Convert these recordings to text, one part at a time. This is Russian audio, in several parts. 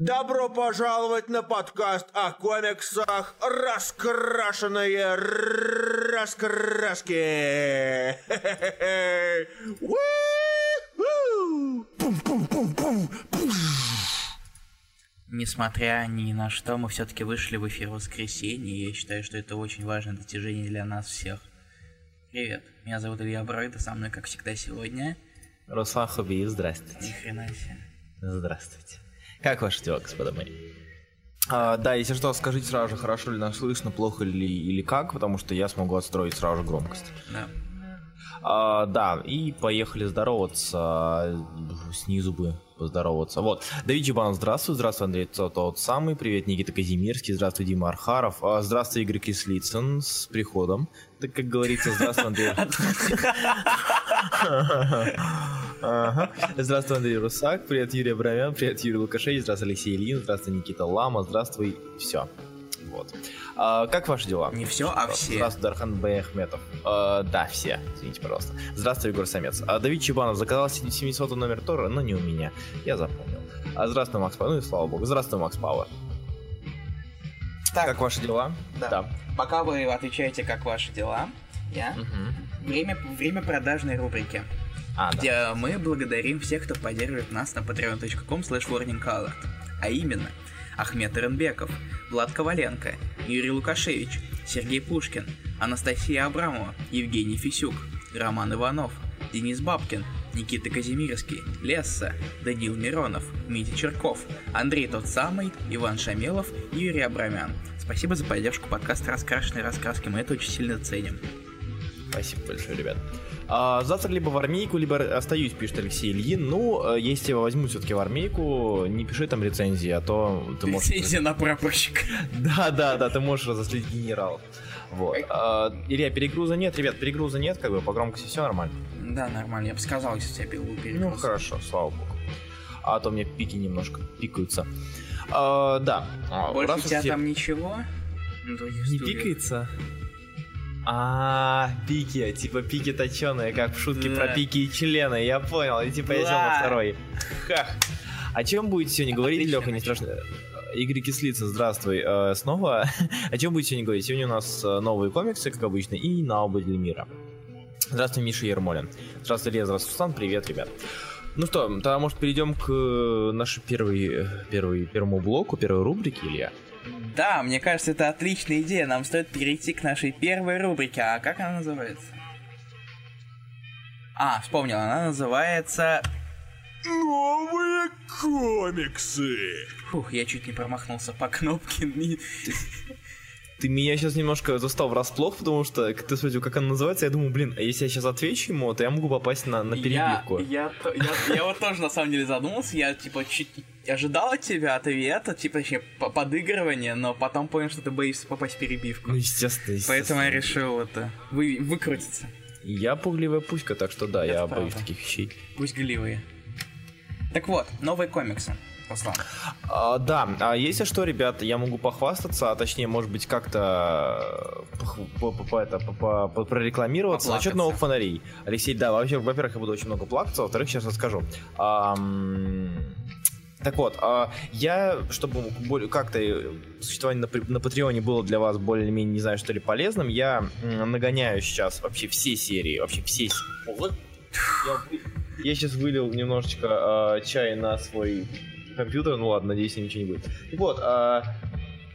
Добро пожаловать на подкаст о комиксах «Раскрашенные раскраски». Несмотря ни на что, мы все-таки вышли в эфир в воскресенье, и я считаю, что это очень важное достижение для нас всех. Привет, меня зовут Илья Бройда, со мной, как всегда, сегодня... Руслан Хубиев, здравствуйте. Ни хрена себе. Здравствуйте. Как ваши дела, господа мои? А, да, если что, скажите сразу же, хорошо ли нас слышно, плохо ли или как, потому что я смогу отстроить сразу же громкость. Да. А, да, и поехали здороваться. Снизу бы поздороваться. Вот. Давид Чебанов, здравствуй. Здравствуй, Андрей тот, тот самый. Привет, Никита Казимирский. Здравствуй, Дима Архаров. А, здравствуй, Игорь Кислицын с приходом. Так как говорится, здравствуй, Андрей. Здравствуй, Андрей Русак. Привет, Юрий Абрамян. Привет, Юрий Лукашевич. Здравствуй, Алексей Ильин. Здравствуй, Никита Лама. Здравствуй. Все. Вот. А, как ваши дела? Не все, а все. Здравствуй, Дархан Бэхметов. А, да, все. Извините, пожалуйста. Здравствуй, Егор Самец. А, Давид Чебанов заказал 700 номер Тора, но не у меня. Я запомнил. А, здравствуй, Макс Пауэр. Ну и слава богу. Здравствуй, Макс Пауэр. Так, Как ваши дела? Да. Пока вы отвечаете, как ваши дела, я... Мгм. Время, время продажной рубрики, А, да. где мы благодарим всех, кто поддерживает нас на patreon.com slash А именно, Ахмед Иренбеков, Влад Коваленко, Юрий Лукашевич, Сергей Пушкин, Анастасия Абрамова, Евгений Фисюк, Роман Иванов, Денис Бабкин, Никита Казимирский, Лесса, Данил Миронов, Митя Черков, Андрей тот самый, Иван Шамелов Юрий Абрамян. Спасибо за поддержку подкаста «Раскрашенные раскраски», мы это очень сильно ценим. Спасибо большое, ребят. А, завтра либо в армейку, либо остаюсь, пишет Алексей Ильин. Ну, э, если тебя возьмут все-таки в армейку, не пиши там рецензии, а то ты можешь... Лицензия на прапорщика. Да, да, да, ты можешь разослить генерал. Вот. А, Илья, перегруза нет, ребят, перегруза нет, как бы по громкости все нормально. Да, нормально, я бы сказал, если у тебя был Ну, перегруз. хорошо, слава богу. А то мне пики немножко пикаются. А, да. А, Больше раз у тебя все- там ничего? Других Не пикается? А, пики, типа пики точеные, как в шутке Да. про пики и члены, я понял, и типа я сел на второй. Хах. О чем будете сегодня говорить, Отлично Леха, не страшно? Игорь Кислицын, здравствуй. Э, снова. О чем будете сегодня говорить? Сегодня у нас э, новые комиксы, как обычно, и на обыдли мира. Здравствуй, Миша Ермолин. Здравствуй, Илья, здравствуй, Руслан. Привет, ребят. Ну что, тогда, может, перейдем к э, нашей первой, первой, первому блоку, первой рубрике, Илья? Да, мне кажется, это отличная идея. Нам стоит перейти к нашей первой рубрике. А как она называется? А, вспомнил, она называется... Новые комиксы. Фух, я чуть не промахнулся по кнопке. Ты меня сейчас немножко застал врасплох, потому что ты спросил, как она называется, я думаю, блин, а если я сейчас отвечу ему, то я могу попасть на, на Я, перебивку. я, то- я- я вот тоже на самом деле задумался, я типа чуть ожидал от тебя ответа, типа точнее по- подыгрывание, но потом понял, что ты боишься попасть в перебивку. Ну, естественно, естественно. Поэтому я решил это вы, выкрутиться. Я пугливая пуська, так что да, Это я правда. боюсь таких вещей. Пусть гливые. Так вот, новые комиксы. Руслан. А, да, а если что, ребят, я могу похвастаться, а точнее, может быть, как-то э, прорекламироваться насчет Поплакаться. новых фонарей. Алексей, да, вообще, во-первых, я буду очень много плакаться, во-вторых, сейчас расскажу. Так вот, а, я, чтобы как-то э, существование на, Патреоне было для вас более-менее, не знаю, что ли, полезным, я нагоняю сейчас вообще все серии, вообще все с- Ой, Я, я сейчас вылил немножечко а, чай на свой компьютер, ну ладно, надеюсь, ничего не будет. Так вот, а...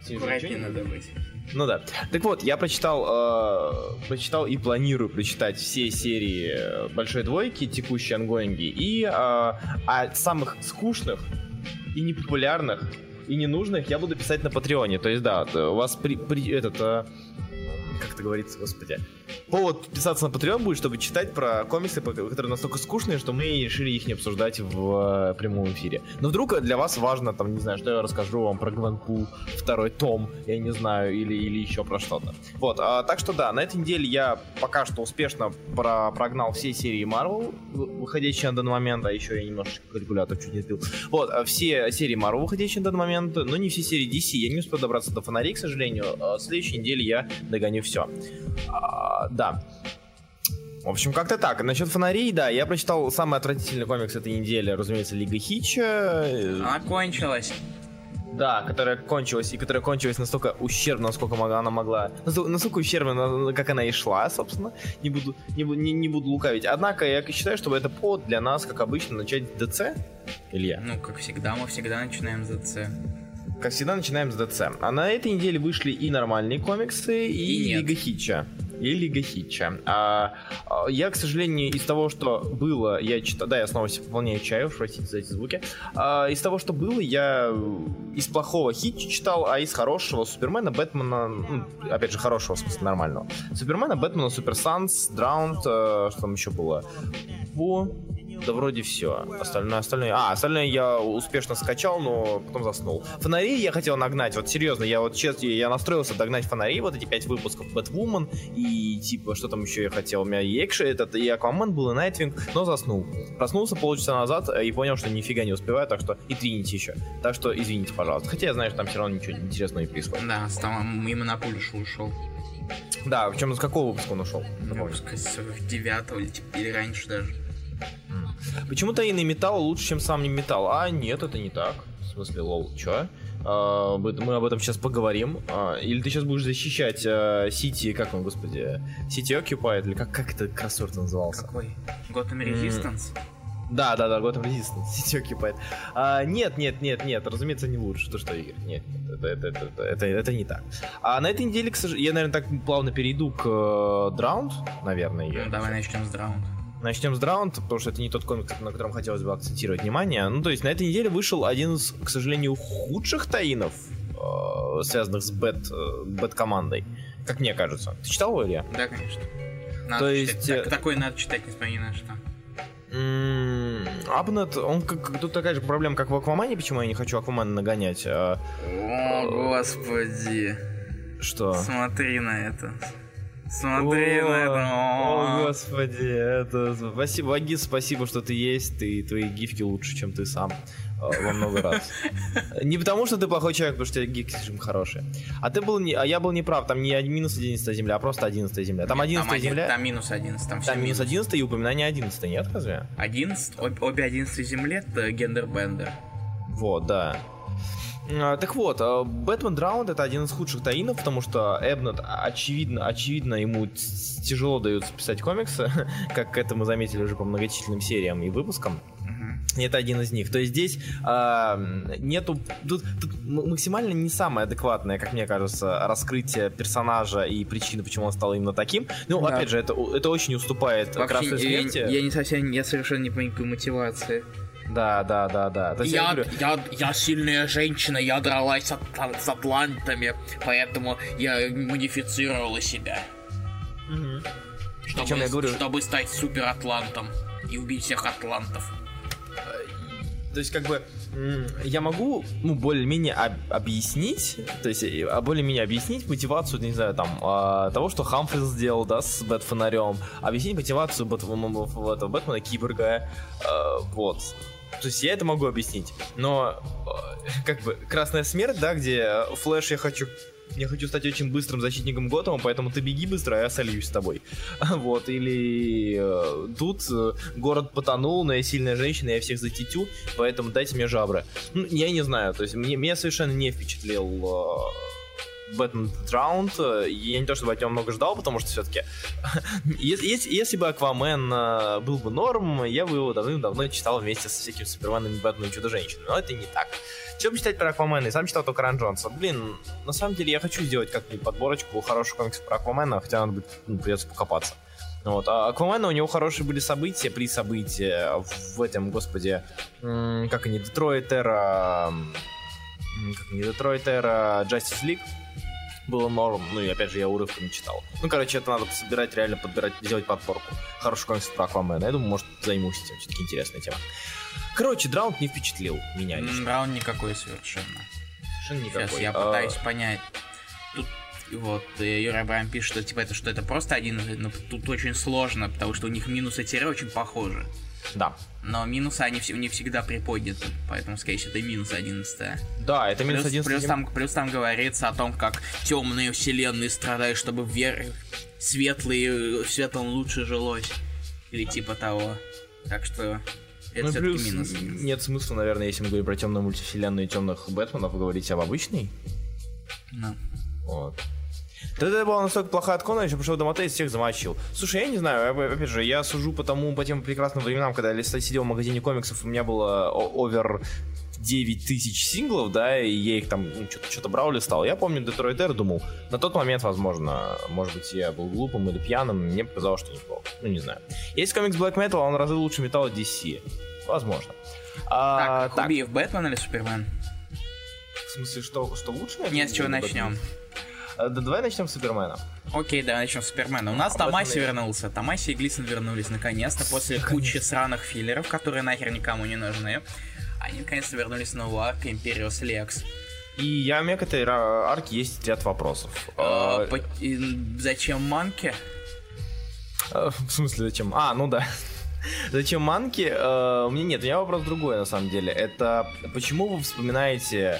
Аккуратнее надо быть. Ну да. Так вот, я прочитал, э, прочитал и планирую прочитать все серии э, Большой Двойки, текущие ангоинги, и э, а самых скучных и непопулярных и ненужных я буду писать на Патреоне. То есть, да, у вас при, при- этот, э, как это говорится, господи, повод подписаться на Patreon будет, чтобы читать про комиксы, которые настолько скучные, что мы решили их не обсуждать в э, прямом эфире. Но вдруг для вас важно, там, не знаю, что я расскажу вам про Гвенпул, второй том, я не знаю, или, или еще про что-то. Вот, а, так что да, на этой неделе я пока что успешно про- прогнал все серии Marvel, вы- выходящие на данный момент, а еще я немножечко калькулятор чуть не сбил. Вот, а, все серии Marvel, выходящие на данный момент, но не все серии DC. Я не успел добраться до фонарей, к сожалению. А, В следующей неделе я догоню все. да. В общем, как-то так. Насчет фонарей, да, я прочитал самый отвратительный комикс этой недели, разумеется, Лига Хича. Она кончилась. Да, которая кончилась, и которая кончилась настолько ущербно, насколько могла, она могла. Настолько, ущербно, как она и шла, собственно. Не буду, не, не, не буду лукавить. Однако я считаю, что это повод для нас, как обычно, начать ДЦ. Илья. Ну, как всегда, мы всегда начинаем с ДЦ. Как всегда, начинаем с ДЦ. А на этой неделе вышли и нормальные комиксы, и, И. Лига Хитча. И Лига Хитча. А, а, я, к сожалению, из того, что было, я читал... Да, я снова выполняю чаю, простите за эти звуки. А, из того, что было, я из плохого Хитча читал, а из хорошего Супермена, Бэтмена... ну, опять же, хорошего, в смысле, нормального. Супермена, Бэтмена, Супер Санс, Драунд, э, что там еще было? Во... Да вроде все. Остальное, остальное... А, остальное я успешно скачал, но потом заснул. Фонари я хотел нагнать, вот серьезно, я вот честно, я настроился догнать фонари, вот эти пять выпусков Бэтвумен, и типа, что там еще я хотел, у меня и Экши, этот, и Аквамен был, и Найтвинг, но заснул. Проснулся полчаса назад и понял, что нифига не успеваю, так что и Тринити еще. Так что извините, пожалуйста. Хотя я знаю, что там все равно ничего интересного не происходит. Да, там мимо на Пулишу ушел. Да, причем с какого выпуска он ушел? Выпуска с девятого или, типа, или раньше даже. Почему тайный металл лучше, чем сам не металл? А, нет, это не так. В смысле, лол, чё? А, мы об этом сейчас поговорим. А, или ты сейчас будешь защищать а, City, как он, господи, City Occupied, или как, как это кроссворд назывался? Какой? Gotham. Resistance? Да, да, да, Gotham Resistance, City Occupied. А, нет, нет, нет, нет, разумеется, не лучше. То что, Игорь? Нет, нет, это, это, это, это, это не так. А на этой неделе, к сожалению, я, наверное, так плавно перейду к э, Драунд, наверное. Ну, давай начнем с Драунд. Начнем с Драунд, потому что это не тот комик, на котором хотелось бы акцентировать внимание. Ну, то есть на этой неделе вышел один из, к сожалению, худших таинов, э, связанных с Бэт, э, Бэт-командой. Как мне кажется. Ты читал его, Илья? Да, конечно. Надо То читать. есть, Так- э, такой надо читать, несмотря ни на что. Абнет, он как, тут такая же проблема, как в Аквамане, почему я не хочу Аквамана нагонять. а, О, господи. что? Смотри на это. Смотри О, на это. О, господи, это... Спасибо, Вагис, спасибо, что ты есть, ты, твои гифки лучше, чем ты сам. э, Во много раз. Не потому, что ты плохой человек, потому что у тебя гифки слишком хорошие. А ты был не... А я был неправ, там не минус 11 земля, а просто 11 земля. Там 11 один- земля, Там минус 11. Там, все там минус 11 и упоминание 11, нет, разве? 11, об- обе 11 земле это гендербендер. Вот, да. А, Так вот, а, Бэтмен Драунд это один из худших таинов, потому что Эбнет, очевидно, очевидно, ему тяжело дается писать комиксы, как это мы заметили уже по многочисленным сериям и выпускам. Это один из них. То есть здесь а, нету... Тут, тут максимально не самое адекватное, как мне кажется, раскрытие персонажа и причины, почему он стал именно таким. Ну, Да. опять же, это, это очень уступает Вообще, Красной я, Смерти. я не совсем, я совершенно не понимаю мотивации. Да, да, да, да. Есть я Я, я, я сильная женщина, я дралась от- с атлантами, поэтому я модифицировала себя, мгм. чтобы, Причем я говорю- чтобы стать супер-атлантом и убить всех атлантов. То есть, как бы, я могу, ну, более-менее об- объяснить, то есть, э, а более-менее объяснить мотивацию, не знаю, там, а, того, что Хамфрис сделал, да, с Бэт-фонарем, объяснить мотивацию Бэт- этого Бэтмена Киборга, а, вот. То есть я это могу объяснить, но э, как бы Красная Смерть, да, где Флэш, я хочу я хочу стать очень быстрым защитником Готэма, поэтому ты беги быстро, а я сольюсь с тобой. Вот, или э, тут э, город потонул, но я сильная женщина, я всех затетю, поэтому дайте мне жабры. Ну, я не знаю, то есть мне, меня совершенно не впечатлил э, Бэтмен Драунд. Э, Я не то чтобы от него много ждал, потому что все-таки если, бы Аквамен э, был бы норм, я бы его давным-давно читал вместе со всякими Суперменами, Бэтменом и Чудо-женщиной. Но это не так. Чем читать про Аквамена? И сам читал только Ран Джонса. Блин, на самом деле я хочу сделать как-нибудь подборочку хороших комиксов про Аквамена, хотя надо будет, ну, придется покопаться. Вот. А Аквамена у него хорошие были события при события в этом, господи, как они, Детройт Эра... Как они, Детройт Эра Justice League было норм, ну и опять же я урывками читал. Ну, короче, это надо собирать, реально подбирать, делать подборку. Хороший комикс про Аквамена. Я думаю, может, займусь этим, все-таки интересная тема. Короче, Драунд не впечатлил меня лично. М, Браун никакой совершенно. Совершенно Сейчас никакой. я А, пытаюсь понять. Тут вот э, Юра Брайан пишет, что типа это что это просто один, но тут очень сложно, потому что у них минусы и тире очень похожи. Да. Но минусы они все, не всегда приподняты, поэтому, скорее всего, это минус 11. Да, это минус Плюс, 11. плюс, там, плюс там говорится о том, как темные вселенные страдают, чтобы вер... светлые, светлым лучше жилось. Или типа того. Так что Это Ну, все-таки плюс минус. нет смысла, наверное, если мы говорим про темную мультивселенную и темных Бэтменов, говорить об обычной. Ну. Вот. Тогда это была настолько плохая откона, еще пришел домой и всех замочил. Слушай, я не знаю, оп- опять же, я сужу по тому, по тем прекрасным временам, когда я сидел в магазине комиксов, у меня было овер 9 тысяч синглов, да, и я их там ну, что-то, что-то брал, листал. Я помню Детройт Эр, думал, на тот момент, возможно, может быть, я был глупым или пьяным, мне показалось, что неплохо. Ну, не знаю. Есть комикс Black Metal, он разы лучше металла DC. Возможно. А, Так, Хубиев Бэтмен или Супермен? В смысле, что, что лучше? Нет, с чего начнем? Бэтмен? А, Да давай начнем с Супермена. Окей, давай начнем с Супермена. У нас этом Томаси вернулся. Томаси и Глисон вернулись наконец-то после кучи сраных филлеров, которые нахер никому не нужны. Они наконец-то вернулись в новую арку Империус Лекс. И я к этой арке есть ряд вопросов. А, А, по- и Зачем Манки? а, В смысле, зачем? А, ну да. Зачем манки? Э, У меня нет, у меня вопрос другой на самом деле. Это почему вы вспоминаете, а,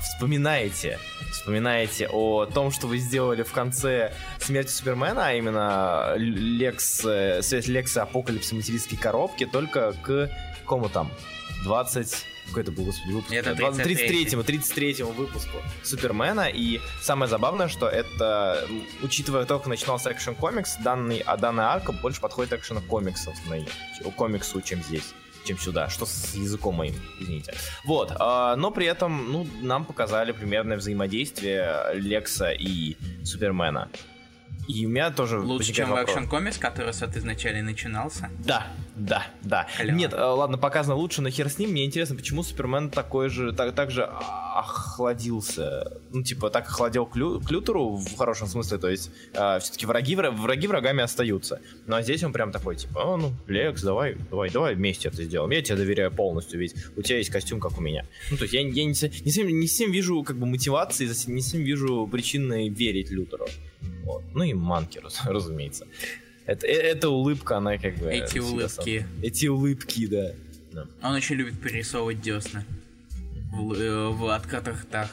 вспоминаете, вспоминаете о том, что вы сделали в конце смерти Супермена, а именно Лекс, э, связь Лекса Апокалипса материнской коробки, только к какому там 20 какой это был, господи, выпуск? Это 20 33-й. 33-му, 33-му выпуску Супермена. И самое забавное, что это, учитывая то, как начинался экшен комикс, данный, а данная арка больше подходит экшену комиксов, комиксу, чем здесь чем сюда, что с языком моим, извините. Вот, а, но при этом, ну, нам показали примерное взаимодействие Лекса и Супермена. И у меня тоже Лучше, чем в вопрос. Action Comics, который с этой изначально начинался. Да, да, да. Клево. Нет, э, ладно, показано лучше, но хер с ним. Мне интересно, почему Супермен такой же, так, так же охладился. Ну, типа, так охладел к, Лю- к Лютеру в хорошем смысле. То есть, все-таки враги, вра- враги врагами остаются. Ну, а здесь он прям такой, типа, о, ну, Лекс, давай, давай, давай вместе это сделаем. Я тебе доверяю полностью, ведь у тебя есть костюм, как у меня. Ну, то есть, я, я не, не, совсем, не совсем вижу, как бы, мотивации, не совсем вижу причины верить Лютеру. Вот. Ну, и Манки, раз- разумеется. Это, э- эта улыбка, она как бы... Эти улыбки. сам- Эти улыбки, да. Да. Он очень любит перерисовывать десна. В, э, в открытых ртах.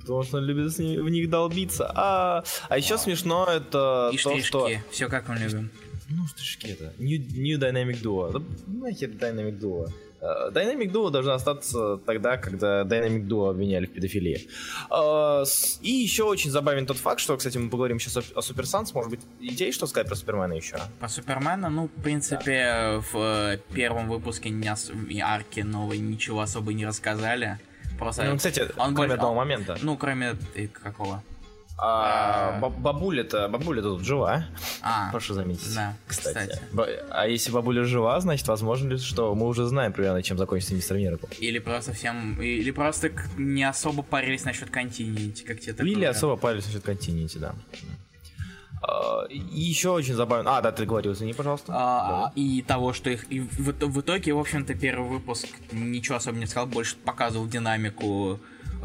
Потому что он любит в них долбиться. А, а еще смешно это И то, штришки. что... Все как мы любим. Ну, штришки это. New, new Dynamic Duo. Да нахер Dynamic Duo. Э, Dynamic Duo должна остаться тогда, когда Dynamic Duo обвиняли в педофилии. Э, И еще очень забавен тот факт, что, кстати, мы поговорим сейчас о, Супер Санс. Может быть, идеи, что сказать про Супермена еще? По Супермену, ну, в принципе, в э, первом выпуске арки новой ничего особо не рассказали. Просто... Ну, кстати, он кроме больше- одного момента. Ну, кроме... какого? А, ба- бабуля-то, бабуля тут жива, А, прошу заметить. да, Кстати. кстати. А если бабуля жива, значит, возможно ли, что мы уже знаем примерно, чем закончится мистер Миракл. Или просто всем... Или просто не особо парились насчет континенти, как тебе так Или говорят. особо парились насчет континенте, да. А, И еще очень забавно... А, да, ты говорил, извини, пожалуйста. А, и того, что их... И в, в итоге, в общем-то, первый выпуск ничего особо не сказал, больше показывал динамику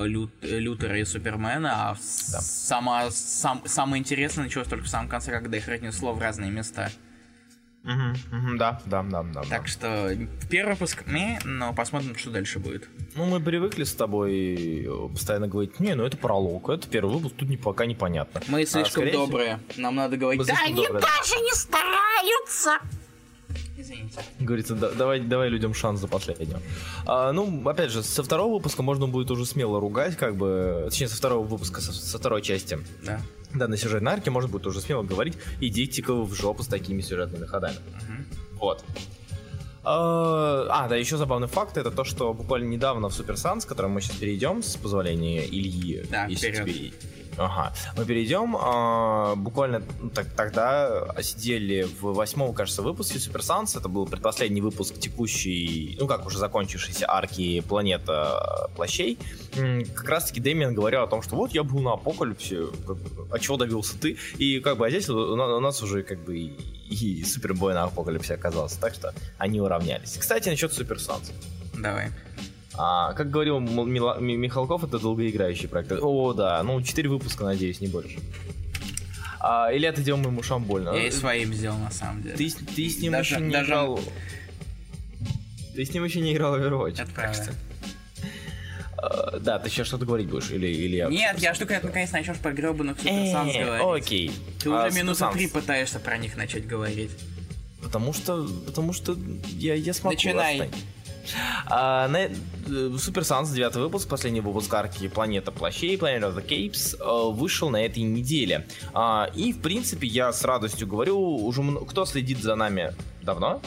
Лют- э, Лютера и Супермена, а Да. сама, сам, самое интересное началось только в самом конце, когда их разнесло в разные места. Мгм, мгм, да, да, да, да. да. Так что первый выпуск не, но посмотрим, что дальше будет. Ну, мы привыкли с тобой э, постоянно говорить, не, ну это пролог, это первый выпуск, тут не, пока непонятно. Мы А, слишком всего, добрые. Нам надо говорить. мы Да, они добрые, да. даже не стараются. Говорится, да- давай, давай людям шанс за последнего. А, ну, опять же, со второго выпуска можно будет уже смело ругать, как бы, точнее, со второго выпуска, со, со второй части Да. данной сюжетной арки можно будет уже смело говорить, идите-ка в жопу с такими сюжетными ходами. Мгм. Вот. А, а, да, еще забавный факт, это то, что буквально недавно в Супер Санс, к которому мы сейчас перейдем, с позволения Ильи, Да, если вперед. тебе- Ага. Мы перейдем. а, буквально ну, так- тогда сидели в восьмом, кажется, выпуске Супер Санс. Это был предпоследний выпуск текущей, ну как уже закончившейся арки Планета Плащей. М, Как раз таки Дэмиан говорил о том, что вот я был на Апокалипсе, как а чего добился ты? И как бы, а здесь у на- у нас уже как бы и, и Супербой на Апокалипсе оказался. Так что они уравнялись. Кстати, насчет Super Sons. Давай. А, как говорил Мила- Ми- Михалков, это долгоиграющий проект. О, да, ну 4 выпуска, надеюсь, не больше. А, или это делаем ему ушам больно. Я и своим сделал, на самом деле. Ты, с- ты с ним Даже- еще не даже- играл. Ты с ним еще не играл в Overwatch. Это так что- А, да, ты сейчас что-то говорить будешь? Или, или я... Нет, я жду, когда ты наконец начнешь про гребаных Э, Супер Санс говорить. Окей. Ты А, уже минуты Super Sans. три пытаешься про них начать говорить. Потому что, потому что я, я смогу. Начинай. отстань. А, на, э, Super Sans, девятый выпуск, последний выпуск арки Планета Плащей, Planet of the Capes, э, вышел на этой неделе. А, и, в принципе, я с радостью говорю, уже кто следит за нами давно?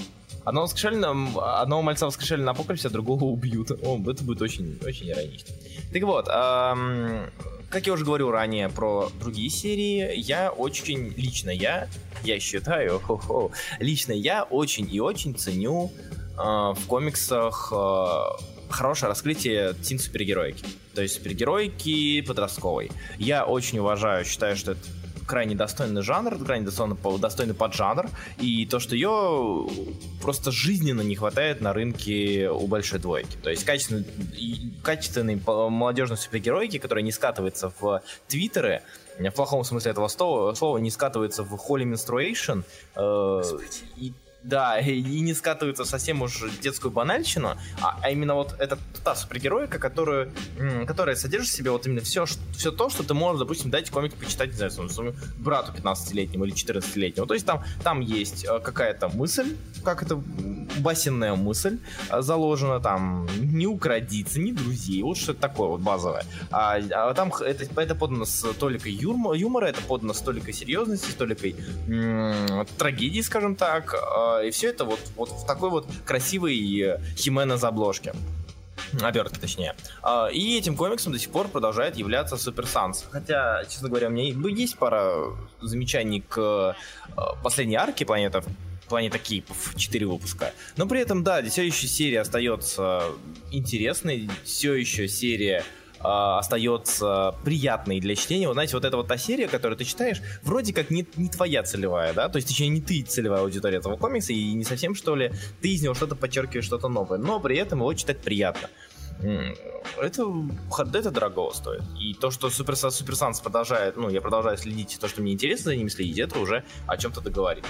Одного, воскрешали на- одного мальца воскрешали на апокалипсе, а другого убьют. О, это будет очень, очень иронично. Так вот, ам, как я уже говорил ранее про другие серии, я очень, лично я, я считаю, хо-хо, лично я очень и очень ценю в комиксах э, хорошее раскрытие тин супергероики. То есть супергероики подростковой. Я очень уважаю, считаю, что это крайне достойный жанр, крайне достойный, достойный поджанр, и то, что ее просто жизненно не хватает на рынке у большой двойки. То есть качественной, и- качественной молодежной супергероики, которая не скатывается в твиттеры, в плохом смысле этого слова, слова не скатывается в Holy Menstruation, э, и да, и не скатывается совсем уж детскую банальщину, а, а именно вот это та супергероика, которую, которая содержит в себе вот именно все, все то, что ты можешь, допустим, дать комик почитать, не знаю, своему, брату 15-летнему или 14-летнему. То есть там, там есть э, какая-то мысль, как это, басенная мысль э, заложена, там, не украдиться, не друзей, вот что-то такое вот базовое. А, а там это, это подано с толикой юмора, это подано с толикой серьезности, с толикой м, трагедии, скажем так, э, и все это вот, вот в такой вот красивой э, Хименес обложке. Обертки, точнее. А, И этим комиксом до сих пор продолжает являться Супер Санс. Хотя, честно говоря, у меня и- есть пара замечаний к э, последней арке планета Планета Кейпов, 4 выпуска. Но при этом, да, все еще серия остается интересной, все еще серия а, остается приятной для чтения. Вот знаете, вот эта вот та серия, которую ты читаешь, вроде как не, не твоя целевая, да, то есть точнее не ты целевая аудитория этого комикса, и не совсем, что ли, ты из него что-то подчеркиваешь, что-то новое, но при этом его читать приятно. Это, это дорого стоит. И то, что Супер, Супер Санс продолжает, ну, я продолжаю следить, то, что мне интересно за ними следить, это уже о чем-то договорит.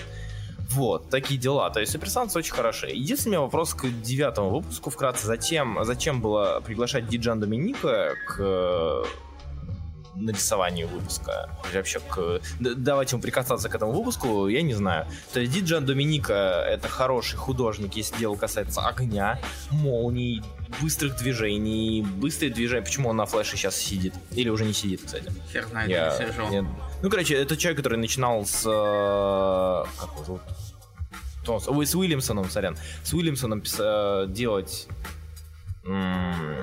Вот, такие дела. То есть Супер Санс очень хороши. Единственный вопрос к девятому выпуску вкратце. Зачем, зачем было приглашать Диджан Доминика к э, нарисованию выпуска? Вообще, к... давайте ему прикасаться к этому выпуску, я не знаю. То есть Диджан Доминика это хороший художник, если дело касается огня, молний, быстрых движений, быстрые движения. Почему он на флеше сейчас сидит? Или уже не сидит, кстати? Хер знает, Я- не сижу. я- Ну, короче, это человек, который начинал с... э, Как его зовут? Он? Ой, с Уильямсоном, сорян. С Уильямсоном пис- э, делать... м,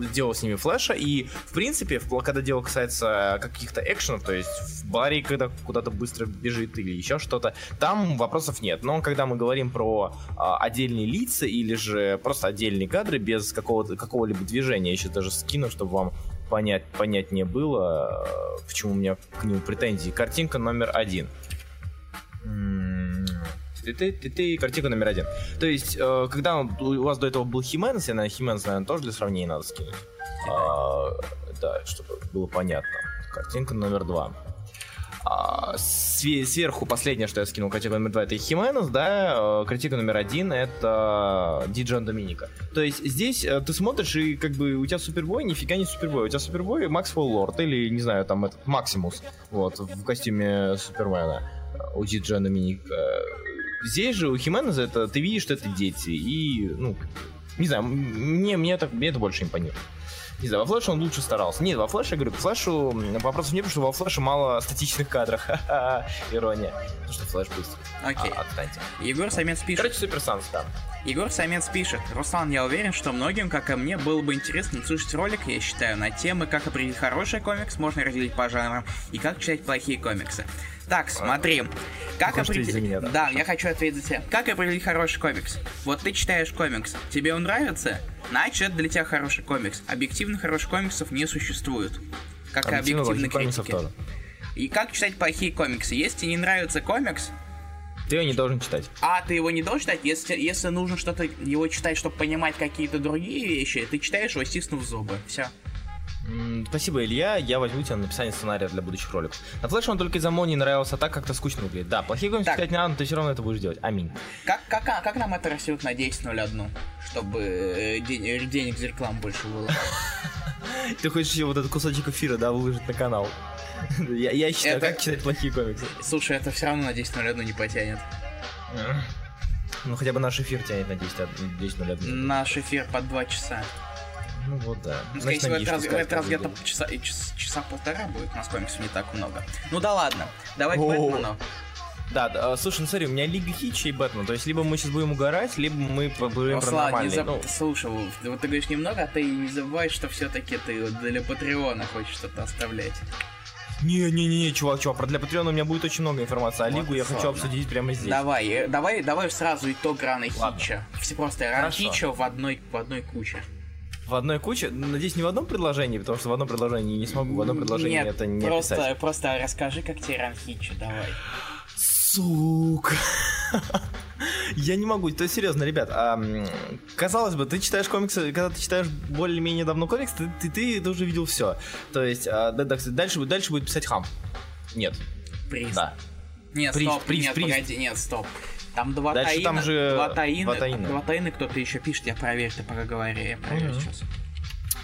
делал с ними флеша, и, в принципе, когда дело касается каких-то экшенов, то есть в баре, когда куда-то быстро бежит или еще что-то, там вопросов нет. Но когда мы говорим про а, отдельные лица или же просто отдельные кадры без какого-то, какого-либо движения, сейчас даже скину, чтобы вам понять, понятнее было, э, почему у меня к нему претензии. Картинка номер один. М, ты-ты-ты-ты, Картинка номер один. То есть, э, когда он- у вас до этого был Хименес, я на Хименес, наверное, тоже для сравнения надо скинуть. А, да, чтобы было понятно. Картинка номер два. А, све- сверху последнее, что я скинул, картинка номер два, это Хименес, да, э, картинка номер один, это Диджон Доминика. То есть здесь э, ты смотришь, и как бы у тебя Супербой нифига не Супербой, у тебя Супербой Максвелл Лорд, или, не знаю, там этот Максимус, вот, в костюме Супермена э, у Диджона Доминика. Здесь же у Хименеза это, ты видишь, что это дети, и, ну, не знаю, мне, мне, это, мне это больше импонирует. Не знаю, во флеше он лучше старался. Нет, во флеше, я говорю, к флешу вопросов нет, потому что во флеше мало статичных кадров. Ха-ха, Ирония. Потому что флеш быстрый. Окей. А, отстаньте. Егор Самец пишет. Короче, Супер Санс, да. Егор Самец пишет. Руслан, я уверен, что многим, как и мне, было бы интересно слушать ролик, я считаю, на темы, как определить хороший комикс, можно разделить по жанрам, и как читать плохие комиксы. Так, смотри. Как определить... да? Да, я хочу ответить за тебя. Как определить хороший комикс? Вот ты читаешь комикс, тебе он нравится? Значит, это для тебя хороший комикс. Объективно хороших комиксов не существует. Как и Объективно критики. И как читать плохие комиксы? Если тебе не нравится комикс, Ты его не должен читать. а ты его не должен читать, если, если нужно что-то его читать, чтобы понимать какие-то другие вещи, ты читаешь его, стиснув зубы. Все. Спасибо, Илья. Я возьму тебя на написание сценария для будущих роликов. На флеше он только из-за Мони нравился так, как-то скучно выглядит. Да, плохие комиксы Так. читать не надо, но ты все равно это будешь делать. Аминь. Как, как, а, как нам это растет на 10.01, чтобы э, ден- э, денег за рекламу больше было? Ты хочешь еще вот этот кусочек эфира, да, выложить на канал? Я, я считаю, Это- как читать плохие комиксы. Слушай, это все равно на 10.01 не потянет. Ну, хотя бы наш эфир тянет на 10, 10 0 Наш эфир по два часа. Ну вот, да. Ну, скорее всего, это раз, что это раз где-то часа, час- часа полтора будет, у нас комиксов не так много. Ну да ладно, давай к. Бэтмену. Да, да, а, слушай, ну смотри, у меня Лига Хитча и Бэтмен. То есть, либо мы сейчас будем угорать, либо мы поговорим про Руслан, не нормальные. заб... ну, Слушай, вот ты говоришь немного, а ты не забывай, что все-таки ты для Патреона хочешь что-то оставлять. Не-не-не, чувак, чувак, про для Патреона у меня будет очень много информации, а Вот Лигу я ладно. хочу обсудить прямо здесь. Давай, э, давай, давай сразу итог раны. Хитча. Все просто ран Хорошо. Хитча в одной, в одной куче. В одной куче? Надеюсь, не в одном предложении, потому что в одном предложении не смогу, в одном предложении Нет, это не просто, описать. просто расскажи, как тебе ран Хитча, давай. Сука. Я не могу, то есть серьезно, ребят, а, казалось бы, ты читаешь комиксы, когда ты читаешь более-менее давно комикс, ты, ты, ты, ты уже видел все. То есть, а, да, да, дальше, будет- дальше будет писать хам. Нет, Приз. да. Нет, Приз, стоп, приз, нет, приз. погоди, нет, стоп. Там два Дальше таина, там же два таина, два таина. два таина кто-то еще пишет, я проверю, ты пока говори, я проверю Мгм. сейчас.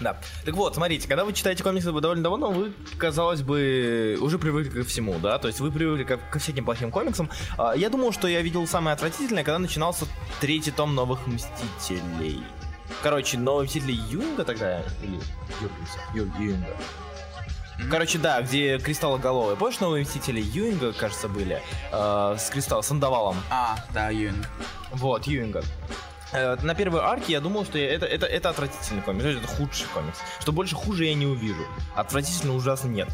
Да. Так вот, смотрите, когда вы читаете комиксы довольно давно, вы, казалось бы, уже привыкли ко всему, да, то есть вы привыкли ко, ко всяким плохим комиксам. А, Я думал, что я видел самое отвратительное, когда начинался третий том новых Мстителей. Короче, новые Мстители Юинга тогда, или Юргенса, Ю- Юинга. Короче, да, где кристаллоголовые. Помнишь, новые Мстители Юинга, кажется, были? Э, с кристалл, с андавалом. А, да, Юинг. Вот, Юинга. Э, На первой арке я думал, что я- это, это, это отвратительный комикс, это худший комикс. Что больше хуже я не увижу. Отвратительно ужасно нет.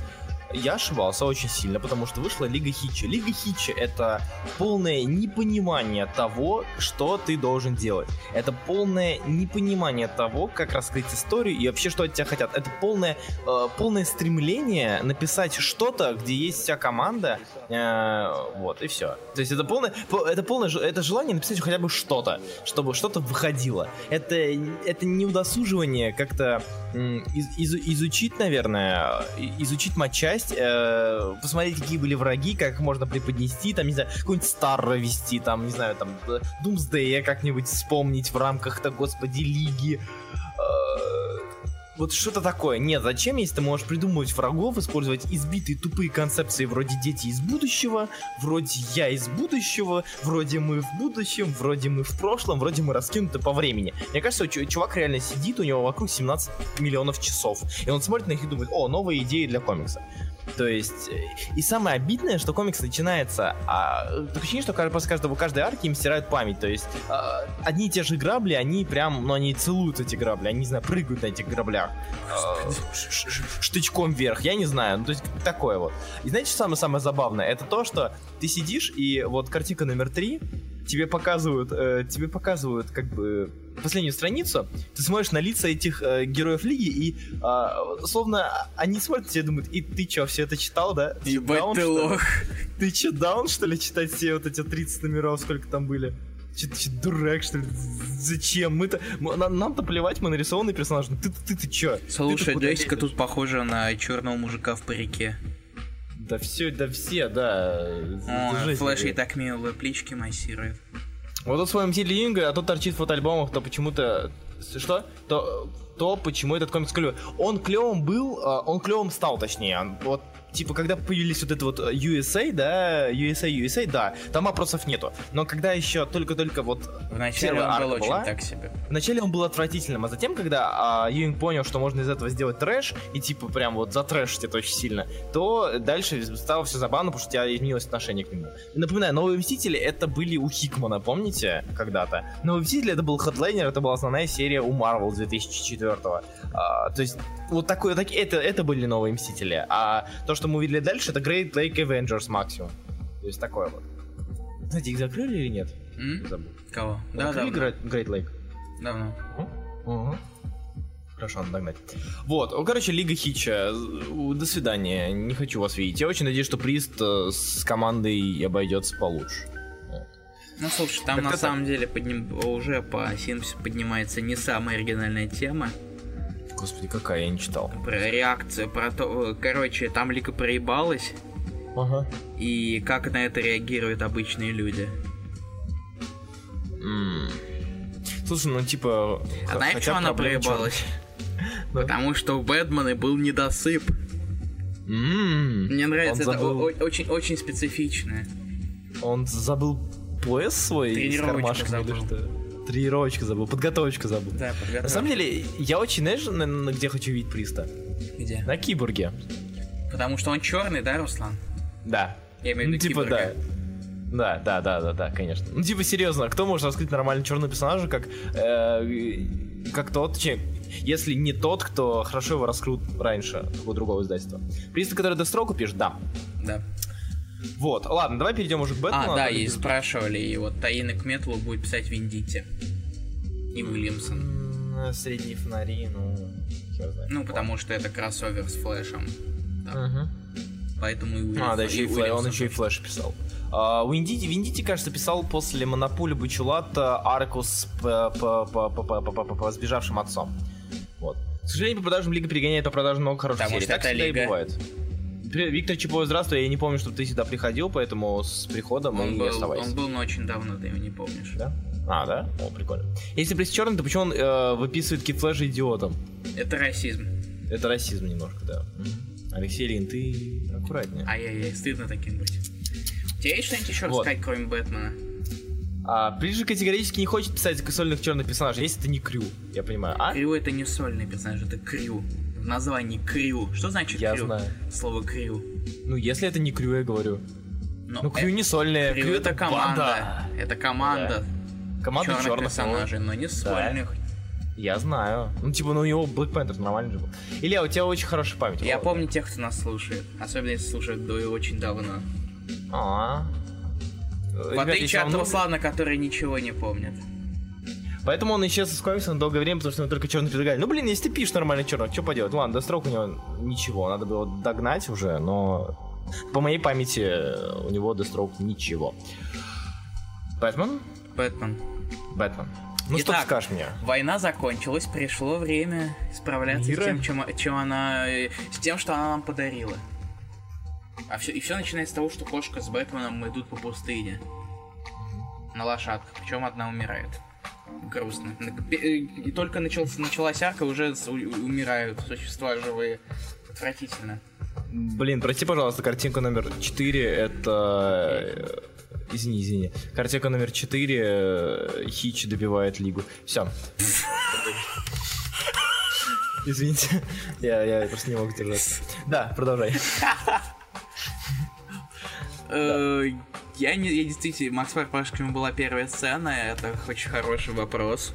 Я ошибался очень сильно, потому что вышла Лига Хитча. Лига Хитча — это полное непонимание того, что ты должен делать. Это полное непонимание того, как раскрыть историю и вообще, что от тебя хотят. Это полное, э, полное стремление написать что-то, где есть вся команда, э, вот, и все. То есть это полное, по- это полное, это желание написать хотя бы что-то, чтобы что-то выходило. Это, это не удосуживание как-то из- изу- изучить, наверное, и- изучить матчасть, э, посмотреть, какие были враги, как можно преподнести, там, не знаю, какой-нибудь Старро вести, там, не знаю, там, э, Doomsday как-нибудь вспомнить в рамках-то, господи, лиги. Э, Вот что-то такое. Нет, зачем, если ты можешь придумывать врагов, использовать избитые тупые концепции вроде дети из будущего, вроде я из будущего, вроде мы в будущем, вроде мы в прошлом, вроде мы раскинуты по времени. Мне кажется, чу- чувак реально сидит, у него вокруг 17 миллионов часов, и он смотрит на них и думает, о, новые идеи для комикса. То есть, э, и самое обидное, что комикс начинается, а, такое ощущение, что после каждого, каждой арки им стирают память, то есть, а, одни и те же грабли, они прям, ну, они целуют эти грабли, они, не знаю, прыгают на этих граблях, а, штычком вверх, я не знаю, ну, то есть, такое вот. И знаете, что самое-самое забавное? Это то, что ты сидишь, и вот картинка номер три, тебе показывают, э, тебе показывают, как бы, последнюю страницу, ты смотришь на лица этих э, героев лиги, и а, словно они смотрят на тебя и думают, и ты чё, все это читал, да? Ты Ебать даун, ты лох. Ты чё, даун, что ли, читать все вот эти 30 номеров, сколько там были? Че ты дурак, что ли? Зачем? Мы-то... мы- нам- нам-то плевать, мы нарисованный персонаж. Ну ты, ты, ты, чё? Слушай, Ты-то Джессика тут похожа на черного мужика в парике. Да все, да все, да. О, Флэш какая-то. так мило плечики массирует. Вот тут своем стиле Юнга, а тут торчит в фотоальбомах, то почему-то... Что? То, то, почему этот комикс клевый. Он клевым был, а, он клевым стал, точнее. Он- Вот, типа, когда появились вот это вот э, USA, да, USA, USA, да, там вопросов нету. Но когда еще только-только вот Вначале он был очень была? так себе. Вначале он был отвратительным, а затем, когда а, Юинг понял, что можно из этого сделать трэш, и типа прям вот затрэшить это очень сильно, то дальше стало все забавно, потому что у тебя изменилось отношение к нему. Напоминаю, Новые Мстители это были у Хикмана, помните, когда-то? Новые Мстители это был хедлайнер, это была основная серия у Marvel 2004 а, То есть вот такое, так, это, это были Новые Мстители, а то, что мы увидели дальше, это Great Lake Avengers максимум. То есть такое вот. Знаете, их закрыли или нет? М? Забыл. Кого? Да, Закрыли давно. Great, Great Lake? Давно. Угу. Хорошо, надо догнать. Вот, ну, короче, Лига Хича. До свидания. Не хочу вас видеть. Я очень надеюсь, что Прист э, с командой обойдется получше. Ну слушай, там Так на самом деле подним- уже по синапсису поднимается не самая оригинальная тема. Господи, какая я не читал. Про реакцию, про то... Короче, там Лика проебалась, Ага. и как на это реагируют обычные люди. Слушай, ну типа. А знаешь, что она проебалась? Да. Потому что у Бэтмена был недосып. М, Мне нравится, Он это забыл- очень, очень специфичное. Он забыл пояс свой с Тренировочку кармашками или забыл. что? Тренировочку забыл, подготовочку забыл. Да, На подготовь. самом деле, я очень, знаешь, на, на где хочу видеть Приста? Где? На киборге. Потому что он черный, да, Руслан? Да. Я имею в Ну, виду типа, да. киборга. Да, да, да, да, да, конечно. Ну, типа, серьезно, кто может раскрыть нормального черного персонажа, как, э, как тот, че, если не тот, кто хорошо его раскрыл раньше у другого издательства. Приз, который Дестроку пишет, да. Да. Вот, ладно, давай перейдем уже к а, Бэтмену. А, да, и спрашивали, и вот Таины к Метлу будет писать Виндити и Уильямсон. Средние фонари, ну. Ну, потому что это кроссовер с Флэшем. Поэтому и а, Уильямсон. А, да, еще и, Флэ... он еще и Флэш писал. Виндити, uh, Виндити, кажется, писал после монополии Бачулата арку с по, по, по, по, по, по, по сбежавшим отцом. Вот. К сожалению, по продажам лига перегоняет по продажам много хороших Потому серий. Что так всегда лига... и бывает. Виктор Чипов, здравствуй. Я не помню, чтобы ты сюда приходил, поэтому с приходом Он и был, оставайся. он был, но очень давно, ты его не помнишь. Да? А, да? О, прикольно. Если Приз черный, то почему он э, выписывает Китфлэша идиотом? Это расизм. Это расизм немножко, да. Алексей Лин, ты аккуратнее. Ай-яй-яй, стыдно таким быть. У тебя есть что-нибудь еще Вот. рассказать, кроме Бэтмена? А, Приз же категорически не хочет писать сольных черных персонажей, если это не Крю, я понимаю. А? Крю это не сольный персонаж, это Крю. В названии Крю. Что значит Я Крю? знаю. Слово Крю. Ну, если это не Крю, я говорю. Но Ну, Крю э, не сольная, Крю Крю это команда. Это команда Команда черных черных персонажей, но не сольных. Я знаю. Ну, типа, ну, у него Black Panther нормально же был. Илья, у тебя очень хорошая память. Я Ладно. помню тех, кто нас слушает. Особенно если слушают до и очень давно. А. В отличие от Руслана, который ничего не помнит. Поэтому он исчез из комикса на долгое время, потому что ему только черный предлагали. Ну, блин, если ты пишешь нормально черных, что поделать? Ладно, Дестрок у него ничего, надо было догнать уже, но по моей памяти э, у него Дестрок ничего. Бэтмен? Бэтмен. Бэтмен. Ну, что ты Итак, скажешь мне? Война закончилась, пришло время справляться Мира? с тем, чем, чем она, э, с тем, что она нам подарила. А все, и все начинается с того, что кошка с Бэтменом идут по пустыне. На лошадках, причем одна умирает. Грустно. Э, И только начался, началась арка, уже умирают существа живые. Отвратительно. Блин, прости, пожалуйста, картинка номер 4 это... э, Извини, извини. Картинка номер 4 Хич добивает Лигу. Все. Извините, я, я просто не мог держаться. Да, продолжай. Э, Я не, я действительно, Макс Парпашкин была первая сцена, это очень хороший вопрос.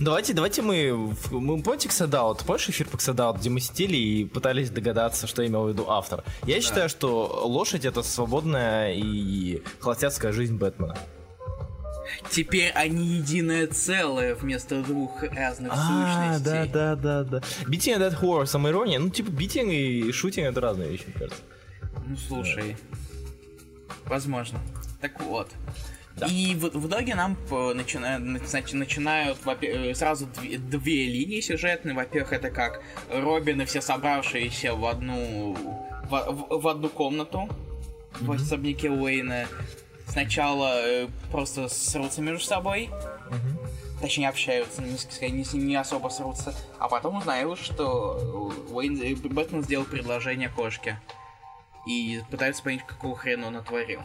Давайте, давайте мы... Мы помните Ксадаут? Помнишь эфир по Ксадаут, где мы сидели и пытались догадаться, что имел в виду автор? Я считаю, что лошадь это свободная и холостяцкая жизнь Бэтмена. Теперь они единое целое вместо двух разных А, сущностей. да, да, да, да. A Dead Horse, самоирония. Ну, типа, битинг и шутинг это разные вещи, мне кажется. Ну слушай. Возможно. Так вот. Да. И в, в итоге нам по- начина- нач- начинают э, сразу две, две линии сюжетные. Во-первых, это как Робин и все собравшиеся в одну в, в- в одну комнату в особняке Уэйна. Сначала э, просто срутся между собой, точнее общаются, не, не, не особо срутся, а потом узнают, что Уэйн, э, Бэтмен сделал предложение кошке. И пытаются понять, какого хрена он натворил.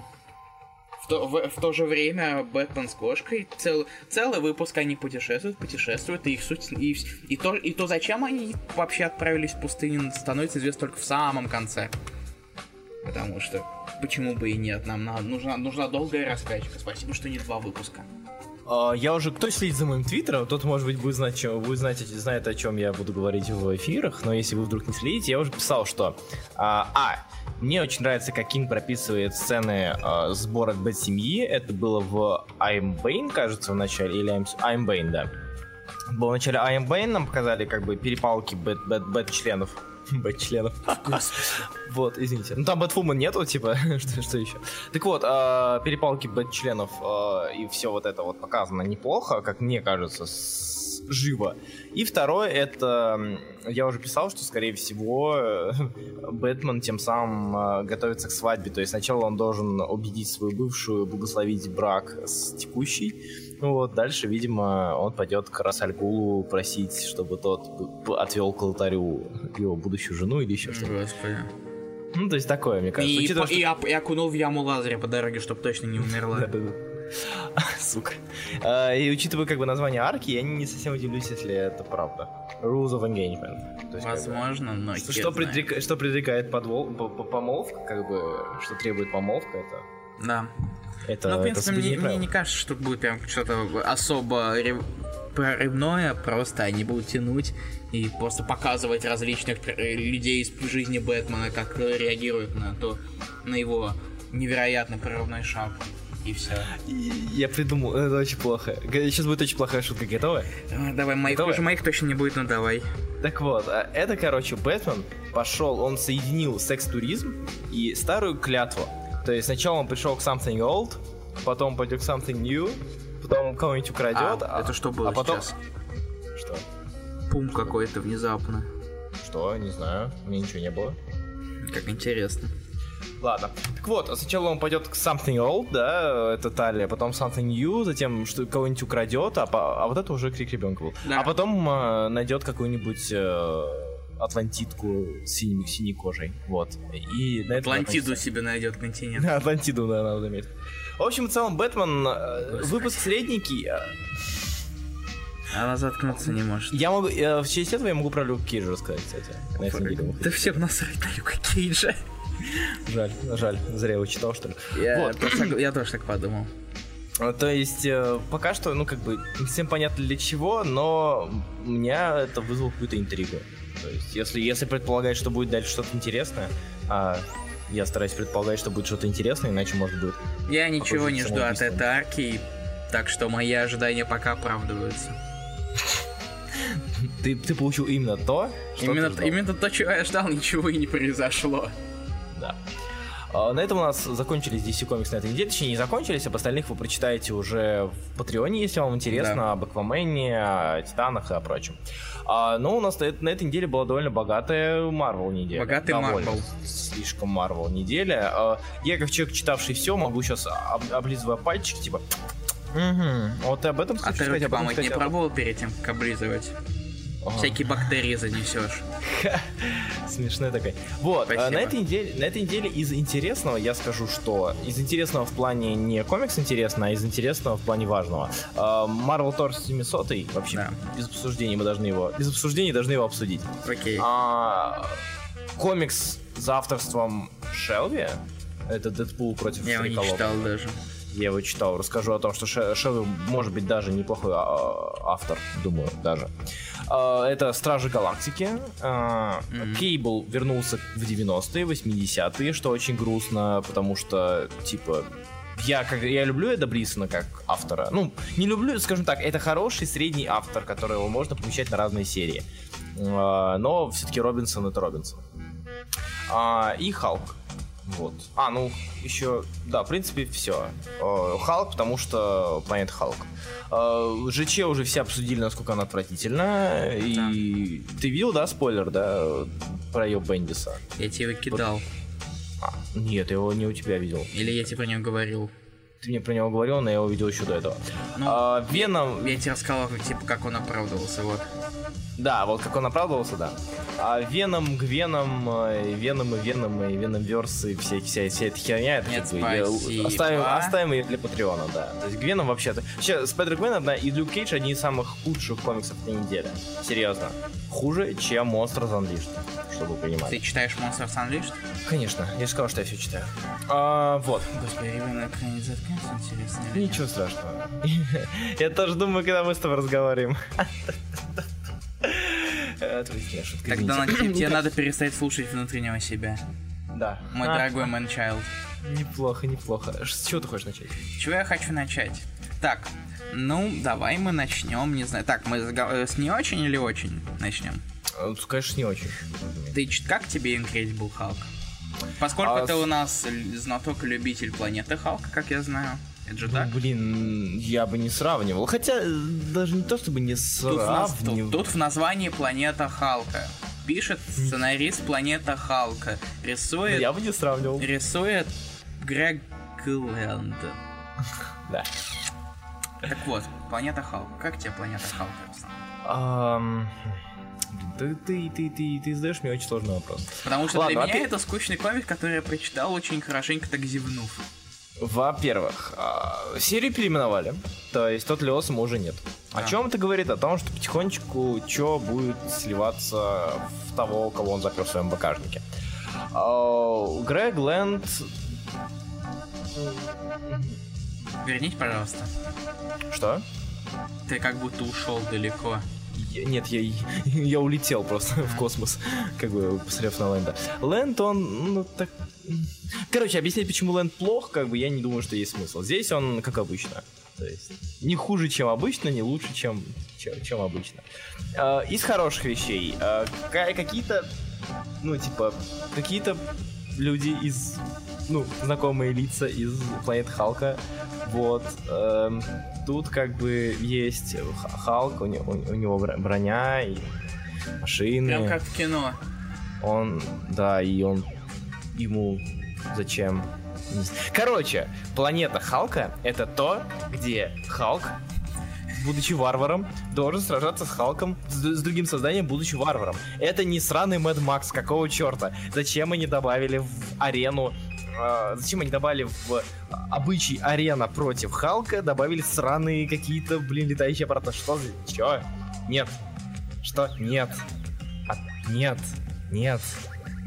В то, в, в то же время Бэтмен с кошкой цел, целый выпуск они путешествуют, путешествуют, и их суть и, и то и то зачем они вообще отправились в пустыню становится известно только в самом конце. Потому что почему бы и нет, нам на- нужна, нужна долгая раскачка. Спасибо, что не два выпуска. А, Я уже, кто следит за моим твиттером, тот, может быть, будет знать, чем, будет знать, знает, о чем я буду говорить в эфирах, но если вы вдруг не следите, я уже писал, что... А, а, мне очень нравится, как Кинг прописывает сцены а, сбора Бэт-семьи, это было в I'm Bane, кажется, в начале, или I'm, I'm Bane, да. Было в начале I'm Bane, нам показали, как бы, перепалки Бэт- Бэт- Бэт-членов. Бэт-членов. Вот, извините. Ну там Бэтвумен нету, типа, что, что еще? Так вот, а, перепалки бэт-членов а, и все вот это вот показано неплохо, как мне кажется, с- живо. И второе, это я уже писал, что, скорее всего, э, Бэтмен тем самым а, готовится к свадьбе. То есть сначала он должен убедить свою бывшую благословить брак с текущей. Ну вот, дальше, видимо, он пойдет к Расальгулу просить, чтобы тот отвел к алтарю его будущую жену или еще что-то. Господи. Ну, то есть такое, мне кажется. И, Учитывая, по- и, оп- и окунул в яму Лазаря по дороге, чтобы точно не умерла. Сука. А, И учитывая как бы название арки, я не совсем удивлюсь, если это правда. Rules of Engagement. То есть, как бы, Возможно, но Что, что, предрека- что предрекает подвол, по- по- помолвка, как бы, что требует помолвка, это... Да. Это, Ну, в это принципе, мне, мне не кажется, что будет прям что-то особо рев- прорывное, просто они будут тянуть и просто показывать различных э, людей из жизни Бэтмена, как э, реагируют на то, на его невероятный прорывной шаг. И все. Я придумал, это очень плохо. Сейчас будет очень плохая шутка, готовы? Давай, моих уже моих точно не будет, но давай. Так вот, а это, короче, Бэтмен пошел, он соединил секс-туризм и старую клятву. То есть сначала он пришел к something old, потом пойдет к something new, потом кого-нибудь украдет, А, это что было а потом... сейчас? Что? Пум какой-то внезапно. Что? Не знаю, у меня ничего не было. Как интересно. Ладно. Так вот, сначала он пойдет к something old, да, это талия, потом something new, затем что кого-нибудь украдет, а, по- а вот это уже крик ребенка был. Да. А потом э, найдет какую-нибудь э, атлантидку с синей, синей кожей. Вот. И на Атлантиду себе найдет континент. Да, Атлантиду, да, надо заметить. В общем и целом, Бэтмен, э, выпуск средненький. э, Она заткнуться не может. Я могу, э, в честь этого я могу про Люк Кейджа рассказать, кстати. Да всем насрать на Люка Кейджа. Жаль, жаль, зря его читал, что ли. Я, Вот. тоже так- я тоже так подумал. А, То есть, э, пока что, ну, как бы, не всем понятно для чего, но у меня это вызвало какую-то интригу. То есть, если, если предполагать, что будет дальше что-то интересное, а я стараюсь предполагать, что будет что-то интересное, иначе, может быть... Я ничего не жду от этой арки, так что мои ожидания пока оправдываются. Ты, ты получил именно то, что Именно, ты ждал. именно то, чего я ждал, ничего и не произошло. Да. А, На этом у нас закончились DC комикс на этой неделе. Точнее, не закончились, об остальных вы прочитаете уже в Патреоне, если вам интересно, Да. об Аквамене, о Титанах и о прочем. А, но у нас на, этой неделе была довольно богатая Марвел неделя. Богатый Marvel. Слишком Марвел неделя. А, Я, как человек, читавший все, могу сейчас облизывая пальчик, типа... Угу. Вот об этом А ты руки Об помыть не об- пробовал перед тем, как облизывать? Ага. Всякие бактерии занесешь. Смешная такая. Вот, Спасибо. а, на этой, неделе, на этой неделе из интересного я скажу, что из интересного в плане не комикс интересно, а из интересного в плане важного. А, Marvel Thor 700 вообще Да. без обсуждений мы должны его, без обсуждений должны его обсудить. Окей. А, комикс за авторством Шелви, это Дэдпул против Я его не читал даже. Я его читал, расскажу о том, что Ше- Шелви может быть даже неплохой а, автор, думаю, даже. А, Это Стражи Галактики. Мгм. Кейбл вернулся в 90-е, 80-е, что очень грустно, потому что, типа, я, как, я люблю Эда Брисона как автора. Ну, не люблю, скажем так, это хороший средний автор, которого можно помещать на разные серии. Но все-таки Робинсон это Робинсон. И Халк. Вот. А, ну, еще, да, в принципе, все. Халк, потому что Planet Халк. Э, ЖЧ уже все обсудили, насколько она отвратительна. И ты видел, да, спойлер, да, про ее Бендиса? Я тебе его кидал. А, нет, я его не у тебя видел. Или я тебе про него говорил. Ты мне про него говорил, но я его видел еще до этого. Ну, А, Веном, я тебе рассказал, типа, как он оправдывался, вот. Да, вот как он оправдывался, да. А Веном, Гвеном, э, Веном и Веном и Веном Верс и вся, вся, вся эта херня, это Нет, как бы, оставим, оставим ее для Патреона, да. То есть Гвеном вообще-то... Вообще, Спайдер Гвен одна и Люк Кейдж одни из самых худших комиксов этой недели. Серьезно. Хуже, чем Monsters Unleashed, чтобы вы понимали. Ты читаешь Monsters Unleashed? Конечно, я же сказал, что я все читаю. А, вот. Господи, ребенок не заткнется, интересно. Ничего страшного. Я тоже думаю, когда мы с тобой разговариваем. Шутка, Тогда на- тебе надо перестать слушать внутреннего себя. Да. Мой А, дорогой мэнчайлд. Неплохо, неплохо. С чего ты хочешь начать? Чего я хочу начать? Так, ну, давай мы начнем, не знаю. Так, мы с, э, не очень или очень начнем? Э, Конечно, не очень. Ты ч- как тебе Incredible Hulk? Поскольку А ты у нас знаток и любитель планеты Халка, как я знаю. Это же так? Ну, блин, я бы не сравнивал. Хотя, э, даже не то, чтобы не Тут, нас- тут- сравнивал. тут в названии планета Халка. Пишет сценарист планета Халка. Рисует, Я бы не сравнивал. рисует Грег Гленд. Да. Так вот, планета Халка. Как тебе планета Халка, Руслан? Ты, ты, ты, ты, ты задаешь мне очень сложный вопрос. Потому что Ладно, для меня опять- это скучный комик, который я прочитал очень хорошенько так зевнув. Во-первых, а, серию переименовали, то есть тот Леосма уже нет. О А. чем это говорит? О том, что потихонечку Чо будет сливаться в того, кого он запер в своем багажнике. А, Грег Лэнд... Вернись, пожалуйста. Что? Ты как будто ушел далеко. Я- Нет, я, я улетел просто в космос, как бы посмотрев на Лэнда. Лэнд, он, ну, так... Короче, объяснять, почему Лэнд плох, как бы, я не думаю, что есть смысл. Здесь он, как обычно. То есть, не хуже, чем обычно, не лучше, чем, чем, чем обычно. А, из хороших вещей. а, ка- какие-то, ну, типа, какие-то люди из, ну, знакомые лица из Планеты Халка. Вот. эм, тут как бы есть Халк, у него, у него бро- броня и машины. Прям как в кино. Он, да, и он ему зачем? Короче, планета Халка это то, где Халк, будучи варваром, должен сражаться с Халком, с, с другим созданием, будучи варваром. Это не сраный Мэд Макс, какого черта? Зачем они добавили в арену э, зачем они добавили в обычай арена против Халка, добавили сраные какие-то, блин, летающие аппараты. Что за... Чё? Нет. Что? Нет. А- Нет. Нет.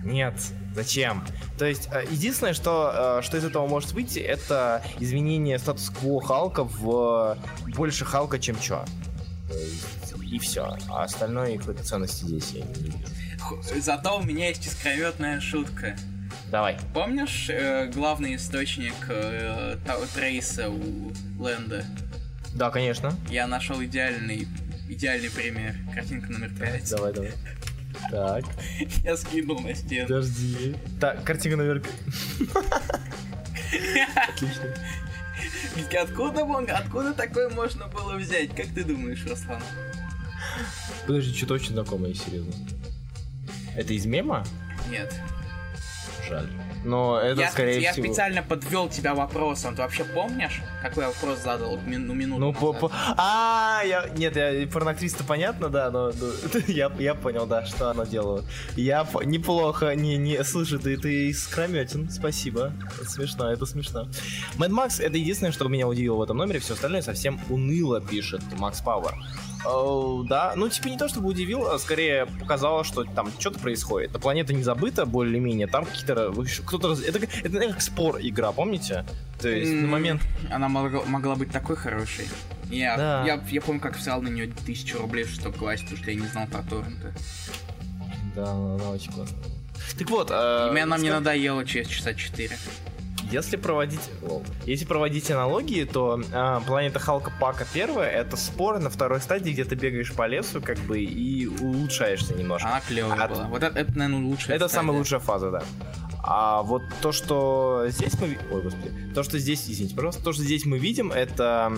Нет. Зачем? То есть, э, единственное, что, э, что из этого может выйти, это изменение статус-кво Халка в э, больше Халка, чем чё. И все. А остальное какой-то ценности здесь я не вижу. Зато у меня есть искрометная шутка. Давай. Помнишь э, главный источник э, трейса у Лэнда? Да, конечно. Я нашел идеальный, идеальный пример. Картинка номер пять. Давай, давай. Так, Я скинул на стену. подожди. Так, картинка пять. Отлично. Откуда, откуда такое можно было взять? Как ты думаешь, Руслан? Подожди, что-то очень знакомое, серьезно. Это из мема? Нет. Жаль. Но это, я, скорее я всего... специально подвел тебя вопросом. Ты вообще помнишь, какой я вопрос задал мин- ну, минуту Ну, по, назад? по... А, я... Нет, я порноактриса понятно, да, но, я, я понял, да, что она делала. Я неплохо, не, не, слушай, ты, ты искрометен, спасибо. Это смешно, это смешно. Mad Max это единственное, что меня удивило в этом номере, все остальное совсем уныло пишет Макс Пауэр. Оу, да, ну типа не то чтобы удивил, а скорее показало, что там что-то происходит. Эта планета не забыта более-менее, там какие-то... Кто-то... Это, как- это наверное, как спор игра, помните? То есть на М, момент... Она могла, могла быть такой хорошей. Я, Да. я, я помню, как взял на нее тысячу рублей шестом классе, потому что я не знал про торренты. Да, она, она очень классная. Так вот, э, И мне она мне надоела через часа четыре. Если проводить, если проводить аналогии, то э, планета Халка Пака первая это спор на второй стадии, где ты бегаешь по лесу, как бы и улучшаешься немножко. Она клевая А была. Вот это, это, наверное, лучшая это стадия. самая лучшая фаза, да. А вот то, что здесь мы... Ой, господи. То, что здесь... Извините, пожалуйста. То, что здесь мы видим, это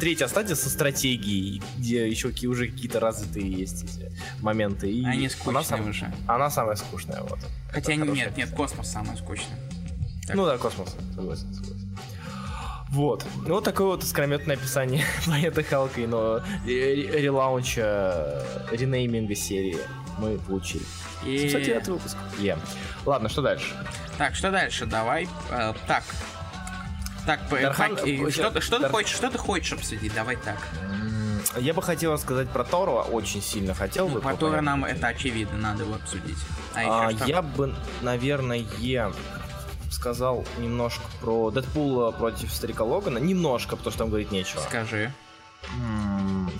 третья стадия со стратегией, где еще какие- уже какие-то развитые есть эти моменты. И Они она, скучные сам- уже. она самая скучная, вот. Хотя Это нет, нет, космос самый скучный. Так. Ну да, космос. Согласен, согласен. Вот. Ну, вот такое вот искрометное описание планеты Халка, но ре- ре- релаунча, ренейминга серии мы получили. И... 709 выпуск. Е. Ладно, что дальше? Так, что дальше? Давай. э, так. Так, Дархан- и э, что, ты- что ты Дар- хочешь, что ты хочешь обсудить? Давай так. Я бы хотел сказать про Тора, очень сильно хотел Ну, бы. про Тора нам это очевидно, надо его обсудить. А, А, я бы, наверное, сказал немножко про Дэдпула против Старика Логана. Немножко, потому что там говорить нечего. Скажи.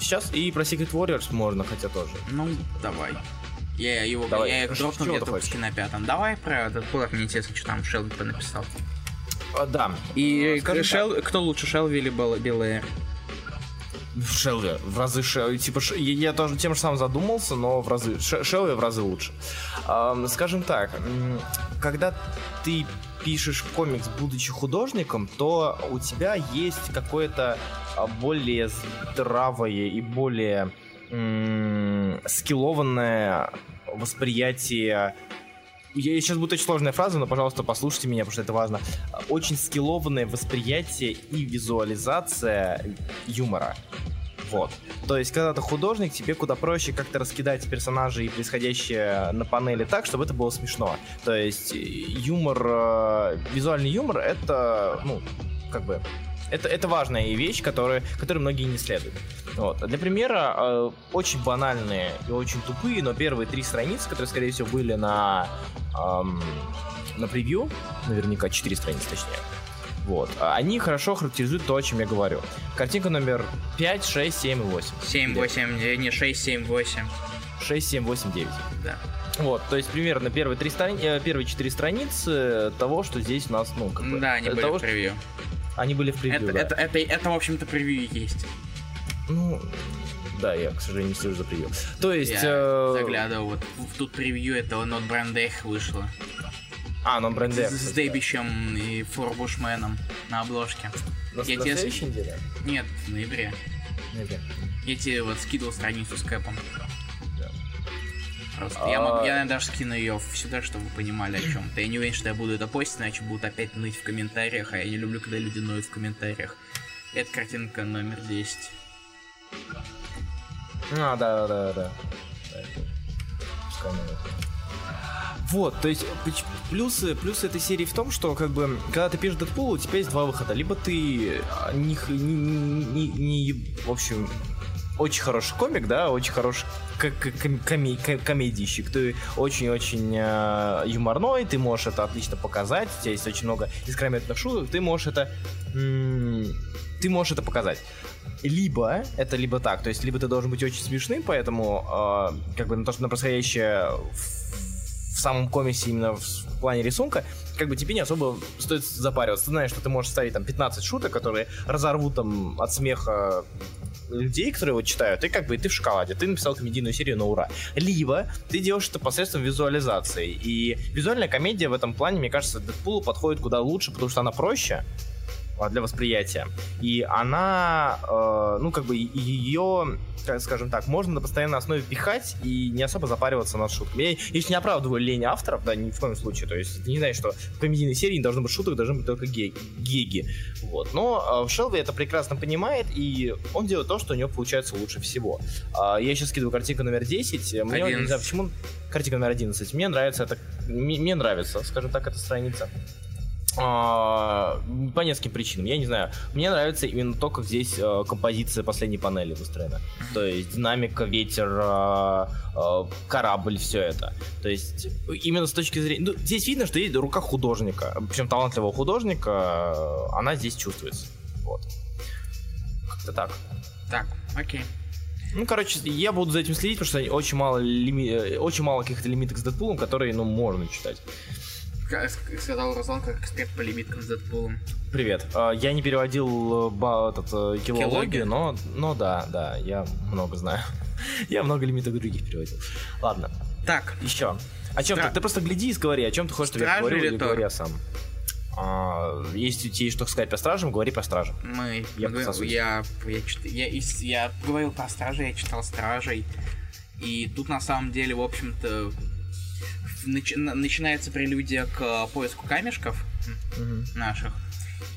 Сейчас и про Secret Warriors можно, хотя тоже. Ну, давай. Я его, Давай. я их дропнул где-то почти на пятом. Давай про Дэдпула, мне интересно, что там Шелби написал. А, да. И Э, скажем так. Шел, кто лучше, Шелви или Бел- Белэйр? В Шелви, в разы Шелви. Типа, Ш- я, тоже тем же самым задумался, но в разы Ш- Шелви в разы лучше. Ам, скажем так, когда ты пишешь комикс, будучи художником, то у тебя есть какое-то а, более здравое и более м, скиллованное восприятие я сейчас будет очень сложная фраза, но, пожалуйста, послушайте меня, потому что это важно. Очень скиллованное восприятие и визуализация юмора. Вот. То есть, когда ты художник, тебе куда проще как-то раскидать персонажей и происходящее на панели так, чтобы это было смешно. То есть, э, юмор, э, визуальный юмор, это, ну, как бы, это, это важная вещь, которую, которую многие не следуют. Вот. Для примера, э, очень банальные и очень тупые, но первые три страницы, которые, скорее всего, были на, эм, на превью, наверняка четыре страницы точнее, вот. Они хорошо характеризуют то, о чем я говорю. Картинка номер 5, 6, 7 и 8. 7, 8, не 6, 7, 8. 6, 7, 8, 9. Да. Вот, то есть примерно первые, три страни... э, первые четыре страницы того, что здесь у нас, ну, как бы... Да, они были того, превью. что- Они были в превью, Это, да. это, это, это, в общем-то, превью и есть. Ну, да, я, к сожалению, не слежу за превью. То есть... Я э, заглядывал, вот в тут превью этого Not Brand Egg вышло. А, ну, бренде. С, с Дэбищем и Форбушменом на обложке. На, я на тебе- следующей неделе? Нет, в ноябре. Нет. Я тебе вот скидывал страницу с Кэпом. Просто А- я, мог- я, наверное, даже скину ее сюда, чтобы вы понимали о чем-то. Я не уверен, что я буду это постить, иначе будут опять ныть в комментариях, а я не люблю, когда люди ноют в комментариях. Это картинка номер 10. А, да, да, да, да. Вот, то есть плюсы, плюсы этой серии в том, что как бы когда ты пишешь Дэдпул, у тебя есть два выхода. Либо ты а, не, не- не- не- в общем, очень хороший комик, да, очень хороший к- к- ком- коме- ко- комедийщик. Ты очень-очень э, юморной, ты можешь это отлично показать, у тебя есть очень много искрометных шуток, ты можешь это... ты можешь это показать. Либо, это либо так, то есть либо ты должен быть очень смешным, поэтому э, как бы на то, что на происходящее в, в самом комиксе именно в, в плане рисунка, как бы тебе не особо стоит запариваться. Ты знаешь, что ты можешь ставить там 15 шуток, которые разорвут там от смеха людей, которые его читают, и как бы ты в шоколаде, ты написал комедийную серию на ура. Либо ты делаешь это посредством визуализации. И визуальная комедия в этом плане, мне кажется, Дэдпулу подходит куда лучше, потому что она проще, для восприятия. И она, э, ну, как бы ее, скажем так, можно на постоянной основе пихать и не особо запариваться над шутками. Я, если не оправдываю лень авторов, да, ни в коем случае. То есть, не знаешь, что в комедийной серии не должно быть шуток, должны быть только ге- геги. Вот. Но э, Шелби это прекрасно понимает, и он делает то, что у него получается лучше всего. А, я сейчас скидываю картинку номер 10. Мне, не 11. знаю, почему... Картинка номер 11. Мне нравится это... Мне, мне нравится, скажем так, эта страница. А, по нескольким причинам. Я не знаю. Мне нравится именно то, как здесь э, композиция последней панели выстроена. То есть динамика, ветер, э, э, корабль, все это. То есть именно с точки зрения... Ну, здесь видно, что есть рука художника. Причем талантливого художника. она здесь чувствуется. Вот. Как-то так. Так, окей. Ну, короче, я буду за этим следить, потому что очень мало, лими... очень мало каких-то лимиток с Дэдпулом, которые, ну, можно читать. Сказал Руслан, как эксперт по лимиткам с Дэдпулом. Привет. А, Я не переводил э, ба, этот, э, килологию, но, но да, да, я много знаю. Я много лимитов других переводил. Ладно, Так, еще. О чем Стра- ты? Ты просто гляди и говори, о чем ты хочешь, чтобы я говорил, или говори сам. А, Если у тебя есть что сказать по стражам, говори по стражам. мы... Я мы- я, я, я, из- я говорил про стражей, я читал стражей. И тут на самом деле, в общем-то, начи- на- начинается прелюдия к поиску камешков наших.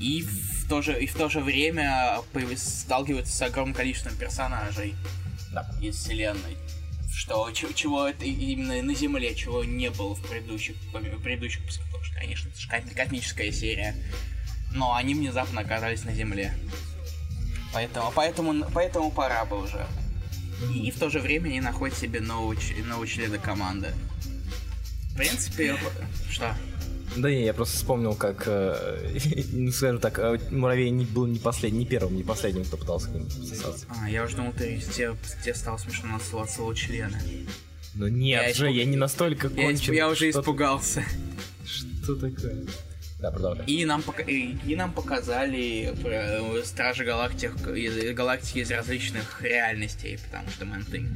И в то же, и в то же время сталкиваются с огромным количеством персонажей Да. из вселенной. Что, ч- чего это именно на Земле, чего не было в предыдущих, в предыдущих выпусках, потому что, конечно, это же ко- космическая серия. Но они внезапно оказались на Земле. Поэтому, поэтому, поэтому пора бы уже. И в то же время они находят себе нового, нового члена команды. В принципе, что? Да не, я просто вспомнил, как, э, ну, скажем так, э, Муравей не был не последним, не первым, не последним, кто пытался к ним присосаться. А, я уже думал, ты, тебе, тебе стало смешно назвать слово члена. Ну нет Я же, испуг- я не настолько Я, кончен. я уже Что испугался. Что такое? Да, продолжай. И нам, пока- и, и нам показали э, Стражи Галактик, галактики из различных реальностей, потому что Thing.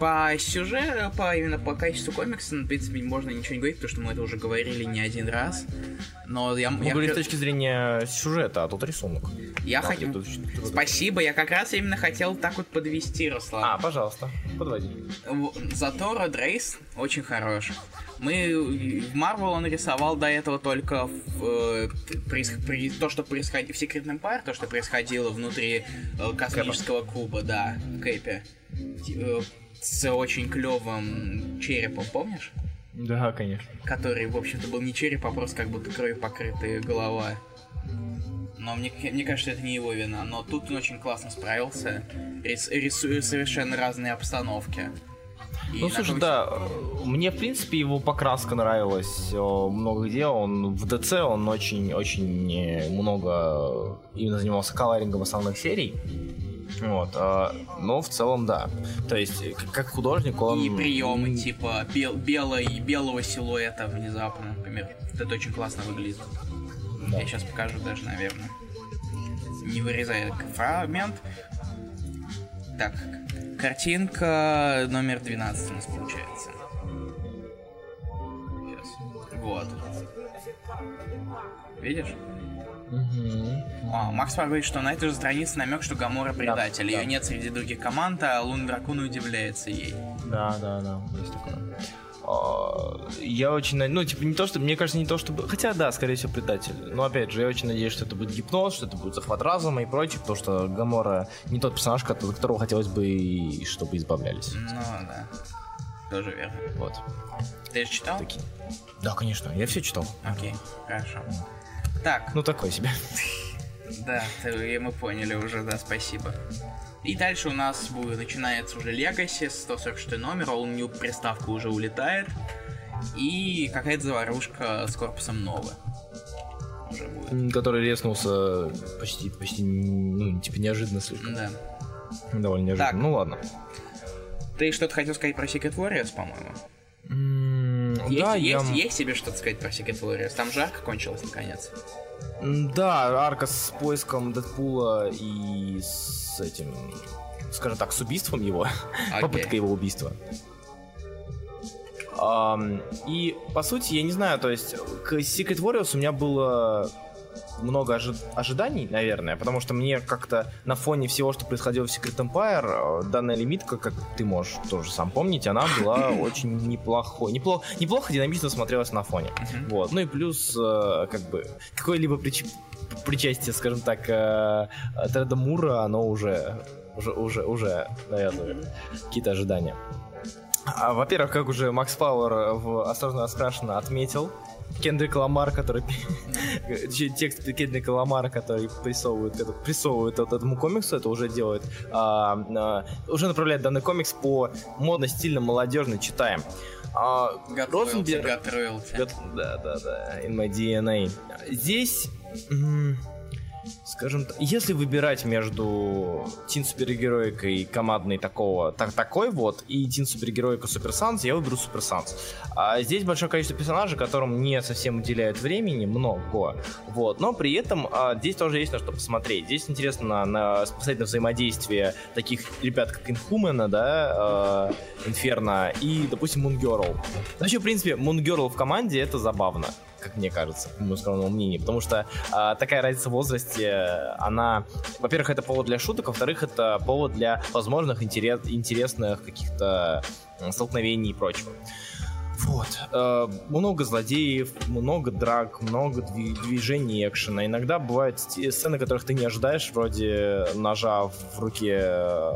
По сюжету, по, именно по качеству комикса, ну, в принципе, можно ничего не говорить, потому что мы это уже говорили не один раз. Но я... Мы я говорим хо- с точки зрения сюжета, а тут рисунок. Я Да, хотел... тут- Спасибо, я как раз именно хотел так вот подвести, Руслан. А, пожалуйста, подводи. Зато Род Рейс очень хороший. Мы в Марвел он рисовал до этого только в, э, проис- при- то, что происходило в Secret Empire, то, что происходило внутри э, космического куба, да, в Кэпе. С очень клевым черепом, помнишь? Да, конечно. Который, в общем-то, был не череп, а просто как будто кровью покрытая голова. Но мне, мне кажется, это не его вина. Но тут он очень классно справился. Рис- рисуя совершенно разные обстановки. И Ну, слушай, том- да, э, мне, в принципе, его покраска нравилась э, много где. Он в ДЦ, он очень-очень много именно занимался колорингом основных серий. Вот, а, но в целом, да. То есть, э, как художник он... И приемы типа бел, белой, белого силуэта внезапно, например. Это очень классно выглядит. Да. Я сейчас покажу даже, наверное. Не вырезая фрагмент. Так, картинка номер 12 у нас получается. Сейчас. Вот. Видишь? А, Макс говорит, что на этой же странице намек, что Гамора предатель. да. Ее нет среди других команд, а Лун Дракон удивляется ей. Да, да, да, есть такое. А, Я очень, на- ну, типа, не то, что, мне кажется, не то, чтобы, хотя, да, скорее всего, предатель. Но, опять же, я очень надеюсь, что это будет гипноз, что это будет захват разума и прочее, потому что Гамора не тот персонаж, от которого хотелось бы, и чтобы избавлялись. Ну, да. Тоже верно. Вот. Ты же читал? Такие. Да, конечно, я все читал. Окей, хорошо. Так, Ну, такой себе. да, и мы поняли уже, да, спасибо. И дальше у нас будет, начинается уже Legacy, 146 номер, All New приставка уже улетает. И какая-то заварушка с корпусом Новы. Уже будет. Который резнулся почти, почти, ну, типа, неожиданно слишком. Да. Довольно неожиданно. Так. Ну, ладно. Ты что-то хотел сказать про Secret Warriors, по-моему? М, Есть, Да, есть, я... есть тебе что-то сказать про Secret Warriors? Там жарко кончилось наконец. Да, арка с поиском Дэдпула и с этим, скажем так, с убийством его. Окей. Попытка его убийства. Ам, и, по сути, я не знаю, то есть, к Secret Warriors у меня было много ожи- ожиданий, наверное, потому что мне как-то на фоне всего, что происходило в Secret Empire, э, данная лимитка, как ты можешь тоже сам помнить, она была очень неплохой. Неплохо, неплохо динамично смотрелась на фоне. Мгм. Вот. Ну и плюс, э, как бы, какое-либо прич- причастие, скажем так, э, Треда Мура, оно уже, уже, уже, уже навязывает какие-то ожидания. А, во-первых, как уже Макс Пауэр в «Осторожно раскрашено» отметил, Кендрик Ламар, который... Текст Кендрика Ламара, который прессовывает, это, прессовывает вот этому комиксу, это уже делает... а, а, уже направляет данный комикс по модно-стильно молодежно читаем. А, Розенберг- Да, да, да. In my DNA. Здесь, скажем так, если выбирать между Тин супергероикой командной такого, так, такой вот, и Тин супергероика Супер Санс, я выберу Супер Санс. А здесь большое количество персонажей, которым не совсем уделяют времени, много. Вот, но при этом а, здесь тоже есть на что посмотреть. Здесь интересно на, на на взаимодействие таких ребят, как Инхумена, да, э, и, допустим, Мунгерл. Вообще, в принципе, Мунгерл в команде это забавно, как мне кажется, по моему скромному мнению, потому что а, такая разница в возрасте, она, во-первых, это повод для шуток, во-вторых, это повод для возможных интерес- интересных каких-то столкновений и прочего. Вот. Э, много злодеев, много драк, много дви- движений экшена. Иногда бывают сцены, которых ты не ожидаешь, вроде ножа в руке э,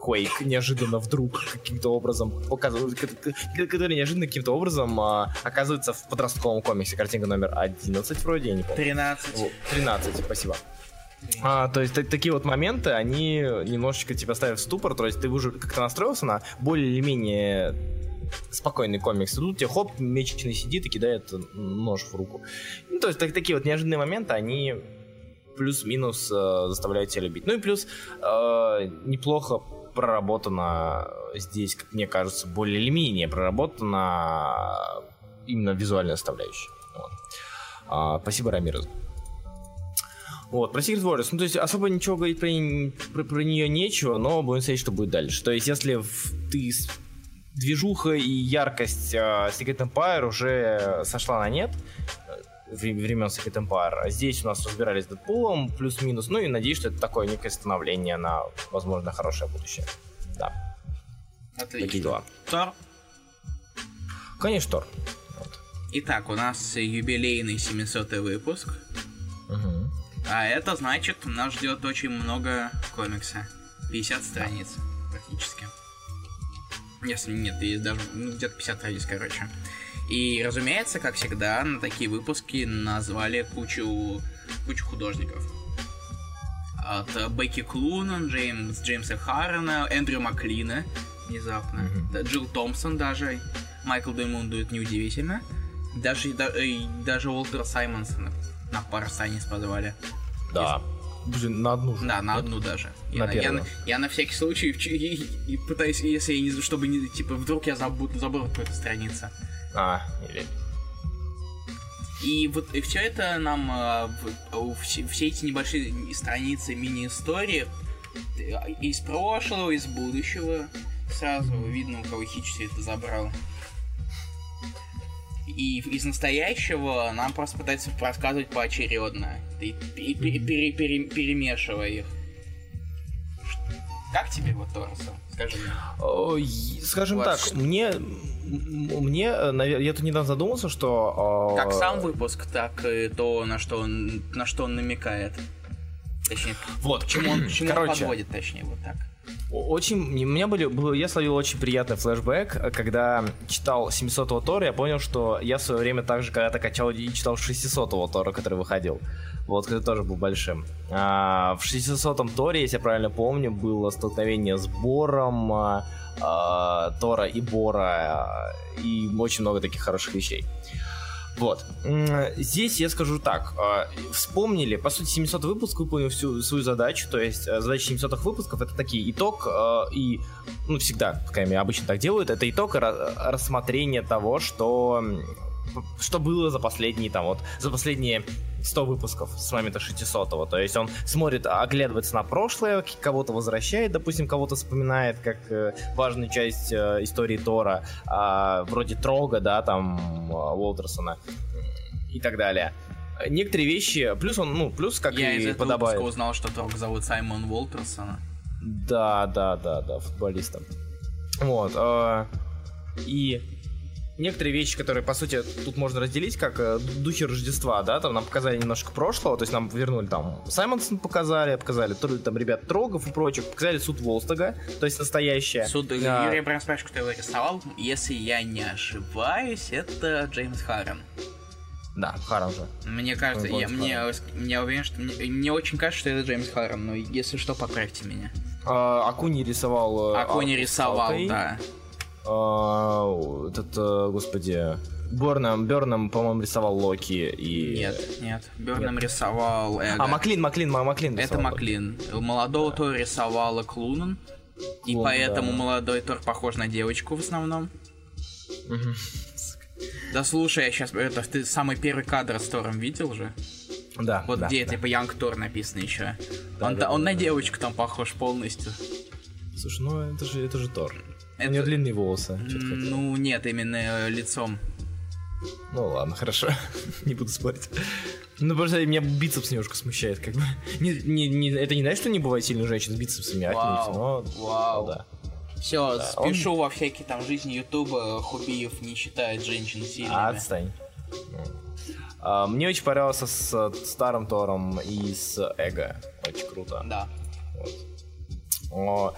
Quake неожиданно вдруг каким-то образом показывают, который неожиданно каким-то образом а, оказывается в подростковом комиксе. Картинка номер 11 вроде, я не помню. 13. Вот, 13, спасибо. А, то есть та- такие вот моменты, они немножечко тебя ставят в ступор, то есть ты уже как-то настроился на более или менее спокойный комикс. И тут тебе хоп, меченый сидит и кидает нож в руку. Ну, то есть так- такие вот неожиданные моменты, они плюс-минус э, заставляют тебя любить. Ну и плюс э, неплохо проработано здесь, как мне кажется, более или менее проработана именно визуальная составляющая. Вот. А, спасибо, Рамирес. Вот, про Secret Warriors, ну то есть особо ничего говорить про, про, про нее нечего, но будем смотреть, что будет дальше. То есть если в, ты движуха и яркость э, Secret Empire уже сошла на нет, э, вре- времен Secret Empire, а здесь у нас разбирались с Дэдпулом, плюс-минус, ну и надеюсь, что это такое некое становление на, возможно, хорошее будущее. Да, такие Отлично. дела. Тор. Конечно, Тор. Итак, у нас юбилейный 700 выпуск. Мгм. А это значит, нас ждет очень много комикса. 50 страниц, практически. Если нет, есть даже ну, где-то 50 страниц, короче. И, разумеется, как всегда, на такие выпуски назвали кучу, кучу художников. От Бекки Клунан, Джеймс, Джеймса Харрена, Эндрю Маклина, внезапно, Мгм. да, Джилл Томпсон даже, Майкл Деймон дует неудивительно. Даже, да- даже Уолтера Саймонсона на пару страниц позвали. Да. Блин, на одну же. Да, на одну даже. Я, На я, на- я на всякий случай и, и пытаюсь, если я не чтобы не типа вдруг я забуду забыл какую-то страницу. А, или... И вот и все это нам а, все, все эти небольшие страницы мини-истории э, из прошлого, из будущего сразу видно, у кого хич все это забрал. И из настоящего нам просто пытаются рассказывать поочередно, и, и пере- пере- пере- перемешивая их. Как тебе вот Торреса? Скажи мне. Скажем Вот так, мне, мне, э, я тут недавно задумался, что... Как сам выпуск, так и то, на что он, на что он намекает. Точнее, Вот, к чему он, к чему он короче, подводит, точнее, вот так. Очень, у меня были, был, я словил очень приятный флешбэк, э, когда читал 700-го Тора, я понял, что я в свое время также когда-то качал и читал 600-го Тора, который выходил. Вот, который тоже был большим. А, в 600-м Торе, если я правильно помню, было столкновение с Бором, а, а, Тора и Бора, и очень много таких хороших вещей. Вот. Здесь я скажу так. а, Вспомнили, по сути, 700 выпуск выполнил всю свою задачу. То есть э, задача 700 выпусков это такие итог э, и, ну, всегда, по крайней мере, обычно так делают, это итог и ра- рассмотрение того, что, что было за последние, там, вот, за последние 100 выпусков с момента 600-го. То есть он смотрит, оглядывается на прошлое, кого-то возвращает, допустим, кого-то вспоминает как э, важную часть э, истории Тора, а, вроде Трога, да, там, а, Уолтерсона и так далее. Некоторые вещи, плюс он, ну, плюс, как Я из и этого подобает. узнал, что Торг зовут Саймон Уолтерсона. Да, да, да, да, футболистом. Вот. э, и некоторые вещи, которые, по сути, тут можно разделить как э, духи Рождества, да, там нам показали немножко прошлого, то есть нам вернули там Саймонсон показали, показали там ребят Трогов и прочих, показали суд Волстага, то есть настоящее. Суд Да. Юрий прям спрашивает, кто его рисовал. Если я не ошибаюсь, это Джеймс Харрен. Да, Харан же. Мне кажется, я, мне, мне уверен, что мне, мне очень кажется, что это Джеймс Харрен, но если что, поправьте меня. А, Акуни рисовал... э, Акуни рисовал, да. А, этот, э, господи, Берном, Берном, по-моему, рисовал Локи и... Нет, нет. Берном рисовал Эго. А, Маклин, Маклин, Ма- Маклин Это рисовал. Маклин. Молодого Тора рисовала Клунан. И Клунан, поэтому да. молодой Тор похож на девочку в основном. Да слушай, я сейчас... Это, ты самый первый кадр с Тором видел же? Да, Вот да, где, да. типа, Янг Тор написано еще. Да, он да, он да, на да. девочку там похож полностью. Слушай, ну это же, это же Тор. У Это- него длинные волосы. Ну, нет, именно э, лицом. Ну ладно, хорошо. не буду спорить. Ну, просто меня бицепс немножко смущает, как бы. Не, не, не- это не значит, что не бывает сильных женщин с бицепсами, отнюдь, но... вау. да. Все, Да, спешу во всякие там жизни Ютуба. Хубиев не считает женщин сильными. А, отстань. А, мне очень понравился с э, старым Тором и с Эго. Очень круто. Да. О,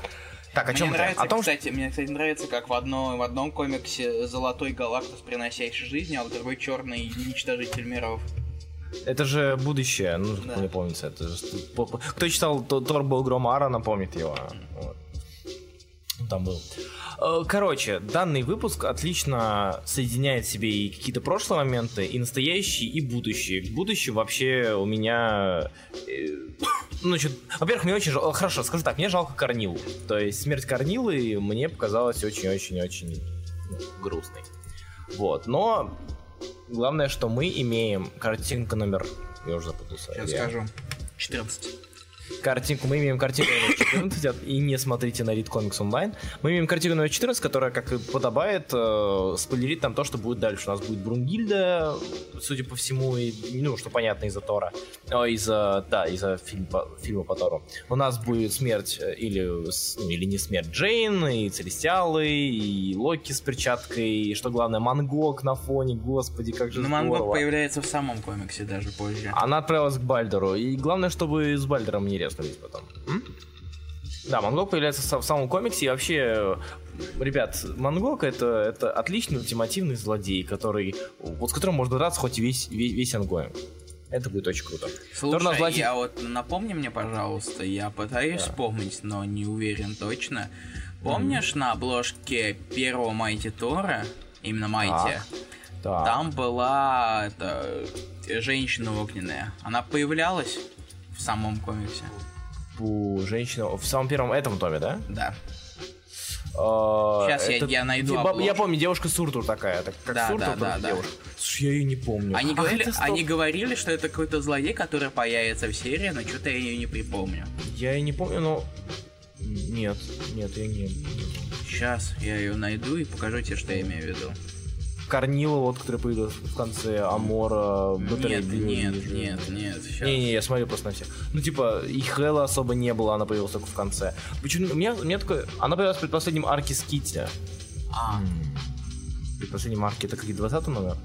Так, о мне чем мы? нравится, О том, что... кстати, мне, кстати, нравится, как в одном, в одном комиксе Золотой Галактус, приносящий жизнь, а в другой Черный Уничтожитель миров. Это же будущее, ну, Да. мне помнится. Это же... Кто читал То- Тор был гром Аарона, помнит его. Вот. Там был. Э, Короче, данный выпуск отлично соединяет в себе и какие-то прошлые моменты, и настоящие, и будущие. Будущее вообще у меня... э, Ну, значит, во-первых, мне очень жалко... Хорошо, скажу так, мне жалко Корнилу. То есть смерть Корнилы мне показалась очень-очень-очень грустной. Вот, но главное, что мы имеем картинка номер... Я уже запутался. Сейчас Я- скажу. 14. Картинку, мы имеем картинку номер 14, от- и не смотрите на Read Comics Online. Мы имеем картинку номер 14, которая, как и подобает, э, спойлерит там то, что будет дальше. У нас будет Брунгильда, судя по всему, и, ну, что понятно из-за Тора, О, из-за, да, из-за фильм по- фильма по Тору. У нас будет смерть, э, или, ну, или не смерть Джейн, и Целестиалы, и Локи с перчаткой, и, что главное, Мангок на фоне, господи, как же Но здорово. Мангок появляется в самом комиксе даже позже. Она отправилась к Бальдеру. И главное, чтобы с Бальдером не резнулись потом. М? Да, Мангог появляется в самом комиксе. И вообще, э, ребят, Мангог это, это отличный ультимативный злодей, который, вот с которым можно драться хоть и весь, весь, весь ongoing. Это будет очень круто. Слушай, Торна Злати- я вот напомни мне, пожалуйста, я пытаюсь вспомнить, но не уверен точно. Помнишь на обложке первого Mighty Тора, именно Mighty, Так. там была это, женщина огненная. Она появлялась в самом комиксе? У женщины в самом первом этом томе, да? Да. Сейчас я- я найду Я обложку. помню, девушка Суртур такая. Так, как Да, Суртур, да, да, да. девушка. Слушай, я ее не помню. Они А говорили, стоп. они говорили, что это какой-то злодей, который появится в серии, но что-то я ее не припомню. Я и не помню, но... Нет, нет, я не... Сейчас я ее найду и покажу тебе, что я имею в виду. Корнила, вот, который появился в конце, Амора, Батарея Нет, нет, вижу. нет, нет, сейчас. Не-не, я смотрю просто на всех. Ну, типа, и Хэлла особо не было, она появилась только в конце. Почему? У меня, у меня такое... Она появилась в предпоследнем арке Скитти. А, предпоследнем арке это какие 20 номер?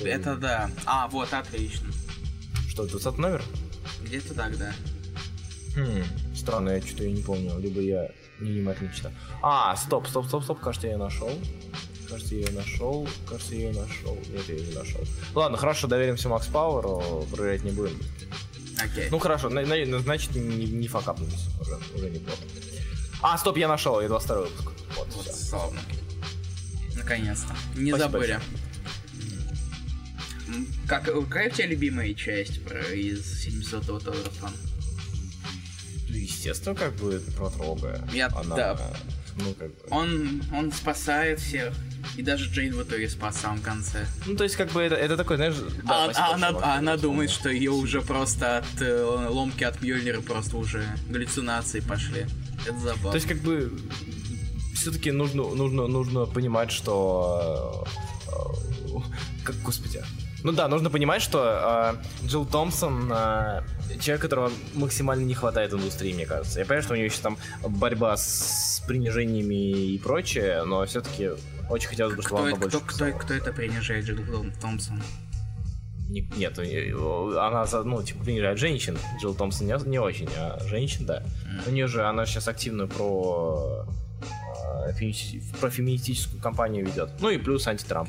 это да. А, вот, отлично. Что, 20 номер? Где-то так, да. Хм, странно, я что-то не помню. Либо я невнимательно читал. А, стоп, стоп, стоп, стоп, кажется, я нашел. Кажется, я ее нашел. Кажется, я ее нашел. Нет, я ее не нашел. Ладно, хорошо, доверимся Макс Пауэру, проверять не будем. Окей. Ну хорошо, на- на- значит не, не факапнулись. Уже, уже неплохо. А, стоп, я нашел, я 22 выпуск. Вот, вот, славно. Наконец-то. Не Спасибо забыли. М, Как, какая у тебя любимая часть про, из 700-го Толертон? Ну, естественно, как бы протрога. Я- Она, да. Ну, как бы. Он, он спасает всех. И даже Джейн в итоге спас в самом конце. Ну, то есть, как бы, это, это такой, знаешь... да, а, спасибо, а она, чувак, а она думает, что ее уже просто от э, ломки от Мьёльнира просто уже галлюцинации пошли. Это забавно. То есть, как бы, все-таки нужно, нужно, нужно понимать, что... э, э, Как, господи. Ну да, нужно понимать, что э, Джилл Томпсон э, человек, которого максимально не хватает в индустрии, мне кажется. Я понимаю, что у нее еще там борьба с принижениями и прочее, но все-таки очень хотелось бы, чтобы кто, это, побольше кто, кто, кто это принижает Джилл Том- Томпсон? Не- Нет, э, она, ну, типа, принижает женщин. Джилл Томпсон не, не очень, а женщин, да. У нее же, она сейчас активно про, э, про феминистическую кампанию ведет. Ну и плюс антитрамп.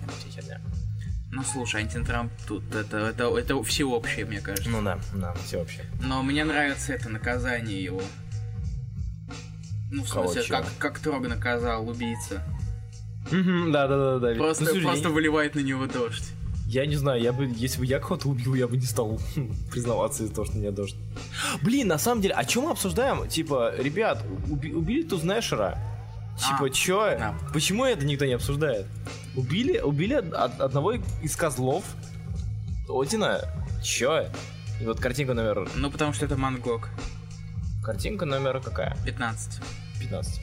Ну слушай, антитрамп тут это, это, это всеобщее, мне кажется. Ну да, да, все вообще. Но мне нравится это наказание его. Ну, в смысле, как, как Трог наказал убийца. Да, да, да, да. Просто, Ну, слушай, просто я, выливает на него дождь. я не знаю, я бы, если бы я кого-то убил, я бы не стал признаваться из-за того, что меня дождь. Блин, на самом деле, о чем мы обсуждаем? Типа, ребят, уби- убили Тузнешера. Типа, А, чё? да. Почему это никто не обсуждает? Убили, убили од- од- одного из козлов Одина. Чё? И вот картинка номер... Ну, потому что это Мангок. Картинка номер какая? 15. 15.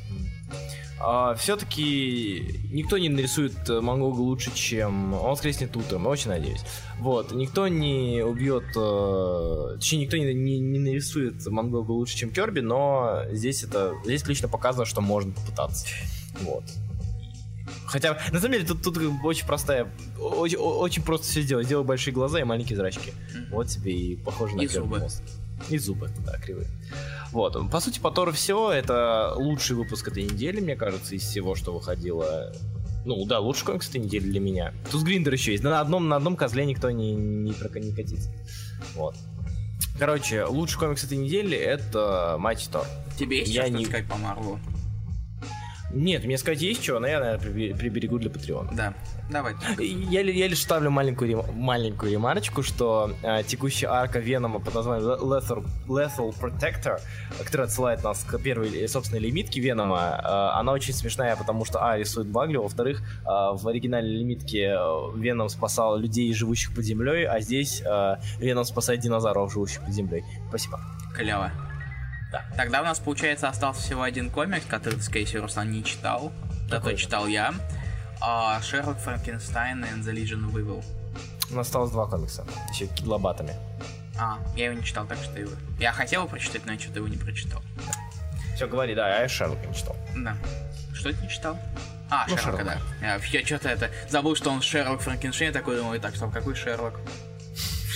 все-таки никто не нарисует э, Мангога лучше, чем... Он воскреснет утром, очень надеюсь. Вот, никто не убьет... э, Точнее, никто не, не- не нарисует Мангога лучше, чем Керби, но здесь это... Здесь лично показано, что можно попытаться. Вот. Хотя, на самом деле, тут, тут очень простая... Очень, очень просто все сделать. Сделай большие глаза и маленькие зрачки. Вот тебе и похоже на И Керби зубы. мозг. И зубы, да, кривые. Вот, по сути, по Тору все. Это лучший выпуск этой недели, мне кажется, из всего, что выходило. Ну, да, лучший комикс этой недели для меня. Тут Гриндер еще есть. На одном, на одном козле никто не, не, не катится. Вот. Короче, лучший комикс этой недели это Мать Тор. Тебе есть Я что не- сказать по Марвелу? Нет, мне сказать есть что, но я, наверное, приберегу для Патреона. Да, давай. Я, я лишь ставлю маленькую, рем- маленькую ремарочку, что э, текущая арка Венома под названием Lethal, Lethal Protector, которая отсылает нас к первой, э, собственно, лимитке Венома, э, она очень смешная, потому что, а, рисует Багли, во-вторых, э, в оригинальной лимитке э, Веном спасал людей, живущих под землей, а здесь э, Веном спасает динозавров, живущих под землей. Спасибо. Клево. Да. Тогда у нас, получается, остался всего один комикс, который, скорее всего, Руслан не читал. Зато Какой? читал я. А, Шерлок Франкенстайн и The Legion of Evil. У нас осталось два комикса, еще кидлобатами. А, я его не читал, так что его. Я хотел его прочитать, но я что-то его не прочитал. Все, говори, да, я Шерлока не читал. Да. Что ты не читал? А, Ну, Шерлока, Шерлока. да. Я, я что-то это забыл, что он Шерлок Франкенштейн, такой думаю, так, стоп, какой Шерлок?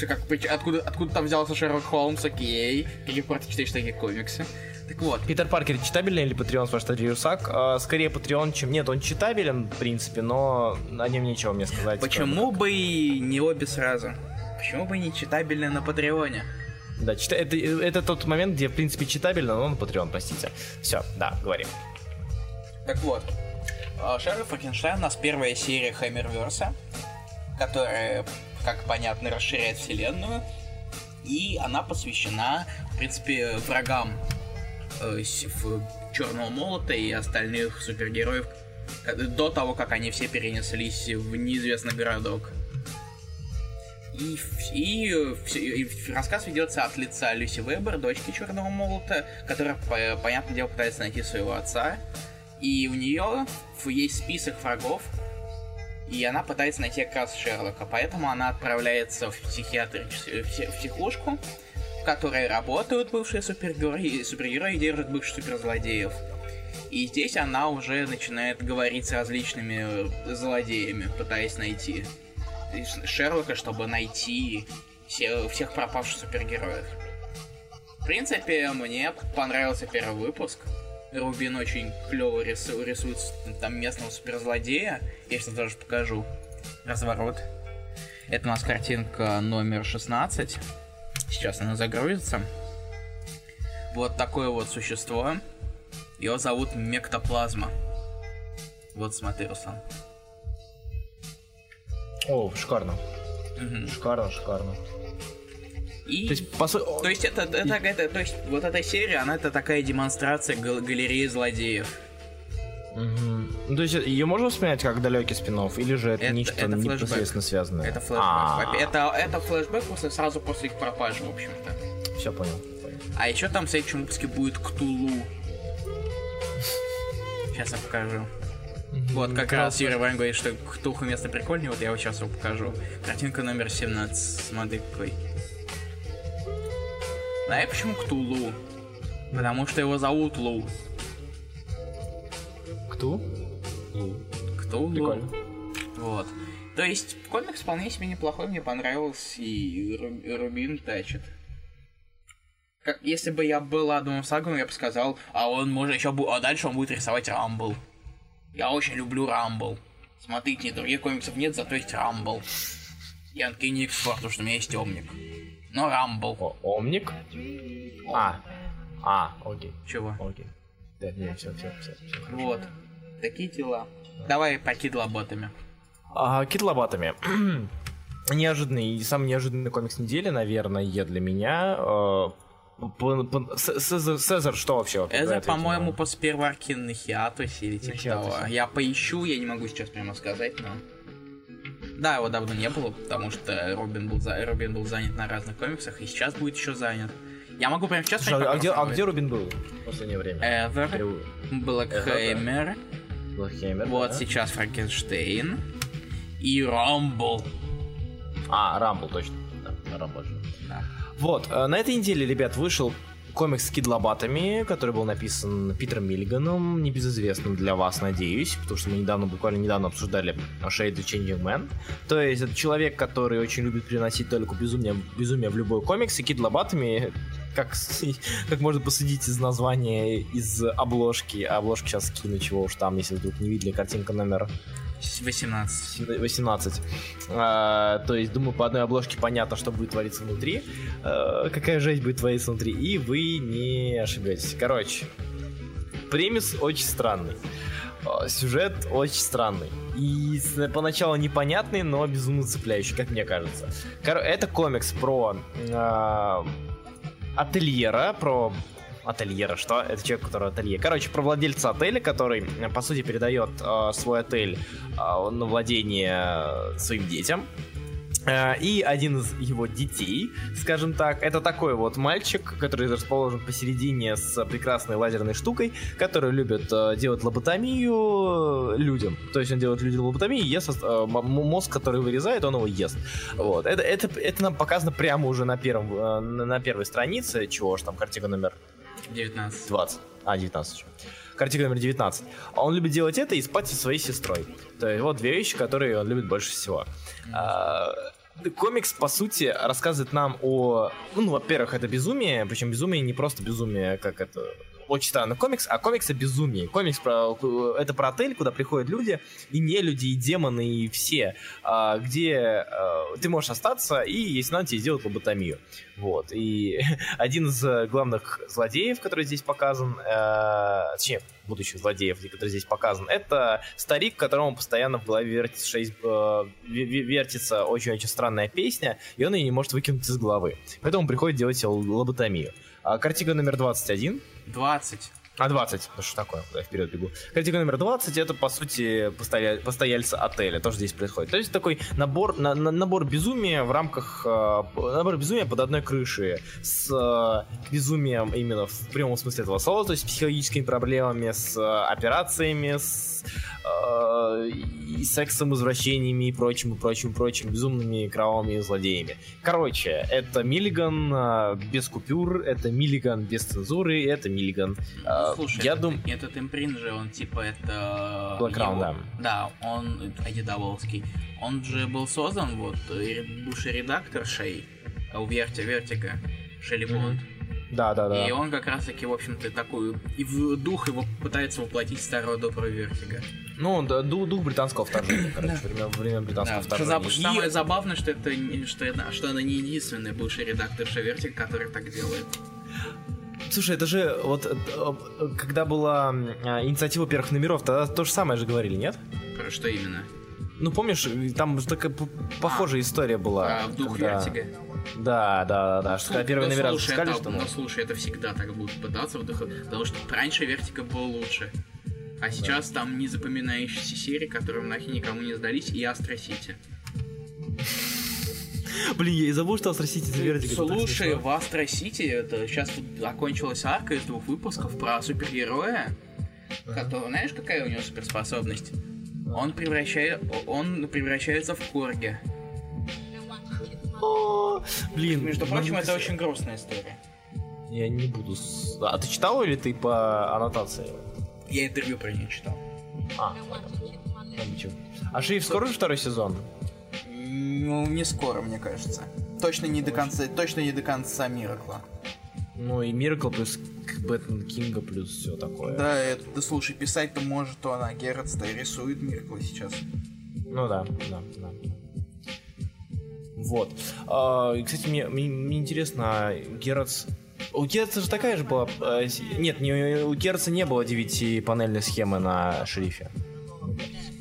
Как, откуда, откуда там взялся Шерлок Холмс, окей. Каких пор ты читаешь такие комиксы? Так вот, Питер Паркер читабельный или Патреон, спрашивает Рюсак? А, скорее Патреон, чем... Нет, он читабелен, в принципе, но о нем нечего мне сказать. почему бы и не обе сразу? Почему бы не читабельно на Патреоне? Да, чита... это, это тот момент, где, в принципе, читабельно, но на Patreon, простите. Все, да, говорим. Так вот, а, Шерлок Франкенштейн у нас первая серия Хаммерверса, которая, как понятно, расширяет вселенную. И она посвящена, в принципе, врагам э, Черного Молота и остальных супергероев э, до того, как они все перенеслись в неизвестный городок. И, и, э, и рассказ ведется от лица Люси Вебер, дочки Черного Молота, которая, по- понятное дело, пытается найти своего отца. И у нее есть список врагов, и она пытается найти как Шерлока. Поэтому она отправляется в, психиатрическую, в пси- в психушку, в которой работают бывшие супергерои, супергерои держат бывших суперзлодеев. И здесь она уже начинает говорить с различными э, злодеями, пытаясь найти Ш- Шерлока, чтобы найти все- всех пропавших супергероев. В принципе, мне понравился первый выпуск. Рубин очень клево рису- рисует там местного суперзлодея. Я сейчас даже покажу. Разворот. Это у нас картинка номер 16. Сейчас она загрузится. Вот такое вот существо. Его зовут Мектоплазма. Вот смотри, Руслан. О, шикарно. Мгм. Шикарно, шикарно. И... То есть, по. То есть это, это, это- то есть вот эта серия, она это такая демонстрация гал- галереи злодеев. Ну, то есть ее можно вспоминать как далекий спин или же это, Это- нечто это флешбэк. непосредственно связанное? Это флешбэк. А, Это, это флешбэк после, сразу после их пропажи, в общем-то. Все понял. понял. А еще там в следующем выпуске будет Ктулу. Сейчас я покажу. Вот, как раз Юрий Вань говорит, что Ктулху место прикольнее, вот я его сейчас его покажу. Картинка номер 17, смотри какой. Знаешь, почему Ктулу? Потому что его зовут Лу. Кто? Ктулу. Прикольно. Вот. То есть, комикс вполне себе неплохой, мне понравился, и Ру- Рубин тачит. Как, если бы я был Адамом Сагом, я бы сказал, а он может еще будет, а дальше он будет рисовать Рамбл. Я очень люблю Рамбл. Смотрите, других комиксов нет, зато есть Рамбл. Я не экспорт, потому что у меня есть Омник. Но Рамбл. О, Омник? А. А, окей. Чего? Окей. Да, не, все, все, все. Вот. Такие дела. Давай по кидлоботами. А, Кит лопатами. Неожиданный, самый неожиданный комикс недели, наверное, для меня. Э, по- по- Сезар, Сезар, что вообще? Отвечает по-моему, на- после первой арки на хиатусе или типа того. Я поищу, я не могу сейчас прямо сказать, но... Да, его давно не было, потому что Робин был, за... Робин был занят на разных комиксах, и сейчас будет еще занят. Я могу прямо сейчас Слушай, а, где, а где Рубин был в последнее время? Эвер, Перев- Блэкхеймер, Блэкхеймер, вот да? сейчас Франкенштейн и Рамбл. А, Рамбл, точно. Да, Рамбл. же. Да. Вот, э, на этой неделе, ребят, вышел комикс с кидлобатами, который был написан Питером Миллиганом, небезызвестным для вас, надеюсь, потому что мы недавно, буквально недавно обсуждали Shade the Changing Man. То есть это человек, который очень любит приносить только безумие, безумие в любой комикс, и кидлобатами как, как можно посудить из названия, из обложки, а обложки сейчас скину, чего уж там, если вдруг не видели, картинка номер 18. 18. А, то есть, думаю, по одной обложке понятно, что будет твориться внутри. А, какая жесть будет твориться внутри. И вы не ошибетесь. Короче, премис очень странный. э, сюжет очень странный. И поначалу непонятный, но безумно цепляющий, как мне кажется. Это комикс про э, ательера, про ательера, что? Это человек, у которого ателье. Короче, про владельца отеля, который, э, по сути, передает э, свой отель э, на владение э, своим детям. Э, И один из его детей, скажем так, это такой вот мальчик, который расположен посередине с прекрасной лазерной штукой, который любит делать лоботомию людям. То есть он делает людям лоботомию ест мозг, который вырезает, он его ест. Вот. Это, это, это нам показано прямо уже на, первом, на первой странице, чего ж там, картина номер 19. 20. А, 19 еще. Картина номер 19. А он любит делать это и спать со своей сестрой. То есть вот две вещи, которые он любит больше всего. А, комикс, по сути, рассказывает нам о... Ну, во-первых, это безумие, причем безумие не просто безумие, как это... Очень странный комикс, а комикс о безумии. Комикс про... Это про отель, куда приходят люди, и не люди, и демоны, и все, а, где а, ты можешь остаться, и если надо, тебе сделают лоботомию. Вот. И один из э, главных злодеев, который здесь показан, э, точнее, будущих злодеев, который здесь показан, это старик, которому постоянно в голове вертится, шесть, э, ве- ве- вертится очень-очень странная песня, и он ее не может выкинуть из головы. Поэтому приходит делать лоботомию. А картина номер 21, 20. А, 20. Ну что такое? Да, вперед бегу. Картина номер 20 это, по сути, постоя- постояльца отеля. Тоже здесь происходит. То есть такой набор, на- на- набор безумия в рамках... э, набор безумия под одной крышей. С э, безумием именно в прямом смысле этого слова, то есть психологическими проблемами, с э, операциями, с э, и сексом, извращениями и прочим, и прочим, прочим, безумными кровавыми злодеями. Короче, это Миллиган э, без купюр, это Миллиган без цензуры, это Миллиган Ну, э, Слушай, я думаю... этот импринт же, он типа это... Black Crown, его- да. Да, он IDW ский. Он же был создан, вот, э, бывший редактор Шей у Верти, Вертига, Шелли. Бонд. Да, да, да. И он как раз таки, в общем-то, такую... И в дух его пытается воплотить старого доброго Вертига. Ну, да, дух, дух британского вторжения, короче, время, время британского Да, что вторжения. заб- И- Самое забавное, что это что, это, что она не единственная бывшая редакторша Вертига, которая так делает. Слушай, это же вот э, когда была а, инициатива первых номеров, тогда то же самое же говорили, нет? Про что именно? Ну, помнишь, там такая похожая история была. А, в дух когда- Вертига. Да, да, да, да. Что когда первые Ну, номера слушай, это, что ну, ну, слушай, это всегда так будут пытаться вдохновить, потому что раньше Вертига был лучше. А сейчас там незапоминающиеся серии, которые нахер никому не сдались, и Astro City. Блин, я и забыл, что Вертика. это так Слушай, в Астро Сити это сейчас тут закончилась арка из двух выпусков про супергероя, который, знаешь, какая у него суперспособность? Он превращает, он превращается в Корги. Блин, Между прочим, это очень грустная история. Я не буду... А ты читал или ты по аннотации? Я интервью про нее читал. А. А Шиев скоро же второй сезон? Ну, не скоро, мне кажется. Точно не до конца, точно не до конца Миракла. Ну и Миракл плюс Бэтмен Кинга плюс все такое. Да, это, да слушай, писать-то может то она Герцта и рисует Миракла сейчас. Ну да, да, да. Вот. А, кстати, мне, мне, мне интересно, а Герц... У Герца же такая же была... с- Нет, не, у Герца не было 9-панельной схемы на шерифе.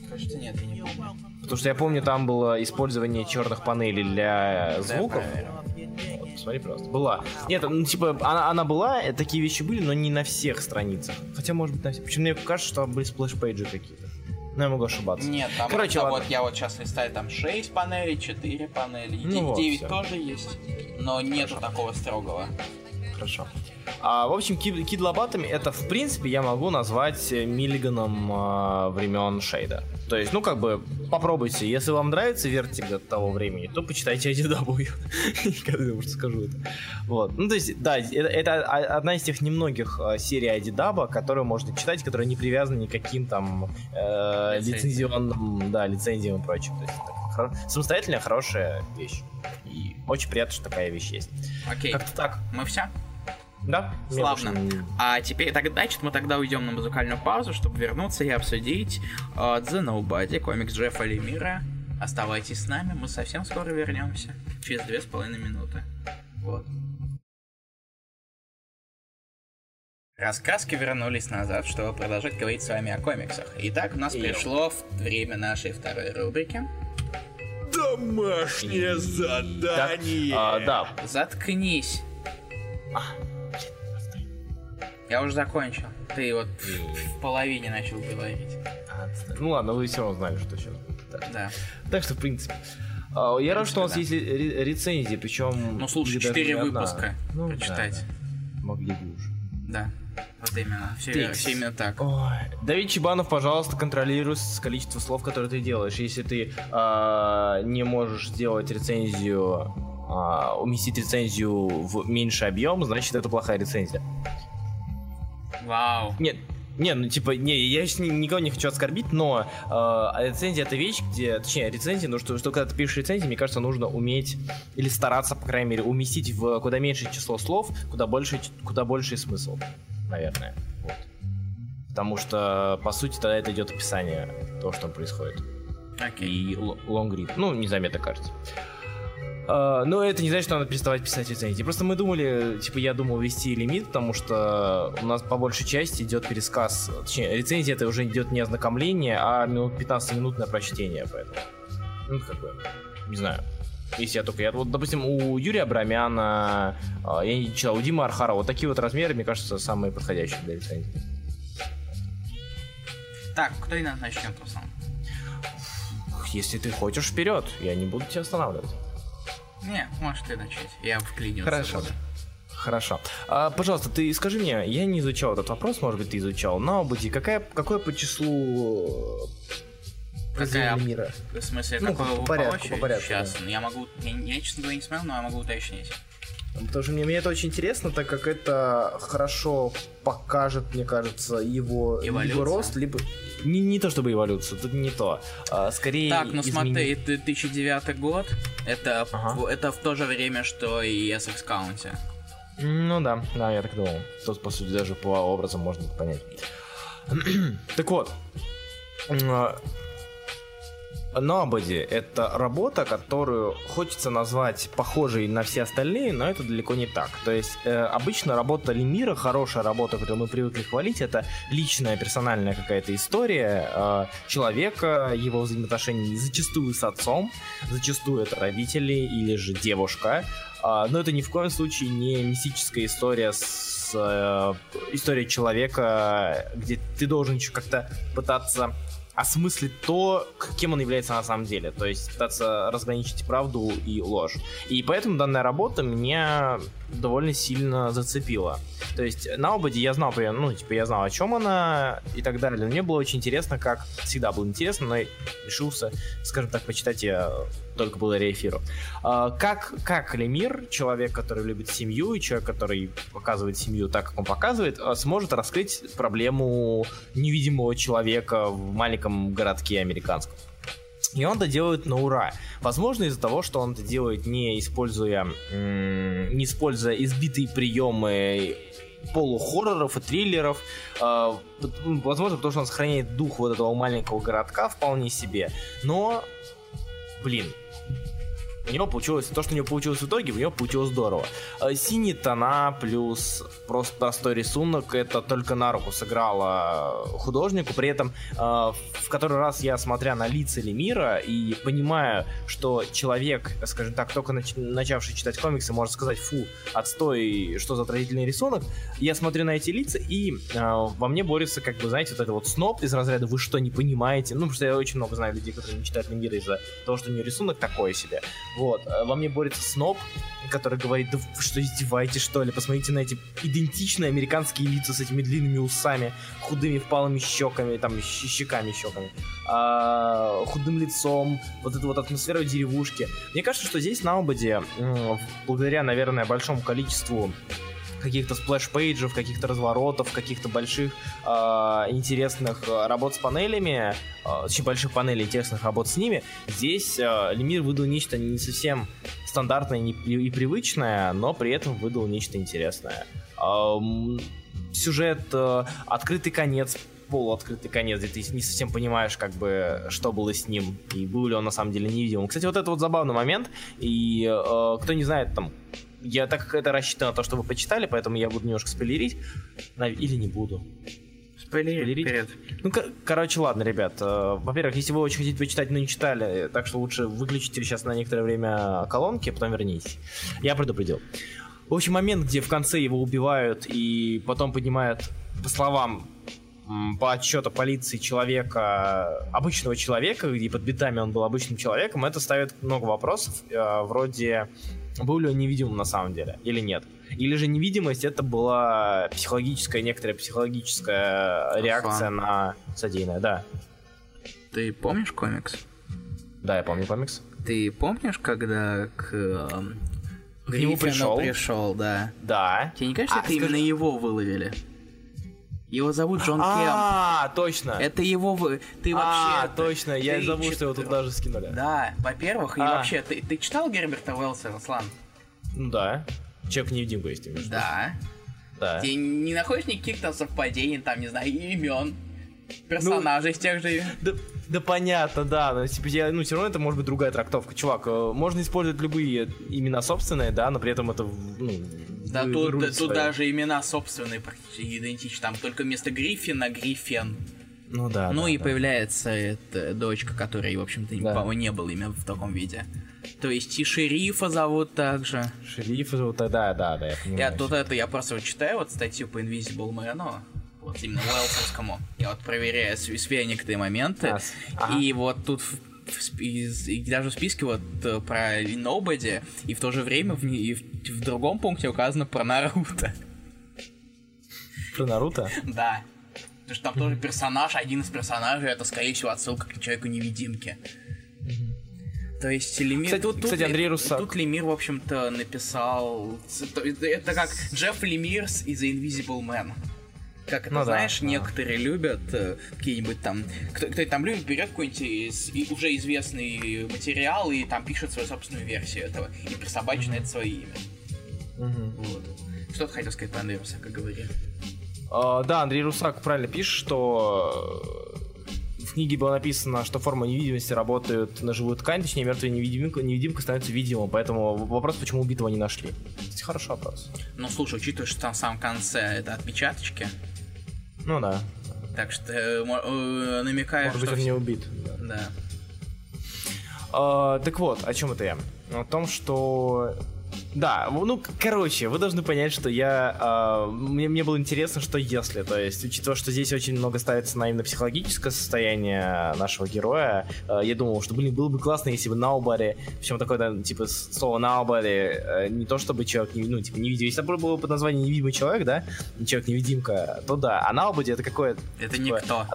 Кажется, нет, я не помню. Потому что я помню, там было использование черных панелей для звуков. проверю. Вот, посмотри просто. Была. Нет, ну типа, она, она была, э, такие вещи были, но не на всех страницах. Хотя, может быть, на всех. Почему мне кажется, что там были splash page и какие-то. Но я могу ошибаться. Нет, там Короче, ладно. вот я вот сейчас листаю, там 6 панелей, 4 панели, Ну вот, 9 всё. тоже есть. Но нету такого строгого. Хорошо. А, в общем, Kid, Kid Lobotomy это, в принципе, я могу назвать э, Миллиганом э, времен Шейда. То есть, ну, как бы, попробуйте. Если вам нравится Вертига того времени, то почитайте IDW. Когда я уже скажу это. Вот. Ну, то есть, да, это, это одна из тех немногих э, серий IDW, которую можно читать, которая не привязана ни к каким там э, лицензионным, да, лицензиям и прочим. То есть, хоро- самостоятельная хорошая вещь. И очень приятно, что такая вещь есть. Окей, Как-то так. мы все? Да? Славно. А теперь, так, значит, мы тогда уйдем на музыкальную паузу, чтобы вернуться и обсудить э, The Nobody, комикс Джеффа Лемира. Оставайтесь с нами, мы совсем скоро вернемся. Через две с половиной минуты. Вот. Раскраски вернулись назад, чтобы продолжать говорить с вами о комиксах. Итак, у нас Йоу. пришло время нашей второй рубрики. Домашнее задание. А, да, Заткнись. Я уже закончил. Ты вот в половине начал говорить. ну ладно, вы все равно знали, что сейчас. Да. Так что, в принципе. а, Я рад, что у нас да. есть ре- рецензии, причем... Ну слушай, их даже четыре не одна. выпуска Ну, прочитать. да. Могли бы уже. Да. Вот именно. Все, Текст. все именно так. Ой. Давид Чебанов, пожалуйста, контролируй количество слов, которые ты делаешь. Если ты а, не можешь сделать рецензию, а, уместить рецензию в меньший объем, значит это плохая рецензия. Вау. Нет, не, ну типа, не, я сейчас никого не хочу оскорбить, но э, рецензия это вещь, где, точнее, рецензия, ну что, что когда ты пишешь рецензию, мне кажется, нужно уметь или стараться, по крайней мере, уместить в куда меньшее число слов, куда больше, куда больший смысл, наверное. Вот. Потому что, по сути, тогда это идет описание того, что там происходит. Окей. И лонгрид. Ну, незаметно кажется. А, но это не значит, что надо переставать писать рецензии. Просто мы думали, типа, я думал ввести лимит, потому что у нас по большей части идет пересказ. Точнее, рецензия это уже идет не ознакомление, а минут 15-минутное прочтение, поэтому. Ну, как бы, не знаю. Если я только... Я, вот, допустим, у Юрия Абрамяна, а, я не читал, у Димы Архарова, вот такие вот размеры, мне кажется, самые подходящие для рецензии. Так, кто из нас начнет, Руслан? Если ты хочешь, вперед, я не буду тебя останавливать. Не, можешь ты начать. Я вклинился. Хорошо. буду. Хорошо. А, пожалуйста, ты скажи мне, я не изучал этот вопрос, может быть, ты изучал. На обуде какая, какое по числу э, Какая мира? В смысле, Ну, какого по порядку, по порядку, Сейчас. Я могу. Я, я, честно говоря, не смотрел, но я могу уточнить. Потому что мне, мне это очень интересно, так как это хорошо покажет, мне кажется, его, либо Эволюцию. рост, либо... Не, не то чтобы эволюцию, тут не то. А, скорее Так, ну изменение- смотри, это 2009 год. Это, Ага. в, это в то же время, что и SX County. Ну да, да, я так думал. Тут, по сути, даже по образам можно это понять. так вот, а, Nobody — это работа, которую хочется назвать похожей на все остальные, но это далеко не так. То есть э, обычно работа Лемира, хорошая работа, которую мы привыкли хвалить, это личная, персональная какая-то история э, человека, его взаимоотношений зачастую с отцом, зачастую это родители или же девушка. А, но это ни в коем случае не мистическая история с э, историей человека, где ты должен еще как-то пытаться осмыслить то, кем он является на самом деле. То есть пытаться разграничить правду и ложь. И поэтому данная работа меня довольно сильно зацепила. То есть на ободе я знал, примерно, ну, типа, я знал, о чем она и так далее. Но мне было очень интересно, как всегда было интересно, но решился, скажем так, почитать я только благодаря эфиру. А, как, как Лемир, человек, который любит семью, и человек, который показывает семью так, как он показывает, а, сможет раскрыть проблему невидимого человека в маленьком городке американском. И он это делает на ура. Возможно, из-за того, что он это делает не используя, не используя избитые приемы полухорроров и триллеров. м, возможно, потому что он сохраняет дух вот этого маленького городка вполне себе. Но, блин, у него получилось, то, что у него получилось в итоге, у него получилось здорово. Э, Синие тона плюс просто простой рисунок, это только на руку сыграло художнику. При этом э, в который раз я, смотря на лица Лемира и понимая, что человек, скажем так, только нач- начавший читать комиксы, может сказать, фу, отстой, что за отвратительный рисунок, я смотрю на эти лица, и э, во мне борется, как бы, знаете, вот это вот сноп из разряда «Вы что, не понимаете?» Ну, потому что я очень много знаю людей, которые не читают Лемира из-за того, что у него рисунок такой себе. Вот. Э, Во мне борется сноб, который говорит, да вы что, издеваетесь, что ли? Посмотрите на эти идентичные американские лица с этими длинными усами, худыми впалыми щеками, там, щеками, щеками, а, худым лицом, вот эту вот атмосферу деревушки. Мне кажется, что здесь на Ободе, благодаря, наверное, большому количеству каких-то splash page ев, каких-то разворотов, каких-то больших а, интересных а, работ с панелями, а, очень больших панелей, интересных работ с ними, здесь а, Лемир выдал нечто не совсем стандартное и привычное, но при этом выдал нечто интересное. Ам, Сюжет, э, открытый конец, полуоткрытый конец, где ты не совсем понимаешь, как бы, что было с ним, и был ли он на самом деле невидимым. Кстати, вот это вот забавный момент, и э, кто не знает, там, я так как это рассчитано на то, что вы почитали, поэтому я буду немножко спойлерить. Или не буду. Спойлерить вперед. Ну, кор- короче, ладно, ребят. Э, во-первых, если вы очень хотите почитать, но не читали, так что лучше выключите сейчас на некоторое время колонки, а потом вернитесь. Я предупредил. В общем, момент, где в конце его убивают и потом поднимают, по словам по отчету полиции человека, обычного человека, где под битами он был обычным человеком, это ставит много вопросов, э, вроде был ли он невидимым на самом деле или нет. Или же невидимость это была психологическая, некоторая психологическая реакция ага. на содеянное, да. Ты помнишь комикс? Да, я помню комикс. Ты помнишь, когда к, э, к нему пришел? пришел, да. Да. Тебе не кажется, а, это скажи... именно его выловили? Его зовут Джон Кемп. А, точно. Это его. Ты а, вообще. А, точно. Я забыл, что его тут даже скинули. Да, во-первых, и а. вообще, ты, читал Герберта Уэллса, Руслан? Ну да. Человек-невидимка есть, имеешь Да. Да. Ты не находишь никаких там совпадений, там, не знаю, имен персонажей ну, из тех же... Да, да понятно, да, но типа, я, ну все равно это может быть другая трактовка. Чувак, э, можно использовать любые имена собственные, да, но при этом это, ну, да, тут, да, тут даже имена собственные практически идентичны. Там только вместо Гриффина Гриффин. Ну да. Ну да, и да. появляется эта дочка, которой, в общем-то, да. по-моему, не было имя в таком виде. То есть и шерифа зовут также. Шерифа зовут, да, да, да, я понимаю. Я тут это, я просто вот читаю вот статью по Invisible Man, вот именно Уэлсовскому. Я вот проверяю некоторые моменты. А, ага. И вот тут в, и даже в списке вот э, про Nobody, и в то же время в, и в, в другом пункте указано про Наруто. Про Наруто? Да. Потому что там тоже персонаж, один из персонажей, это, скорее всего, отсылка к Человеку-невидимке. То есть Лемир... Кстати, тут, кстати Андрей Русак. Тут Лемир, в общем-то, написал... Это как Джефф Лемирс из The Invisible Man. Как это, ну, знаешь, да, некоторые да. любят э, какие-нибудь там... Кто, кто там любит, берет какой-нибудь из, уже известный материал и там пишет свою собственную версию этого. И присобачивает mm-hmm. свое имя. Mm-hmm. Вот. Что ты хотел сказать по Андрею Русака, говори. Uh, да, Андрей Русак правильно пишет, что в книге было написано, что форма невидимости работает на живую ткань, точнее, мертвая невидимка, невидимка становится видимым, поэтому вопрос, почему убитого не нашли. Кстати, хороший вопрос. Ну, слушай, учитывая, что там в самом конце это отпечаточки, ну да. Так что э, э намекаю, Может быть, он не убит. Да. да. А, так вот, о чем это я? О том, что да, ну, короче, вы должны понять, что я... Э, мне, мне было интересно, что если, то есть, учитывая, что здесь очень много ставится на именно психологическое состояние нашего героя, э, я думал, что, блин, было бы классно, если бы Наубари, причем такое, да, типа, слово Наубари, э, не то чтобы человек, ну, типа, невидимый, если бы было под названием невидимый человек, да, человек-невидимка, то да, а Наубади это какое-то... Это типа, никто.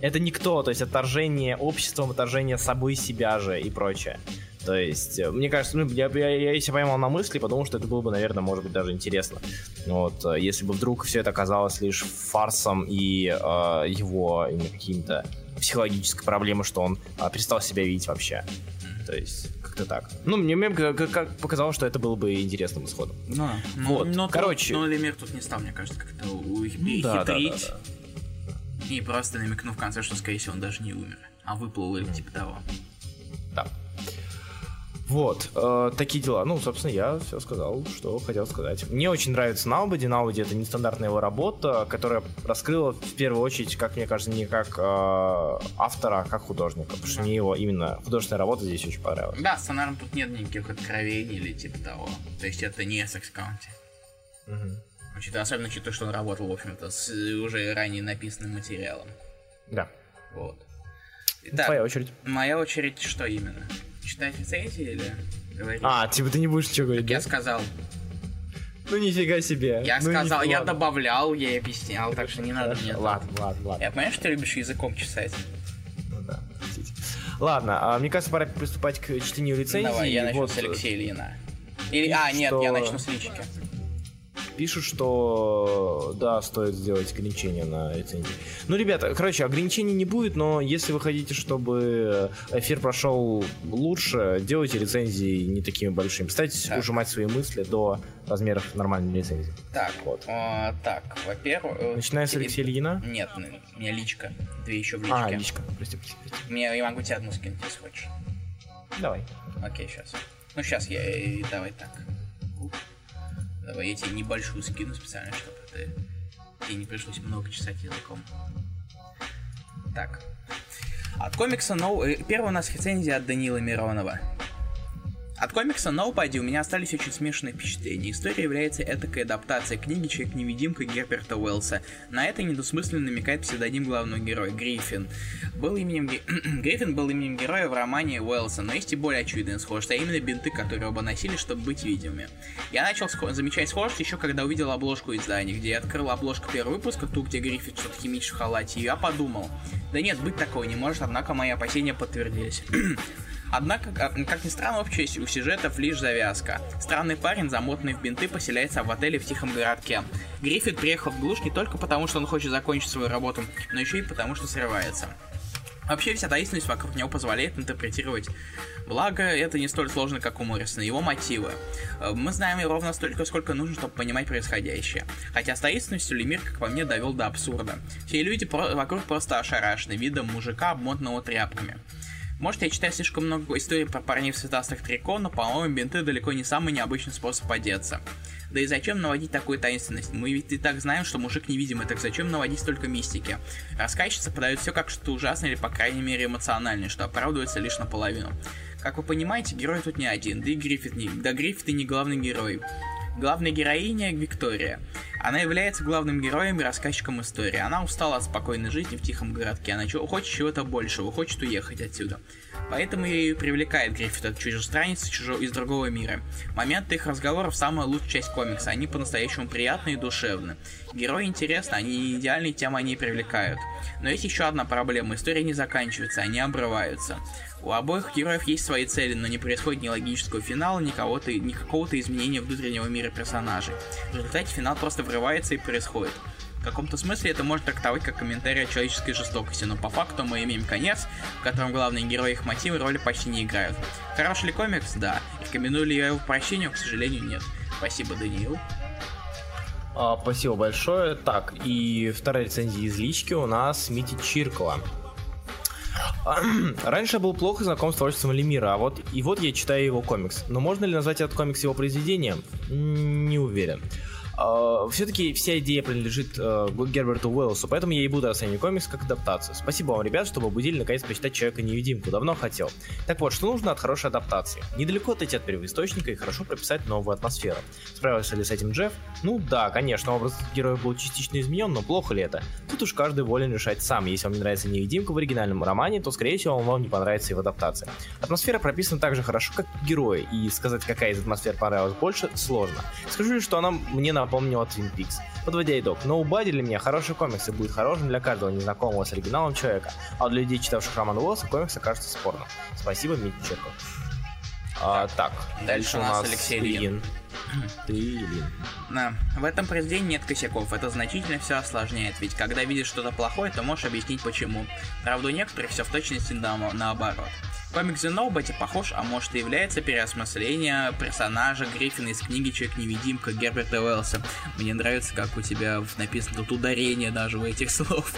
Это никто, то есть отторжение обществом, отторжение собой себя же и прочее. То есть, э, мне кажется, ну, я, я, я если поймал на мысли, потому что это было бы, наверное, может быть, даже интересно. Вот, э, если бы вдруг все это оказалось лишь фарсом и э, его именно какими-то психологической проблемой, что он э, перестал себя видеть вообще. То есть, как-то так. Ну, мне, мне как, как показалось, что это было бы интересным исходом. Ну, вот. но, короче. Но Лемир тут не стал, мне кажется, как-то ухитрить. Да, да, да, да. И просто намекнув в конце, что, скорее всего, он даже не умер, а выплыл или типа того. Да. Вот, э, такие дела. Ну, собственно, я все сказал, что хотел сказать. Мне очень нравится Наубади. Наубади это нестандартная его работа, которая раскрыла в первую очередь, как мне кажется, не как э, автора, а как художника. Потому что мне его именно художественная работа здесь очень понравилась. Да, сценаром тут нет никаких откровений или типа того. То есть это не секс каунти. Угу. Особенно учитывая, что он работал, в общем-то, с уже ранее написанным материалом. Да. Вот. Итак, Твоя очередь. Моя очередь что именно? Читать рецензии или говорить? А, типа ты не будешь ничего говорить, Я сказал. Ну нифига себе. Я ну, сказал, я ладно. добавлял, я объяснял, так что не надо мне. Ладно, ладно, ладно. Я понимаю, что ты любишь языком чесать. Ну да, простите. Ладно, а, мне кажется, пора приступать к чтению рецензии. Давай, я начну вот. с Алексея Ильина. Или, а, нет, что... я начну с личики пишут, что да, стоит сделать ограничение на рецензии. Ну, ребята, короче, ограничений не будет, но если вы хотите, чтобы эфир прошел лучше, делайте рецензии не такими большими. Старайтесь так. ужимать свои мысли до размеров нормальной рецензии. Так, вот. А, так, во-первых... Э, Начиная с Алексея Ильина? Нет, у меня личка. Две еще в личке. А, личка. Прости, прости, прости. Мне, я могу тебе одну скинуть, если хочешь. Давай. Окей, сейчас. Ну, сейчас я... Давай так. Давай я тебе небольшую скину специально, чтобы ты... тебе не пришлось много чесать языком. Так. От комикса No... э, Первая у нас рецензия от Данила Миронова. От комикса Nobody у меня остались очень смешанные впечатления. История является этакой адаптацией книги «Человек-невидимка» Герберта Уэллса. На это недосмысленно намекает псевдоним главного героя Гриффин. Был именем... Гриффин был именем героя в романе Уэллса, но есть и более очевидная схожесть, а именно бинты, которые оба носили, чтобы быть видимыми. Я начал схо... замечать схожесть еще когда увидел обложку издания, где я открыл обложку первого выпуска, ту, где Гриффин что-то химичит в халате, и я подумал, да нет, быть такого не может, однако мои опасения подтвердились. Однако, как ни странно, общая у сюжетов лишь завязка. Странный парень, замотанный в бинты, поселяется в отеле в тихом городке. Гриффит приехал в глушь не только потому, что он хочет закончить свою работу, но еще и потому, что срывается. Вообще вся таинственность вокруг него позволяет интерпретировать. Благо, это не столь сложно, как у Моррисона, его мотивы. Э, мы знаем ровно столько, сколько нужно, чтобы понимать происходящее. Хотя с таинственностью Лемир, как по мне, довел до абсурда. Все люди про- вокруг просто ошарашены видом мужика, обмотанного тряпками. Может, я читаю слишком много историй про парней в цветастых трико, но, по-моему, бинты далеко не самый необычный способ одеться. Да и зачем наводить такую таинственность? Мы ведь и так знаем, что мужик невидимый, так зачем наводить столько мистики? Рассказчица подает все как что-то ужасное или, по крайней мере, эмоциональное, что оправдывается лишь наполовину. Как вы понимаете, герой тут не один, да и Гриффит не... Да Гриффит и не главный герой. Главная героиня Виктория. Она является главным героем и рассказчиком истории. Она устала от спокойной жизни в тихом городке. Она хочет чего-то большего, хочет уехать отсюда. Поэтому ее привлекает Гриффит, этот чужестранец чужо... из другого мира. Моменты их разговоров самая лучшая часть комикса. Они по-настоящему приятные и душевны. Герои интересны, они не идеальные, тем они и привлекают. Но есть еще одна проблема. История не заканчивается, они обрываются. У обоих героев есть свои цели, но не происходит ни логического финала, ни, ни какого-то изменения внутреннего мира персонажей. В результате финал просто врывается и происходит. В каком-то смысле это можно трактовать как комментарий о человеческой жестокости, но по факту мы имеем конец, в котором главные герои их мотивы роли почти не играют. Хороший ли комикс? Да. Рекомендую ли я его прощению? К сожалению, нет. Спасибо, Даниил. А, спасибо большое. Так, и вторая рецензия из лички у нас Мити Чиркова. Раньше был плохо знаком с творчеством Лемира, а вот и вот я читаю его комикс. Но можно ли назвать этот комикс его произведением? Не уверен. Uh, все-таки вся идея принадлежит uh, Герберту Уэллсу, поэтому я и буду оценивать комикс как адаптацию. Спасибо вам, ребят, что побудили наконец почитать Человека-невидимку. Давно хотел. Так вот, что нужно от хорошей адаптации? Недалеко отойти от первоисточника и хорошо прописать новую атмосферу. Справился ли с этим Джефф? Ну да, конечно, образ героя был частично изменен, но плохо ли это? Тут уж каждый волен решать сам. Если вам не нравится невидимка в оригинальном романе, то скорее всего вам не понравится и в адаптации. Атмосфера прописана так же хорошо, как герои, и сказать, какая из атмосфер понравилась больше, сложно. Скажу лишь, что она мне на напомнила Twin Peaks. Подводя итог, Nobody для меня хороший комикс и будет хорошим для каждого незнакомого с оригиналом человека, а для людей, читавших роман Уоллса, комикс окажется спорным. Спасибо, Митя Черков. А, так, дальше у нас Алексей Лин. Ты. Да. В этом произведении нет косяков, это значительно все осложняет, ведь когда видишь что-то плохое, то можешь объяснить почему. Правда, у некоторых все в точности на наоборот. The Nobody похож, а может и является переосмысление персонажа Гриффина из книги Человек-невидимка Герберта Уэллса. Мне нравится, как у тебя написано тут ударение даже в этих слов.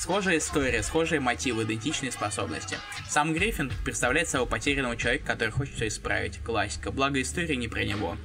Схожая история, схожие мотивы, идентичные способности. Сам Гриффин представляет своего потерянного человека, который хочет все исправить. Классика, благо история не про него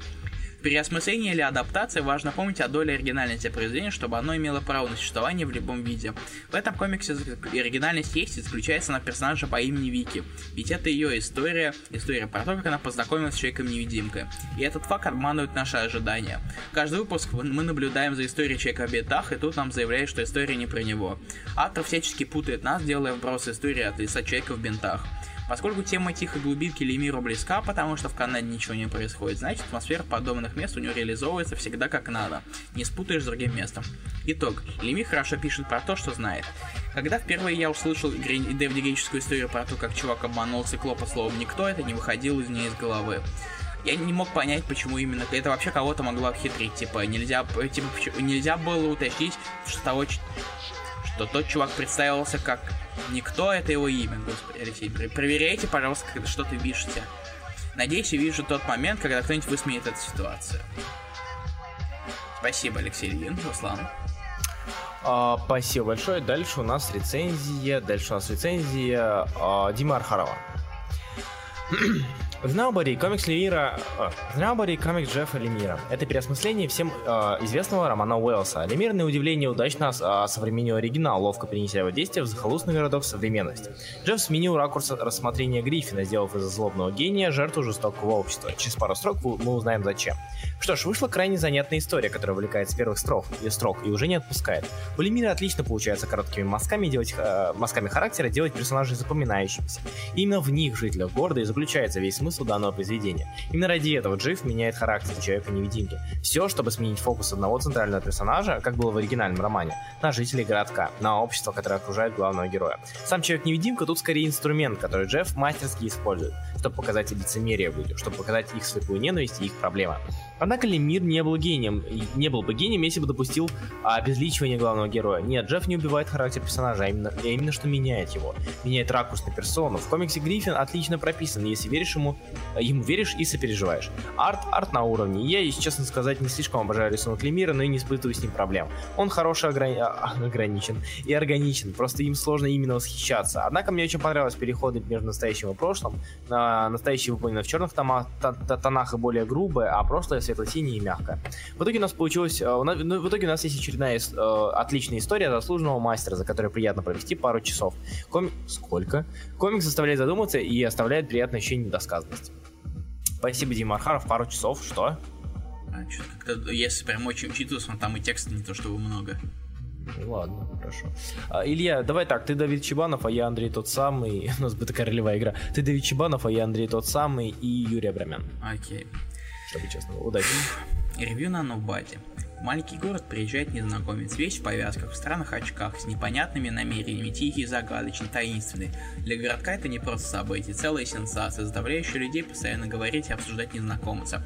переосмысление или адаптация важно помнить о доле оригинальности произведения, чтобы оно имело право на существование в любом виде. В этом комиксе оригинальность есть и заключается на персонаже по имени Вики, ведь это ее история, история про то, как она познакомилась с человеком-невидимкой. И этот факт обманывает наши ожидания. Каждый выпуск мы наблюдаем за историей человека в бедах, и тут нам заявляют, что история не про него. Автор всячески путает нас, делая вброс истории от лица человека в бинтах. Поскольку тема тихой глубинки Лемиру близка, потому что в Канаде ничего не происходит, значит атмосфера подобных мест у него реализовывается всегда как надо. Не спутаешь с другим местом. Итог. Лемир хорошо пишет про то, что знает. Когда впервые я услышал дэвидигическую историю про то, как чувак обманул циклопа словом «никто», это не выходило из нее из головы я не мог понять, почему именно это вообще кого-то могло обхитрить. Типа, нельзя, типа, нельзя было уточнить, что того, что тот чувак представился как никто, это его имя, господи, Алексей. Проверяйте, пожалуйста, когда что-то пишете. Надеюсь, я вижу тот момент, когда кто-нибудь высмеет эту ситуацию. Спасибо, Алексей Ильин, Руслан. А, спасибо большое. Дальше у нас рецензия. Дальше у нас рецензия а, Дима Архарова. Знаубари комикс Лемира... Знаубари комикс Джеффа Лемира. Это переосмысление всем э, известного романа Уэллса. Лемир, на удивление, удачно э, современнил оригинал, ловко перенеся его действие в захолустный городок современности. Джефф сменил ракурс рассмотрения Гриффина, сделав из злобного гения жертву жестокого общества. Через пару строк мы узнаем зачем. Что ж, вышла крайне занятная история, которая увлекает с первых строк и строк и уже не отпускает. У Лемира отлично получается короткими мазками делать э, мазками характера делать персонажей запоминающимися. И именно в них, жителях города, и заключается весь смысл данного произведения. Именно ради этого Джифф меняет характер Человека-невидимки. Все, чтобы сменить фокус одного центрального персонажа, как было в оригинальном романе, на жителей городка, на общество, которое окружает главного героя. Сам Человек-невидимка тут скорее инструмент, который Джефф мастерски использует, чтобы показать лицемерие людям, чтобы показать их слепую ненависть и их проблемы. Однако Лемир не был гением, не был бы гением, если бы допустил а, обезличивание главного героя. Нет, Джефф не убивает характер персонажа, а именно, а именно что меняет его. Меняет ракурс на персону. В комиксе Гриффин отлично прописан, если веришь ему, ему веришь и сопереживаешь. Арт, арт на уровне. Я, если честно сказать, не слишком обожаю рисунок Лемира, но и не испытываю с ним проблем. Он хороший ограни... А, ограничен и органичен, просто им сложно именно восхищаться. Однако мне очень понравились переходы между настоящим и прошлым. На настоящее выполнено в черных тонах и более грубое, а прошлое светло-синяя и мягкая. В итоге у нас получилось, э, ну, в итоге у нас есть очередная э, отличная история заслуженного мастера, за которой приятно провести пару часов. Коми... Сколько? Комик заставляет задуматься и оставляет приятное ощущение недосказанности. Спасибо, Дима Архаров, пару часов, что? А, что как-то, если прям очень учитываться, там и текста не то чтобы много. Ну ладно, хорошо. А, Илья, давай так, ты Давид Чебанов, а я Андрей тот самый. У нас бы такая ролевая игра. Ты Давид Чебанов, а я Андрей тот самый и Юрий Абрамян. Окей чтобы честно. Удачи. Ревью на Нобаде. В маленький город приезжает незнакомец, весь в повязках, в странных очках, с непонятными намерениями, тихий, загадочный, таинственный. Для городка это не просто событие, целая сенсация, заставляющая людей постоянно говорить и обсуждать незнакомца.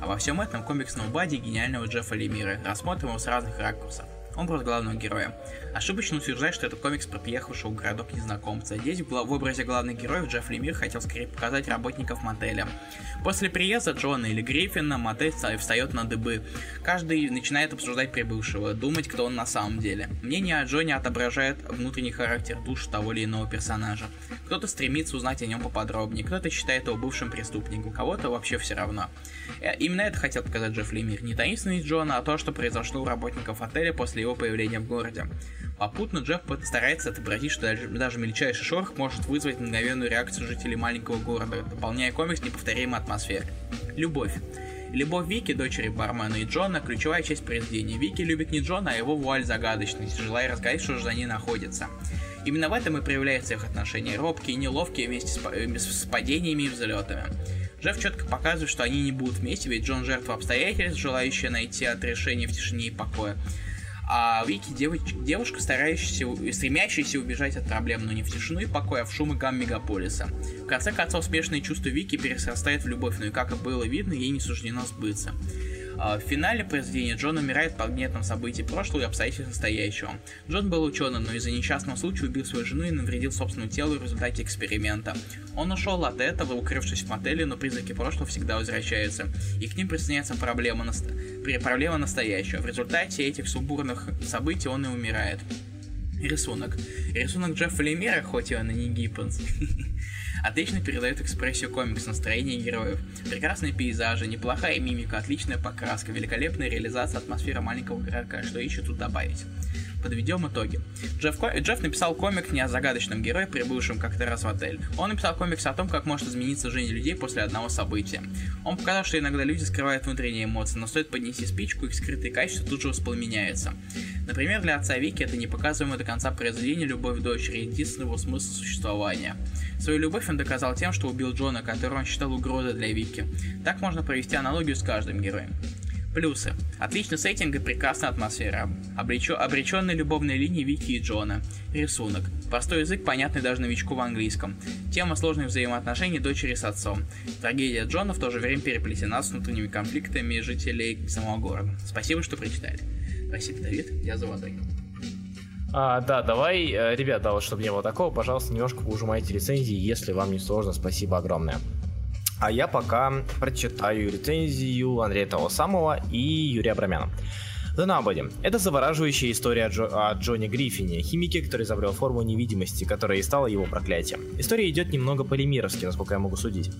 А во всем этом комикс Нобади гениального Джеффа Лемира. Рассмотрим его с разных ракурсов. Образ главного героя. Ошибочно утверждать, что это комикс про приехавшего в городок незнакомца. Здесь в образе главных героев Джефф Лемир хотел скорее показать работников мотеля. После приезда Джона или Гриффина мотель встает на дыбы. Каждый начинает обсуждать прибывшего, думать, кто он на самом деле. Мнение о Джоне отображает внутренний характер душ того или иного персонажа. Кто-то стремится узнать о нем поподробнее, кто-то считает его бывшим преступником, кого-то вообще все равно. Э, именно это хотел показать Джефф Лемир. Не таинственность Джона, а то, что произошло у работников отеля после его появления в городе. Попутно Джефф старается отобразить, что даже, мельчайший шорох может вызвать мгновенную реакцию жителей маленького города, дополняя комикс неповторимой атмосферой. Любовь. Любовь Вики, дочери бармена и Джона, ключевая часть произведения. Вики любит не Джона, а его вуаль загадочность, желая разгадать, что же за ней находится. Именно в этом и проявляется их отношения, робкие и неловкие вместе с, э, с падениями и взлетами. Джефф четко показывает, что они не будут вместе, ведь Джон жертва обстоятельств, желающая найти отрешение в тишине и покое а Вики девоч- девушка, старающаяся, стремящаяся убежать от проблем, но не в тишину и покой, а в шум и гам мегаполиса. В конце концов, смешанное чувство Вики перерастает в любовь, но и как и было видно, ей не суждено сбыться. А, в финале произведения Джон умирает под гнетом событий прошлого и обстоятельств настоящего. Джон был ученым, но из-за несчастного случая убил свою жену и навредил собственному телу в результате эксперимента. Он ушел от этого, укрывшись в мотеле, но призраки прошлого всегда возвращаются, и к ним присоединяется проблема, наст... проблема настоящего. В результате этих сумбурных событий он и умирает. Рисунок. Рисунок Джеффа Лемера, хоть и он и не Гиппенс, отлично передает экспрессию комикс, настроение героев. Прекрасные пейзажи, неплохая мимика, отличная покраска, великолепная реализация атмосферы маленького городка, что еще тут добавить. Подведем итоги. Джефф, Джефф написал комик не о загадочном герое, прибывшем как-то раз в отель. Он написал комикс о том, как может измениться жизнь людей после одного события. Он показал, что иногда люди скрывают внутренние эмоции, но стоит поднести спичку, их скрытые качества тут же воспламеняются. Например, для отца Вики это непоказываемое до конца произведение любовь дочери, единственный его смысл существования. Свою любовь он доказал тем, что убил Джона, которого он считал угрозой для Вики. Так можно провести аналогию с каждым героем. Плюсы. Отличный сеттинг и прекрасная атмосфера. Обречё... Обреченные любовные линии Вики и Джона. Рисунок. Простой язык, понятный даже новичку в английском. Тема сложных взаимоотношений дочери с отцом. Трагедия Джона в то же время переплетена с внутренними конфликтами жителей самого города. Спасибо, что прочитали. Спасибо, Давид. Я за водой. А, да, давай, э, ребята, вот чтобы не было такого, пожалуйста, немножко поужимайте рецензии, если вам не сложно. Спасибо огромное. А я пока прочитаю рецензию Андрея того самого и Юрия Абрамяна. The Nobody. Это завораживающая история о, Джо, о Джоне Гриффине, химике, который изобрел форму невидимости, которая и стала его проклятием. История идет немного полимировски, насколько я могу судить.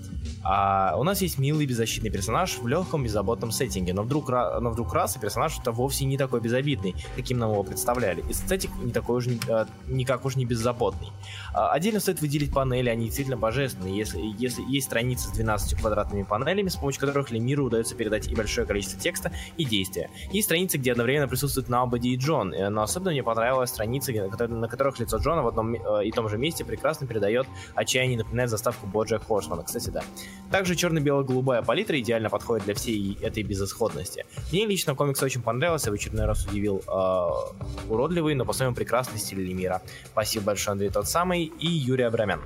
А у нас есть милый беззащитный персонаж в легком беззаботном сеттинге, но вдруг, но вдруг раз и персонаж это вовсе не такой безобидный, каким нам его представляли. И сеттинг не такой уж, а, никак уж не беззаботный. А, отдельно стоит выделить панели, они действительно божественные. Если, если есть страницы с 12 квадратными панелями, с помощью которых Лемиру удается передать и большое количество текста, и действия. Есть страницы, где одновременно присутствуют Наубади и Джон, э, но особенно мне понравилась страница, на которых лицо Джона в одном э, и том же месте прекрасно передает отчаяние напоминает заставку Боджа Хорсмана. Кстати, да. Также черно-бело-голубая палитра идеально подходит для всей этой безысходности. Мне лично комикс очень понравился, в очередной раз удивил э, уродливый, но по-своему прекрасный стиль Лемира. Спасибо большое, Андрей, тот самый, и Юрий Абрамян.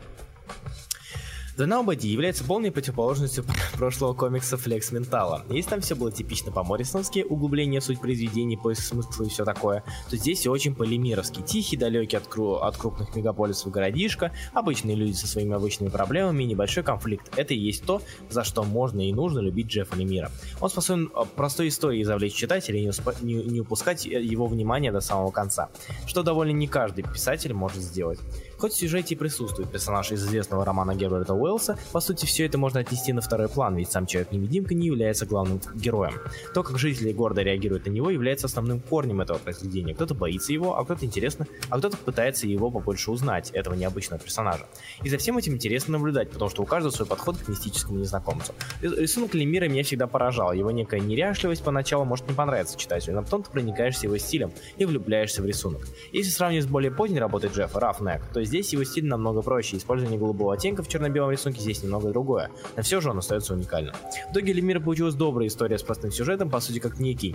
The Nobody является полной противоположностью прошлого комикса Flex Ментала. Если там все было типично по-моррисоновски, углубление суть произведений, поиск смысла и все такое, то здесь все очень полимировски. Тихий, далекий от, кру- от крупных мегаполисов городишко, обычные люди со своими обычными проблемами и небольшой конфликт. Это и есть то, за что можно и нужно любить Джеффа Лемира. Он способен а, простой историей завлечь читателя и не, усп- не, не упускать э, его внимание до самого конца, что довольно не каждый писатель может сделать. Хоть в сюжете и присутствует персонаж из известного романа Герберта Уэллса, по сути все это можно отнести на второй план, ведь сам Человек-невидимка не является главным героем. То, как жители города реагируют на него, является основным корнем этого произведения. Кто-то боится его, а кто-то интересно, а кто-то пытается его побольше узнать, этого необычного персонажа. И за всем этим интересно наблюдать, потому что у каждого свой подход к мистическому незнакомцу. Рисунок Лемира меня всегда поражал, его некая неряшливость поначалу может не понравиться читателю, но потом ты проникаешься его стилем и влюбляешься в рисунок. Если сравнивать с более поздней работой Джеффа, Roughneck, то здесь его стиль намного проще, использование голубого оттенка в черно-белом рисунке здесь немного другое, но все же он остается уникальным. В итоге Лемира получилась добрая история с простым сюжетом, по сути как некий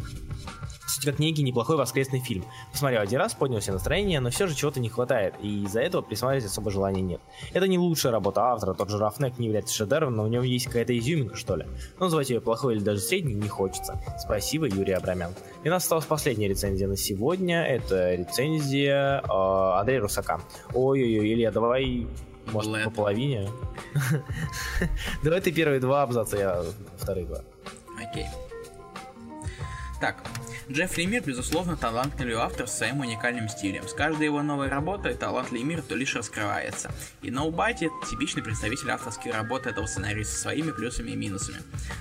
сути, как некий неплохой воскресный фильм. Посмотрел один раз, поднял себе настроение, но все же чего-то не хватает, и из-за этого присматривать особо желания нет. Это не лучшая работа автора, тот же Рафнек не является шедевром, но у него есть какая-то изюминка, что ли. Но называть ее плохой или даже средней не хочется. Спасибо, Юрий Абрамян. И у нас осталась последняя рецензия на сегодня. Это рецензия э, Андрея Русака. Ой-ой-ой, Илья, давай может, Блэд. по половине? Давай ты первые два абзаца, я вторые два. Окей. Так, Джефф Лемир, безусловно, талантливый автор с своим уникальным стилем. С каждой его новой работой талант Лемира то лишь раскрывается. И Nobody — типичный представитель авторской работы этого сценария со своими плюсами и минусами.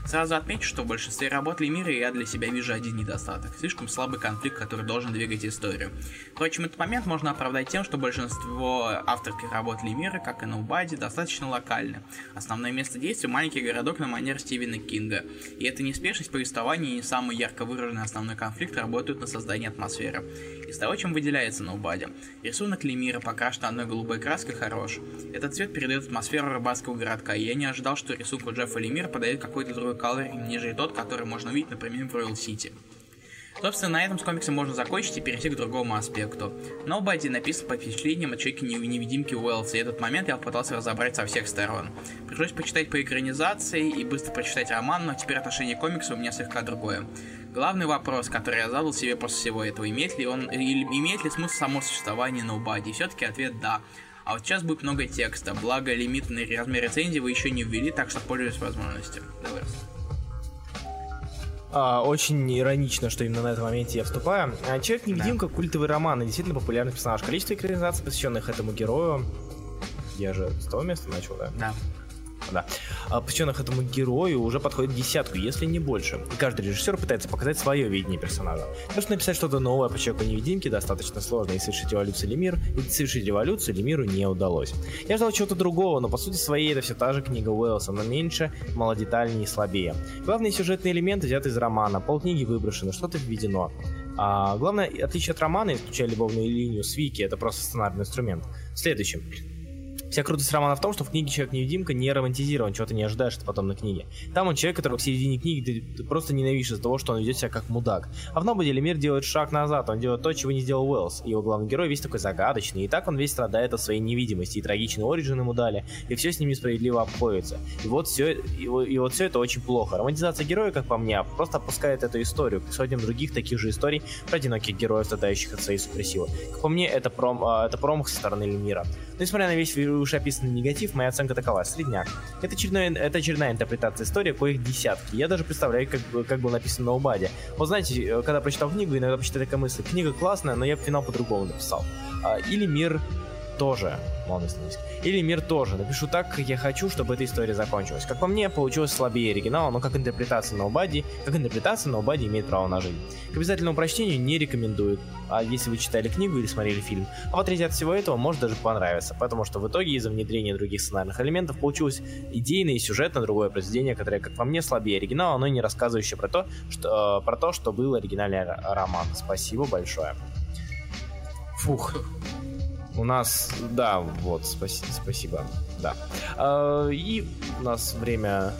Сразу отмечу, что в большинстве работ Лемира я для себя вижу один недостаток. Слишком слабый конфликт, который должен двигать историю. Впрочем, этот момент можно оправдать тем, что большинство авторских работ Лемира, как и Nobody, достаточно локальны. Основное место действия — маленький городок на манер Стивена Кинга. И эта неспешность повествования не самый ярко выраженный основной конфликт конфликты работают на создание атмосферы. Из того, чем выделяется Ноубади. Рисунок Лемира покрашен одной голубой краской хорош. Этот цвет передает атмосферу рыбацкого городка, и я не ожидал, что рисунку Джеффа Лемира подает какой-то другой колоринг, нежели тот, который можно увидеть, например, в Royal City. Собственно, на этом с комиксом можно закончить и перейти к другому аспекту. Nobody написан по впечатлениям от человека-невидимки Уэллса, и этот момент я попытался разобрать со всех сторон. Пришлось почитать по экранизации и быстро прочитать роман, но теперь отношение к комиксу у меня слегка другое. Главный вопрос, который я задал себе после всего этого, имеет ли он, или имеет ли смысл само существование Nobody? Все-таки ответ да. А вот сейчас будет много текста, благо лимитный размер рецензии вы еще не ввели, так что пользуюсь возможностью. Давай. А, очень иронично, что именно на этом моменте я вступаю. А, Человек-невидимка да. культовый роман и действительно популярный персонаж. Количество экранизаций, посвященных этому герою. Я же с того места начал, да? Да да, а посвященных этому герою уже подходит десятку, если не больше. И каждый режиссер пытается показать свое видение персонажа. Потому что написать что-то новое по человеку невидимке достаточно сложно, и совершить революцию Лемир, и совершить революцию Лемиру не удалось. Я ждал чего-то другого, но по сути своей это все та же книга Уэллса, но меньше, малодетальнее и слабее. Главные сюжетные элементы взяты из романа, полкниги выброшены, что-то введено. А главное отличие от романа, исключая любовную линию с Вики, это просто сценарный инструмент. Следующим. Вся крутость романа в том, что в книге Человек-невидимка не романтизирован, чего ты не ожидаешь от потом на книге. Там он человек, которого к середине книги ты, просто ненавидишь из-за того, что он ведет себя как мудак. А в Нободеле мир делает шаг назад, он делает то, чего не сделал Уэллс. Его главный герой весь такой загадочный, и так он весь страдает от своей невидимости, и трагичный оригин ему дали, и все с ним несправедливо обходится. И вот все, и, и вот все это очень плохо. Романтизация героя, как по мне, просто опускает эту историю к сотням других таких же историй про одиноких героев, страдающих от своей суперсилы. Как по мне, это, пром, а, это промах со стороны Лемира. Но несмотря на весь вышеописанный негатив, моя оценка такова. Средняк. Это очередная, это очередная интерпретация истории, коих десятки. Я даже представляю, как, как было написано на Убаде. Вот знаете, э, когда прочитал книгу, иногда почитаю такая мысль. Книга классная, но я бы финал по-другому написал. А, или мир тоже. Если не Или мир тоже. Напишу так, как я хочу, чтобы эта история закончилась. Как по мне, получилось слабее оригинала, но как интерпретация Nobody, как интерпретация Nobody имеет право на жизнь. К обязательному прочтению не рекомендую. А если вы читали книгу или смотрели фильм, а в отряде от всего этого может даже понравиться, потому что в итоге из-за внедрения других сценарных элементов получилось идейное и сюжетно другое произведение, которое, как по мне, слабее оригинала, но и не рассказывающее про то, что, э, про то, что был оригинальный роман. Спасибо большое. Фух. У нас, да, вот, спаси, спасибо, да. А, и у нас время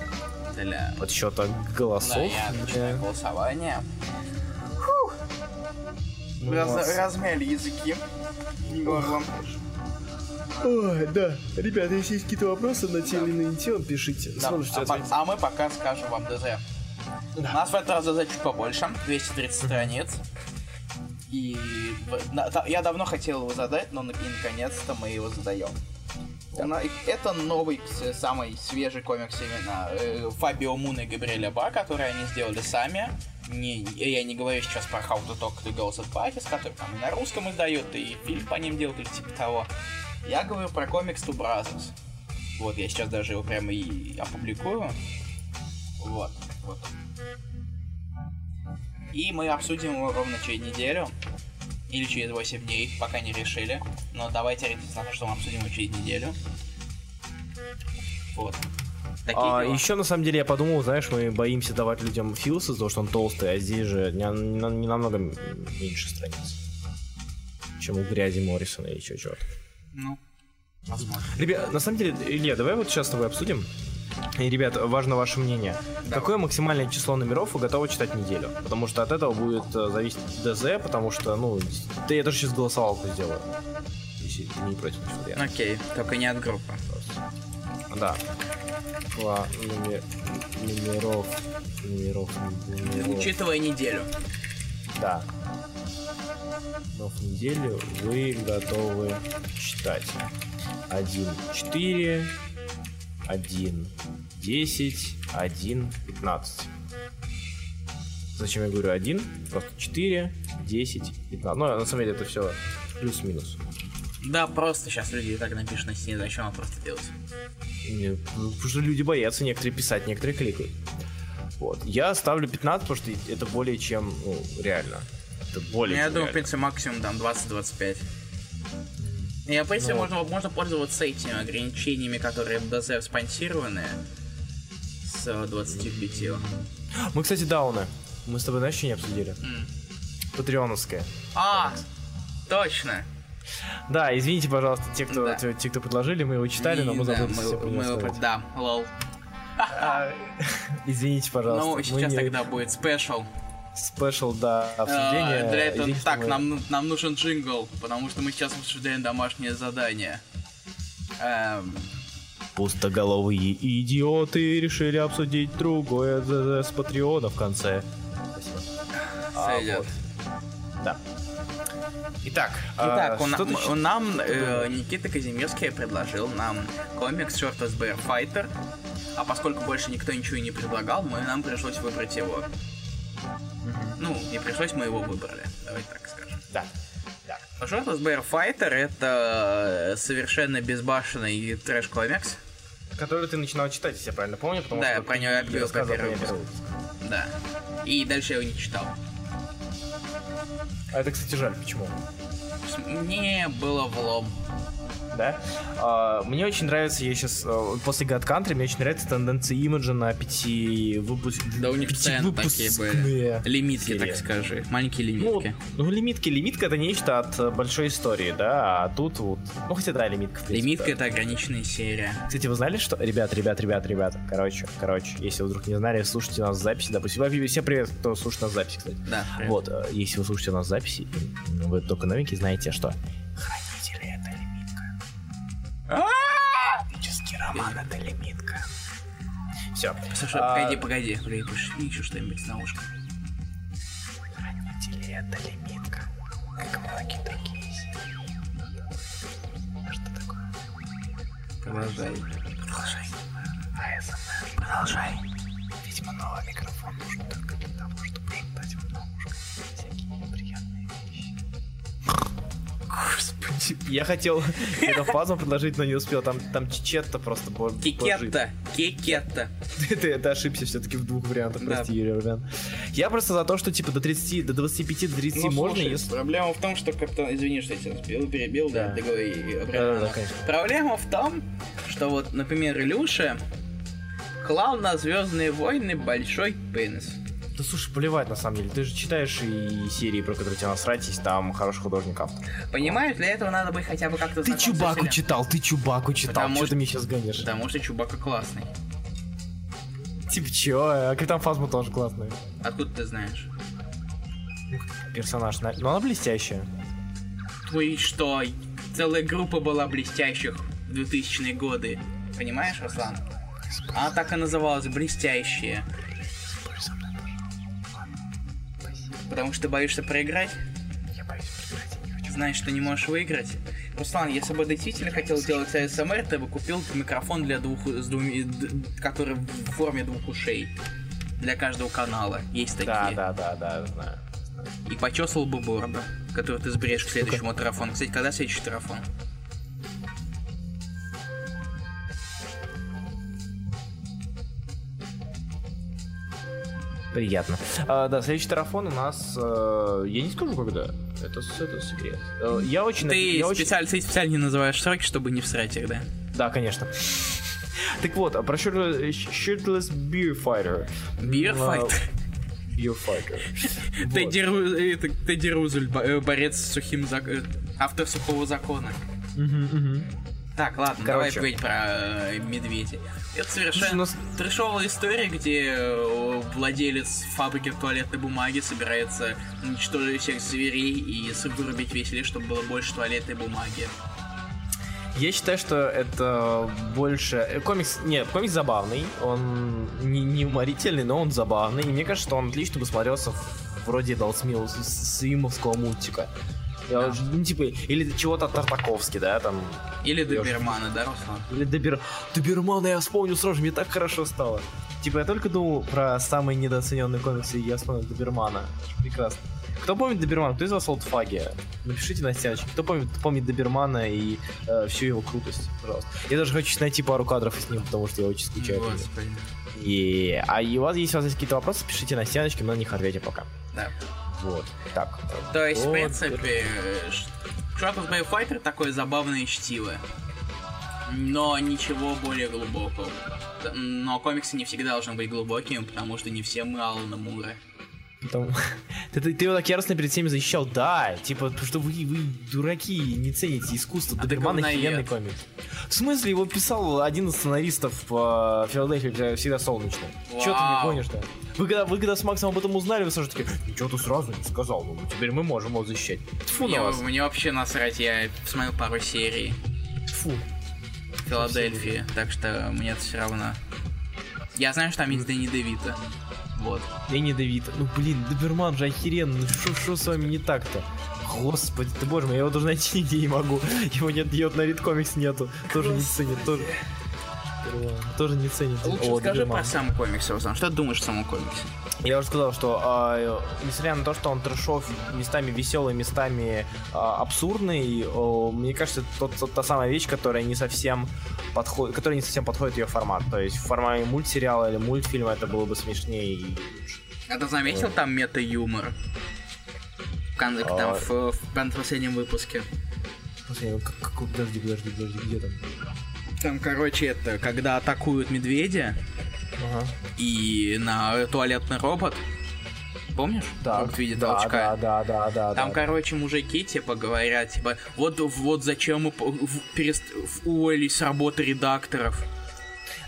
Для... подсчета голосов. Да, я начинаю голосование. Ну, Раз- вас- размяли языки. Горлом. Ой, да. Ребята, если есть какие-то вопросы на те или иные темы, пишите. Да, а, по- а мы пока скажем вам ДЗ. У нас в этот раз ДЗ чуть побольше, 230 страниц. И я давно хотел его задать, но наконец-то мы его задаем. Это новый, самый свежий комикс именно э, Фабио Муна и Габриэля Ба, который они сделали сами. Не, я не говорю сейчас про How to Talk to Girls at Parties, который там и на русском издает, и фильм по ним делают, или типа того. Я говорю про комикс Two Brothers. Вот, я сейчас даже его прямо и опубликую. Вот, вот. И мы обсудим его ровно через неделю. Или через 8 дней, пока не решили. Но давайте на то, что мы обсудим его через неделю. Вот. Такие А, дела. еще на самом деле я подумал, знаешь, мы боимся давать людям филс из-за того, что он толстый, а здесь же не, не- не намного меньше страниц, чем у грязи Моррисона или еще чего-то. Ну, посмотрим. Ребят, на самом деле, Илья, давай вот сейчас с тобой обсудим. И, ребят, важно ваше мнение. Какое максимальное число номеров вы готовы читать неделю? Потому что от этого будет э, зависеть ДЗ, потому что, ну, да я даже сейчас голосовалку сделаю. Если ты не против, Илья. Окей, только не от группы. Да. Числа номер- номеров, номеров, номеров. Учитывая неделю. Да. Но в неделю вы готовы читать 1, 4, 1, 10, 1, 15. Зачем я говорю 1? Просто 4, 10, 15. Ну, на самом деле это все плюс-минус. Да, просто сейчас люди так напишут на стене, зачем вам просто делать. Ну, Потому что люди боятся некоторые писать, некоторые кликают. Вот. Я ставлю 15, потому что это более чем ну, реально. Это более Я чем думаю, в реально. принципе, максимум там 20-25. Я, в принципе, Ну, можно, можно пользоваться этими ограничениями, которые БЗ спонсированы с 25. Мы, кстати, дауны. Мы с тобой, знаешь, не обсудили? М. Патреоновская. А, точно. Да, извините, пожалуйста, те, кто, Да. те, те, кто предложили, мы его читали, но мы И, да, забыли мы- все мы-. Да, лол. А, Извините, пожалуйста. Ну, сейчас не- тогда будет special. Special, да, обсуждение. А, Извините, так, мы- нам, нам нужен джингл, потому что мы сейчас обсуждаем домашнее задание. Эм, Пустоголовые идиоты решили обсудить другое с Патреона в конце. Спасибо. А, сойдет. вот. Да. Итак, Итак, а, у на- что ты м- щ- нам э, Никита Казимирский предложил нам комикс Short as Bear Fighter, а поскольку больше никто ничего и не предлагал, мы, нам пришлось выбрать его. Ну, не пришлось, мы его выбрали. Давайте так скажем. Да. Да. Short as Bear Fighter это э, совершенно безбашенный трэш-комикс. Который ты начинал читать, если я правильно помню, потому Да, что я про него говорил рассказывал про первый выпуск. Да. И дальше я его не читал. А это, кстати, жаль. Почему? Мне было влом. Да. А, мне очень нравится, я сейчас после God Country, мне очень нравится тенденция имиджа на пяти выпуск... Да у них цены такие были. Лимитки, серии. так скажи. Маленькие Ну, лимитки. ну, лимитки, лимитка это нечто от э, большой истории, да, а тут вот, ну хотя да, лимитка. принципе, Лимитка да. это ограниченная серия. Кстати, вы знали, что... Ребят, ребят, ребят, ребят, короче, короче, если вы вдруг не знали, слушайте нас в записи, допустим, вообще всем привет, кто слушает нас в записи, кстати. Да. привет. Вот, э, если вы слушаете нас в записи, вы только новенькие, знаете, что. Магический роман это лимитка. Все. Слушай, погоди, погоди. Погоди, пошли еще что-нибудь на ушко. Хранители это лимитка. Как многие другие. Что такое? Продолжай. Продолжай. АСМР. Продолжай. Видимо, новый микрофон нужен только для того, чтобы шептать в наушках всякие неприятные вещи. Господи. Я хотел эту фазу предложить, но не успел. Там, там чечетта просто бо- божит. Кикетта. Кикетта. Ты, ты, ты ошибся все-таки в двух вариантах, Да. прости, Юрий Рубян. Я просто за то, что типа до 30, до 25, до 30 Ну, можно, слушай, если... Проблема в том, что капитан... Извини, что я тебя сбил, перебил, да, Да. Проблема в том, что вот, например, Илюша клал на Звездные войны большой пенис. Да слушай, плевать на самом деле. Ты же читаешь и серии, про которые тебя насрать, есть там хороший художник автор. Понимаешь, для этого надо быть хотя бы как-то Ты Чубаку вселенной. читал, ты Чубаку читал. Потому Что ты мне сейчас гонишь? Потому что Чубака классный. Типа чё? А Капитан Фазма тоже классный. Откуда ты знаешь? Персонаж. на- Но она блестящая. Ой, что? Целая группа была блестящих в 2000-е годы. Понимаешь, Руслан? Она так и называлась «Блестящие». Потому что боишься проиграть? Я боюсь проиграть, я не хочу. Знаешь, что не можешь выиграть? Руслан, если бы действительно хотел сделать АСМР, ты бы купил микрофон для двух, с двуми, д- который в форме двух ушей. Для каждого канала. Есть такие. Да, да, да, да, знаю. И почесал бы бороду, который ты сбреешь к следующему трафону. Кстати, когда следующий трафон? Приятно. А, да, следующий тарафон у нас... э, я не скажу, когда. Это, это секрет. Э, я очень... Ты я очень- специально, ты специально не называешь сроки, чтобы не всрать их, да? Да, конечно. Так вот, а про Shirtless, shirtless Beer Fighter. Beer а, Fighter? Beer Fighter. Тедди, э, бо- э, борец с сухим зак- э, автор сухого закона. Мгм, мгм. Так, ладно, давай Короче. поговорить про э, медведя. Это совершенно нас- трешовая история, где э, владелец фабрики туалетной бумаги собирается уничтожить всех зверей и с- вырубить весь лес, чтобы было больше туалетной бумаги. Я считаю, что это больше... э, Комикс... Нет, комикс забавный. Он не, не уморительный, но он забавный. И мне кажется, что он отлично бы смотрелся в- вроде Далсмил Симовского мультика. Я уже- ну, типа, или чего-то Тартаковски, да, там. Или Добермана, да, Руслан? Или Добер... Добермана я вспомнил сразу, мне так хорошо стало. Типа, я только думал про самые недооцененные комиксы, и я вспомнил Добермана. Прекрасно. Кто помнит Добермана? Кто из вас олдфаги? Напишите на стеночке. Кто помнит, помнит Добермана и э, всю его крутость, пожалуйста. Я даже хочу найти пару кадров с ним, потому что я очень скучаю. Господи. И... А и у вас, если у вас есть какие-то вопросы, пишите на стеночке, мы на них ответим пока. Да. Вот. Так. То есть, в Вот. принципе, Shot of Fighter такое забавное чтиво. Но ничего более глубокого. Но комиксы не всегда должны быть глубокими, потому что не все мы Алана Мура. Потом- Ты, ты- ты его так яростно перед всеми защищал, да, типа, потому что вы, вы дураки, не цените искусство, А ты говноед. охеренный комикс. В смысле, его писал один из сценаристов в Филадельфии, всегда солнечно. Че ты мне Вау. гонишь-то? Вы когда, вы когда с Максом об этом узнали, вы сразу такие, ничего ты сразу не сказал, ну теперь мы можем его защищать. Тьфу на Мне, вас. мне вообще насрать, я посмотрел пару серий Фу. в Филадельфии, так что мне это все равно. Я знаю, что там есть Дэнни Девита. Вот. Дэнни Давид. Ну блин, Доберман же охеренный, ну что с вами не так-то? Господи, ты боже мой, я его даже найти нигде не могу. Его нет, его на Comics нету. Тоже не ценит, тоже. Доберман, Тоже не ценит. Лучше О, скажи про сам комикс, Руслан. Что ты думаешь о самом комиксе? Я уже сказал, что а, несмотря на то, что он трешов местами веселый, местами а, абсурдный, о, мне кажется, это тот, тот- та самая вещь, которая не совсем подходит, которая не совсем подходит ее формат. То есть в формате мультсериала или мультфильма это было бы смешнее и лучше. А ты заметил там мета-юмор? В, А. там в, в пан- последнем выпуске. Посмотри, как- как- подожди, подожди, подожди, где там? Там, короче, это когда атакуют медведя Ага. и на туалетный робот. Помнишь? Робот в виде да, толчка. да, да, да, да. Там, да. короче, мужики, типа, говорят, типа, вот, вот зачем мы перест... уволились с работы редакторов.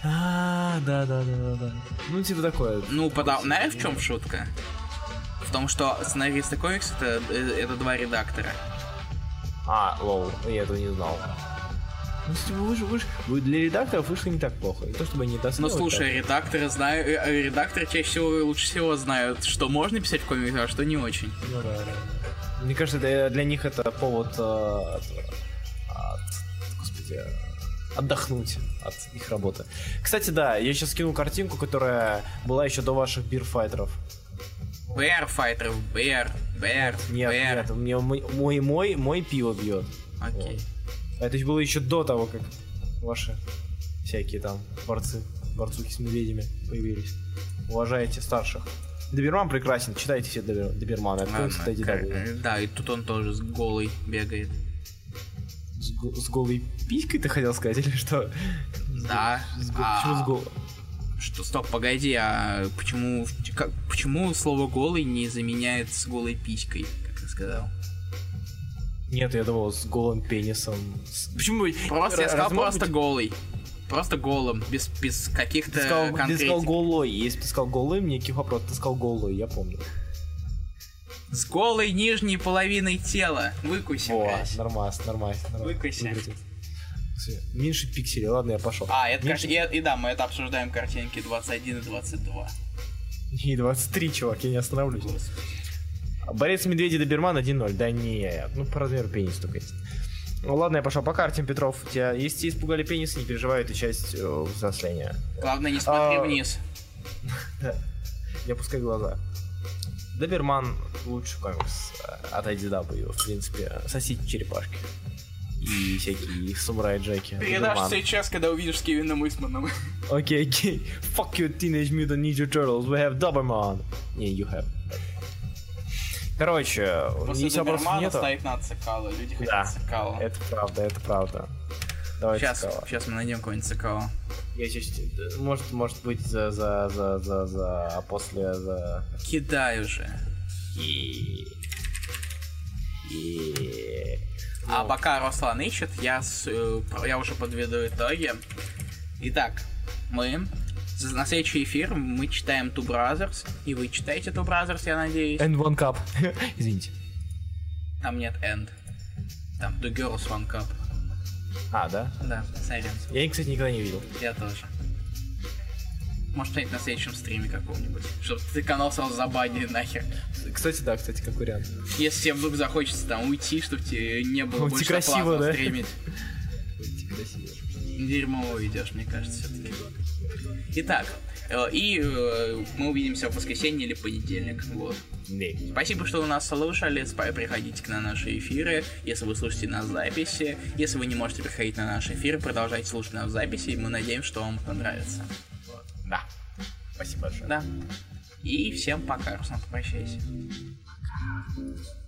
А, да, да, да, да, да. Ну, типа такое. Ну, потому... знаешь, в чем шутка? В том, что сценаристы комикс это, э, это два редактора. А, лол, я этого не знал. Ну, типа, вы же, вы же, вы для редакторов вышло не так плохо. Не то чтобы они Ну, слушай, редакторы знают, э, э, редакторы чаще всего лучше всего знают, что можно писать в комиксах, а что не очень. Ну да, да. Мне кажется, для, для них это повод э, от, от- господи, э, отдохнуть от их работы. Кстати, да, я сейчас скинул картинку, которая была еще до ваших бирфайтеров. Бэр файтеров, бэр, бэр, Нет, бэр. нет, мне мой, мой, мой, мой пиво бьет. Окей. Это было еще до того, как ваши всякие там борцы, борцухи с медведями появились. Уважайте старших. Доберман прекрасен, читайте все Добер- Доберманы, Ладно, откройте статьи ка- Добермана. Да, и тут он тоже с голой бегает. С, го- с голой писькой ты хотел сказать, или что? Да. С А, Почему с голой? Что, стоп, погоди, а почему, как, почему слово голый не заменяет с голой писькой, как ты сказал? Нет, я думал, с голым пенисом. С- Почему? Просто я сказал просто быть, голый. Просто голым, без, без каких-то сказал, ты сказал голой. Если ты сказал голым, никаких вопросов. Ты сказал голой, я помню. С голой нижней половиной тела. Выкуси, О, блядь. нормас, нормас, нормас. Выкуси. Всё, Меньше пикселей, ладно, я пошел. А, это, Меньше- кар- и, и да, мы это обсуждаем картинки 21 и 22. И 23, чувак, я не остановлюсь. Борец Медведи Доберман 1-0. Да нет, ну по размеру пенис только есть. Ну ладно, я пошел по карте, Петров. Тебя, если тебя испугали пенис, не переживай, это часть э, взросления. Главное, не смотри А, вниз. Не опускай глаза. Доберман лучший комикс от IDW, в принципе. Сосите черепашки. И всякие самурай Джеки. Передашь сейчас, когда увидишь с Кевином Исманом. Окей, окей. Fuck you, Teenage Mutant Ninja Turtles. We have Doberman. Не, you have. Короче, После если вопросов нету... стоит на Цикало. Люди Да, хотят Цикало. это правда, это правда. Давайте Сейчас, Цикало. сейчас мы найдем какой-нибудь Цикало. Я сейчас, э, может, может быть, за, за, за, за, за, а после за... Кидай уже. И... И... А Ну. пока Руслан ищет, я, с- э, я уже подведу итоги. Итак, мы на следующий эфир мы читаем Two Brothers, и вы читаете Two Brothers, я надеюсь. And one cup. Извините. Там нет End. Там The Girls One Cup. А, да? Да, сорян. Я, кстати, никогда не видел. Я тоже. Может, что-нибудь на следующем стриме каком-нибудь. Чтобы ты канал сразу забанили нахер. Кстати, да, кстати, как вариант. Если тебе вдруг захочется там уйти, чтобы тебе не было Уйти больше красиво, да? стримить. Дерьмо уйдешь, мне кажется, все-таки. Итак, э, и э, мы увидимся в воскресенье или понедельник. Вот. Спасибо, что вы нас слушали. Приходите к на наши эфиры, если вы слушаете нас в записи. Если вы не можете приходить на наши эфиры, продолжайте слушать нас в записи. и Мы надеемся, что вам понравится. Да. Спасибо большое. Да. И всем пока, Руслан, попрощайся. Пока.